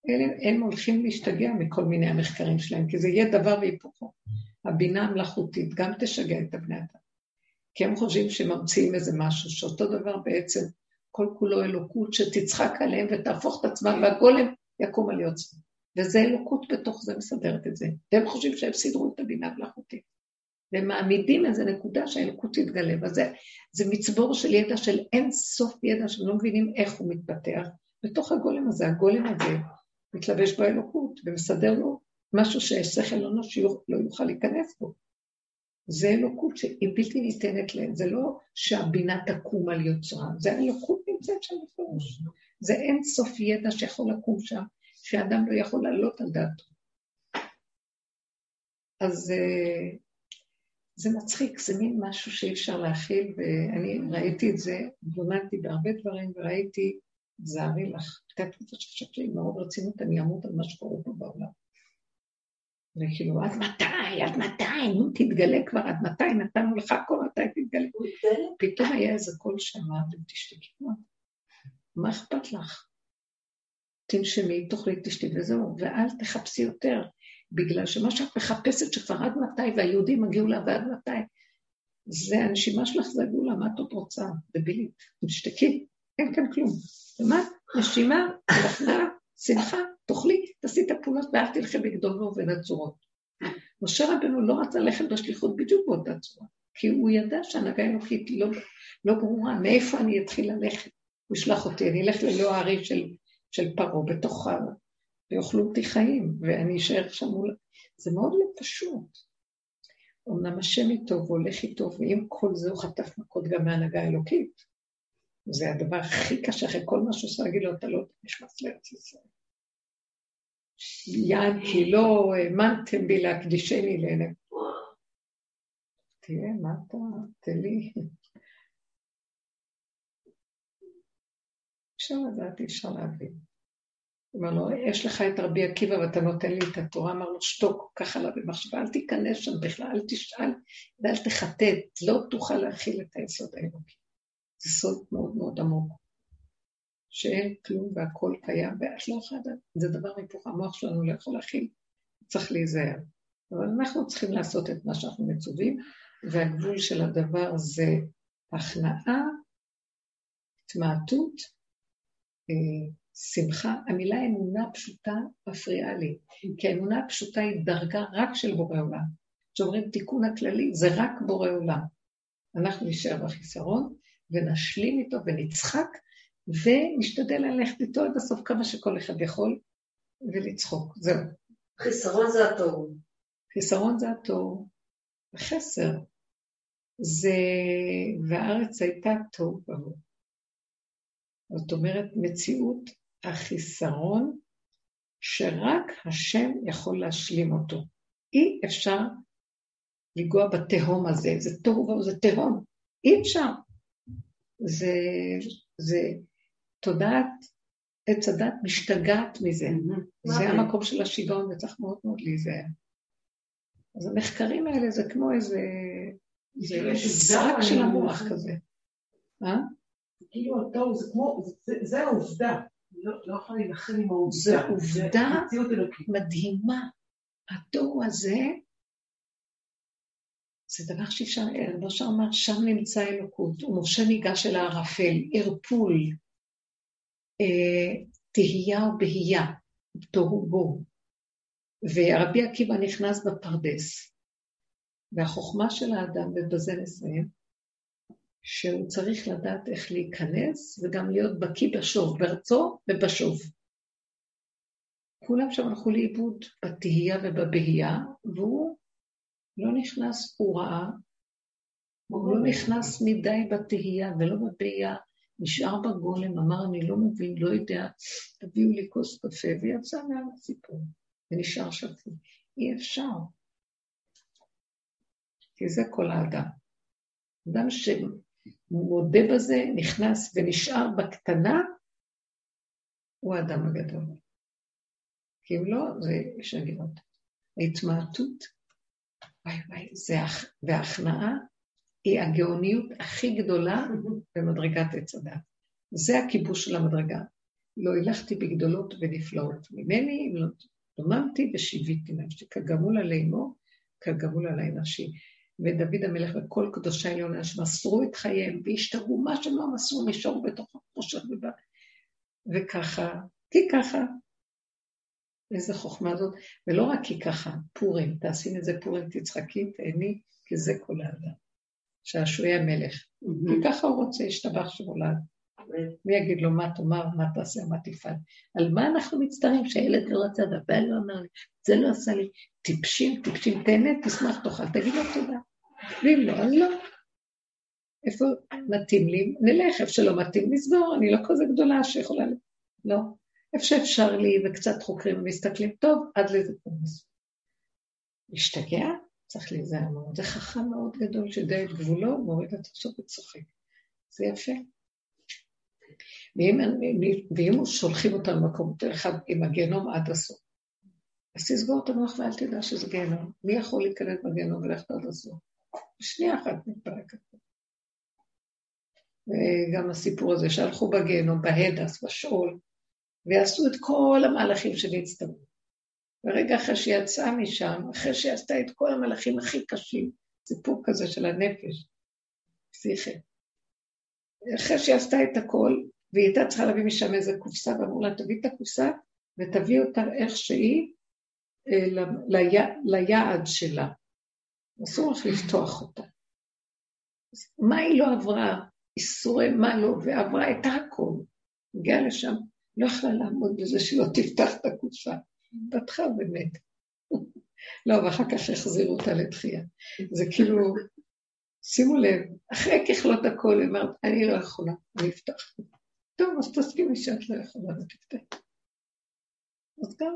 אלה, הם הולכים להשתגע מכל מיני המחקרים שלהם, כי זה יהיה דבר והיפוכו. הבינה המלאכותית גם תשגע את הבני אדם. כי הם חושבים שממציאים איזה משהו, שאותו דבר בעצם כל כולו אלוקות שתצחק עליהם ותהפוך את עצמם, והגולם יקום על יוצא. וזה אלוקות בתוך זה מסדרת את זה. והם חושבים שהם סידרו את הבינה המלאכותית. והם מעמידים איזה נקודה שהאלוקות תתגלה. וזה זה מצבור של ידע של אין סוף ידע שהם לא מבינים איך הוא מתפתח. בתוך הגולם הזה, הגולם הזה מתלבש באלוקות ומסדר לו משהו ששכל אנושי לא יוכל להיכנס בו. זה אלוקות שהיא בלתי ניתנת להם, זה לא שהבינה תקום על יוצרה, זה האלוקות נמצאת שם בפירוש. זה אין סוף ידע שיכול לקום שם, שאדם לא יכול לעלות על דעתו. אז אה, זה מצחיק, זה מין משהו שאי אפשר להכיל, ואני ראיתי את זה, התבוננתי בהרבה דברים, וראיתי, תזהרי לך, כתבתי את השקשקים מאוד רצינות, אני אמות על מה שקורה פה בעולם. וכאילו, עד מתי? עד מתי? נו, תתגלה כבר, עד מתי? נתנו לך הכל, מתי תתגלה? פתאום היה איזה קול שאמרתם, תשתקי כבר. מה אכפת לך? תנשמי, תאכלי, תשתי וזהו, ואל תחפשי יותר, בגלל שמה שאת מחפשת שכבר עד מתי, והיהודים הגיעו לה ועד מתי, זה הנשימה שלך, זה הגאולה, מה את עוד רוצה? דבילית, תשתקי, אין כאן כלום. ומה? נשימה, הלכנה, שמחה, תאכלי, תעשי את הפעולות ואל תלכי בגדולו ובנצורות. משה רבנו לא רצה ללכת בשליחות בדיוק באותה צורה, כי הוא ידע שהנהגה האלוקית לא, לא ברורה, מאיפה אני אתחיל ללכת? הוא ישלח אותי, אני אלך ללא הארי של, של פרעה בתוך. ויאכלו אותי חיים, ואני אשאר שם מול... זה מאוד לא פשוט. אמנם השם איתו והולך איתו, ועם כל זה הוא חטף מכות גם מהנהגה האלוקית. זה הדבר הכי קשה, אחרי כל מה שעושה, להגיד לו, אתה לא נכנס לארץ ישראל. יען כי לא האמנתם בי להקדישני לעיני. תראה, מה אתה, תן לי. אפשר לדעת, אי אפשר להבין. אמר לו, יש לך את רבי עקיבא ואתה נותן לי את התורה, אמר לו, שתוק, ככה לה במחשבה, אל תיכנס שם בכלל, אל תשאל ואל תחטט, לא תוכל להכיל את היסוד האלוקי. זה סוד מאוד מאוד עמוק, שאין כלום והכל קיים, ואת לא יכולה לדעת, זה דבר היפוך המוח שלנו לא יכול להכיל, צריך להיזהר. אבל אנחנו צריכים לעשות את מה שאנחנו מצווים, והגבול של הדבר זה הכנעה, התמעטות, אה, שמחה. המילה אמונה פשוטה מפריעה לי, כי האמונה הפשוטה היא דרגה רק של בורא עולם. כשאומרים תיקון הכללי, זה רק בורא עולם. אנחנו נשאר בחיסרון, ונשלים איתו ונצחק, ונשתדל ללכת איתו עד הסוף כמה שכל אחד יכול, ולצחוק. זהו. חיסרון זה התוהו. חיסרון זה התוהו. וחסר. זה... והארץ הייתה תוהו ובוהו. זאת אומרת, מציאות החיסרון שרק השם יכול להשלים אותו. אי אפשר לנגוע בתהום הזה, זה תוהו זה תהום, אי אפשר. זה, זה תודעת עץ הדת משתגעת מזה. זה המקום של השיגעון, וצריך מאוד מאוד להיזהר. אז המחקרים האלה זה כמו איזה... זה סרק של המוח כזה. אה? כאילו התוהו זה כמו, זה העובדה. לא, לא יכולה להילחם עם העובדה. זו עובדה מדהימה. התוהו הזה זה דבר שאי אפשר, רבו שם נמצא אלוקות, ומשה ניגש אל הערפל, ערפול, אה, תהייה ובהייה, תוהו בוהו. ורבי עקיבא נכנס בפרדס, והחוכמה של האדם, ובזה נסיים, שהוא צריך לדעת איך להיכנס וגם להיות בקיא בשוב, ברצו ובשוב. כולם שם הלכו לאיבוד בתהייה ובבהייה, והוא לא נכנס, הוא ראה, הוא לא נכנס מדי בתהייה ולא בבהייה, נשאר בגולם, אמר, אני לא מבין, לא יודע, תביאו לי כוס קפה, ויצא מעל הסיפור, ונשאר שפוי. אי אפשר. כי זה כל האדם. אדם שמודה בזה, נכנס ונשאר בקטנה, הוא האדם הגדול. כי אם לא, זה יש הגירות. ההתמעטות וואי וואי, זה, וההכנעה היא הגאוניות הכי גדולה במדרגת עץ הדת. זה הכיבוש של המדרגה. לא הלכתי בגדולות ונפלאות ממני, אם לא דוממתי ושיוויתי נפשי, כגמול עלי אמו, כגמול עלי נפשי. ודוד המלך וכל קדושי עליון שמסרו את חייהם והשתגעו מה שהם לא מסרו, נשארו בתוך הפרושות ובא. וככה, כי ככה, איזה חוכמה זאת, ולא רק כי ככה, פורים, תעשי מזה פורים, תצחקי, תהני, כי זה כל האדם. שעשועי המלך. כי ככה הוא רוצה, ישתבח שמולד. מי יגיד לו מה תאמר, מה תעשה, מה תפעל. על מה אנחנו מצטערים שהילד לא רצה, והבעל לא אמר לי, זה לא עשה לי. טיפשים, טיפשים, תהנה, תשמח, תאכל, תגיד לו תודה. ואם לא, אז לא. איפה מתאים לי, נלך, איפה שלא מתאים, נסגור, אני לא כזה גדולה שיכולה... לא. איפה שאפשר לי, וקצת חוקרים ומסתכלים, טוב, עד לזה פרמוס. להשתגע? צריך להיזהר מאוד. זה חכם מאוד גדול שדי את גבולו, מוריד את הסוף וצוחק. זה יפה. ואם, ואם שולחים אותנו למקום אחד עם הגיהנום עד הסוף, אז תסגור את המוח ואל תדע שזה גיהנום. מי יכול להיכנס בגיהנום וללכת עד הסוף? בשנייה אחת מתפרק. וגם הסיפור הזה שהלכו בגיהנום, בהדס, בשאול, ועשו את כל המהלכים שנצטרכו. ורגע אחרי שהיא יצאה משם, אחרי שהיא עשתה את כל המהלכים הכי קשים, סיפור כזה של הנפש, פסיכי. אחרי שהיא עשתה את הכל, והיא הייתה צריכה להביא משם איזה קופסה, ואמרו לה, תביא את הקופסה ותביא אותה איך שהיא ליעד שלה. אסור לך לפתוח אותה. מה היא לא עברה? איסורי מה לא, ועברה את הכל. הגיעה לשם, לא יכלה לעמוד בזה שלא תפתח את הקופסה. פתחה באמת. לא, ואחר כך החזירו אותה לתחייה. זה כאילו, שימו לב, אחרי ככלות הכל, היא אומרת, אני לא יכולה, אני אפתח. טוב, אז תסכימי שאת לא יכולה ותפתח. אז גם,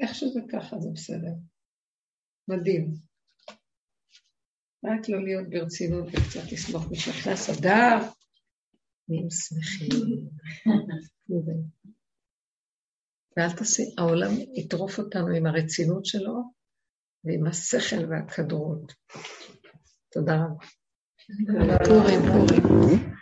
איך שזה ככה, זה בסדר. מדהים. רק לא להיות ברצינות וקצת לסמוך משנכנס אדר, נהיים שמחים. ואל תעשי, העולם יטרוף אותנו עם הרצינות שלו ועם השכל והכדרות. תודה רבה. פורים, פורים.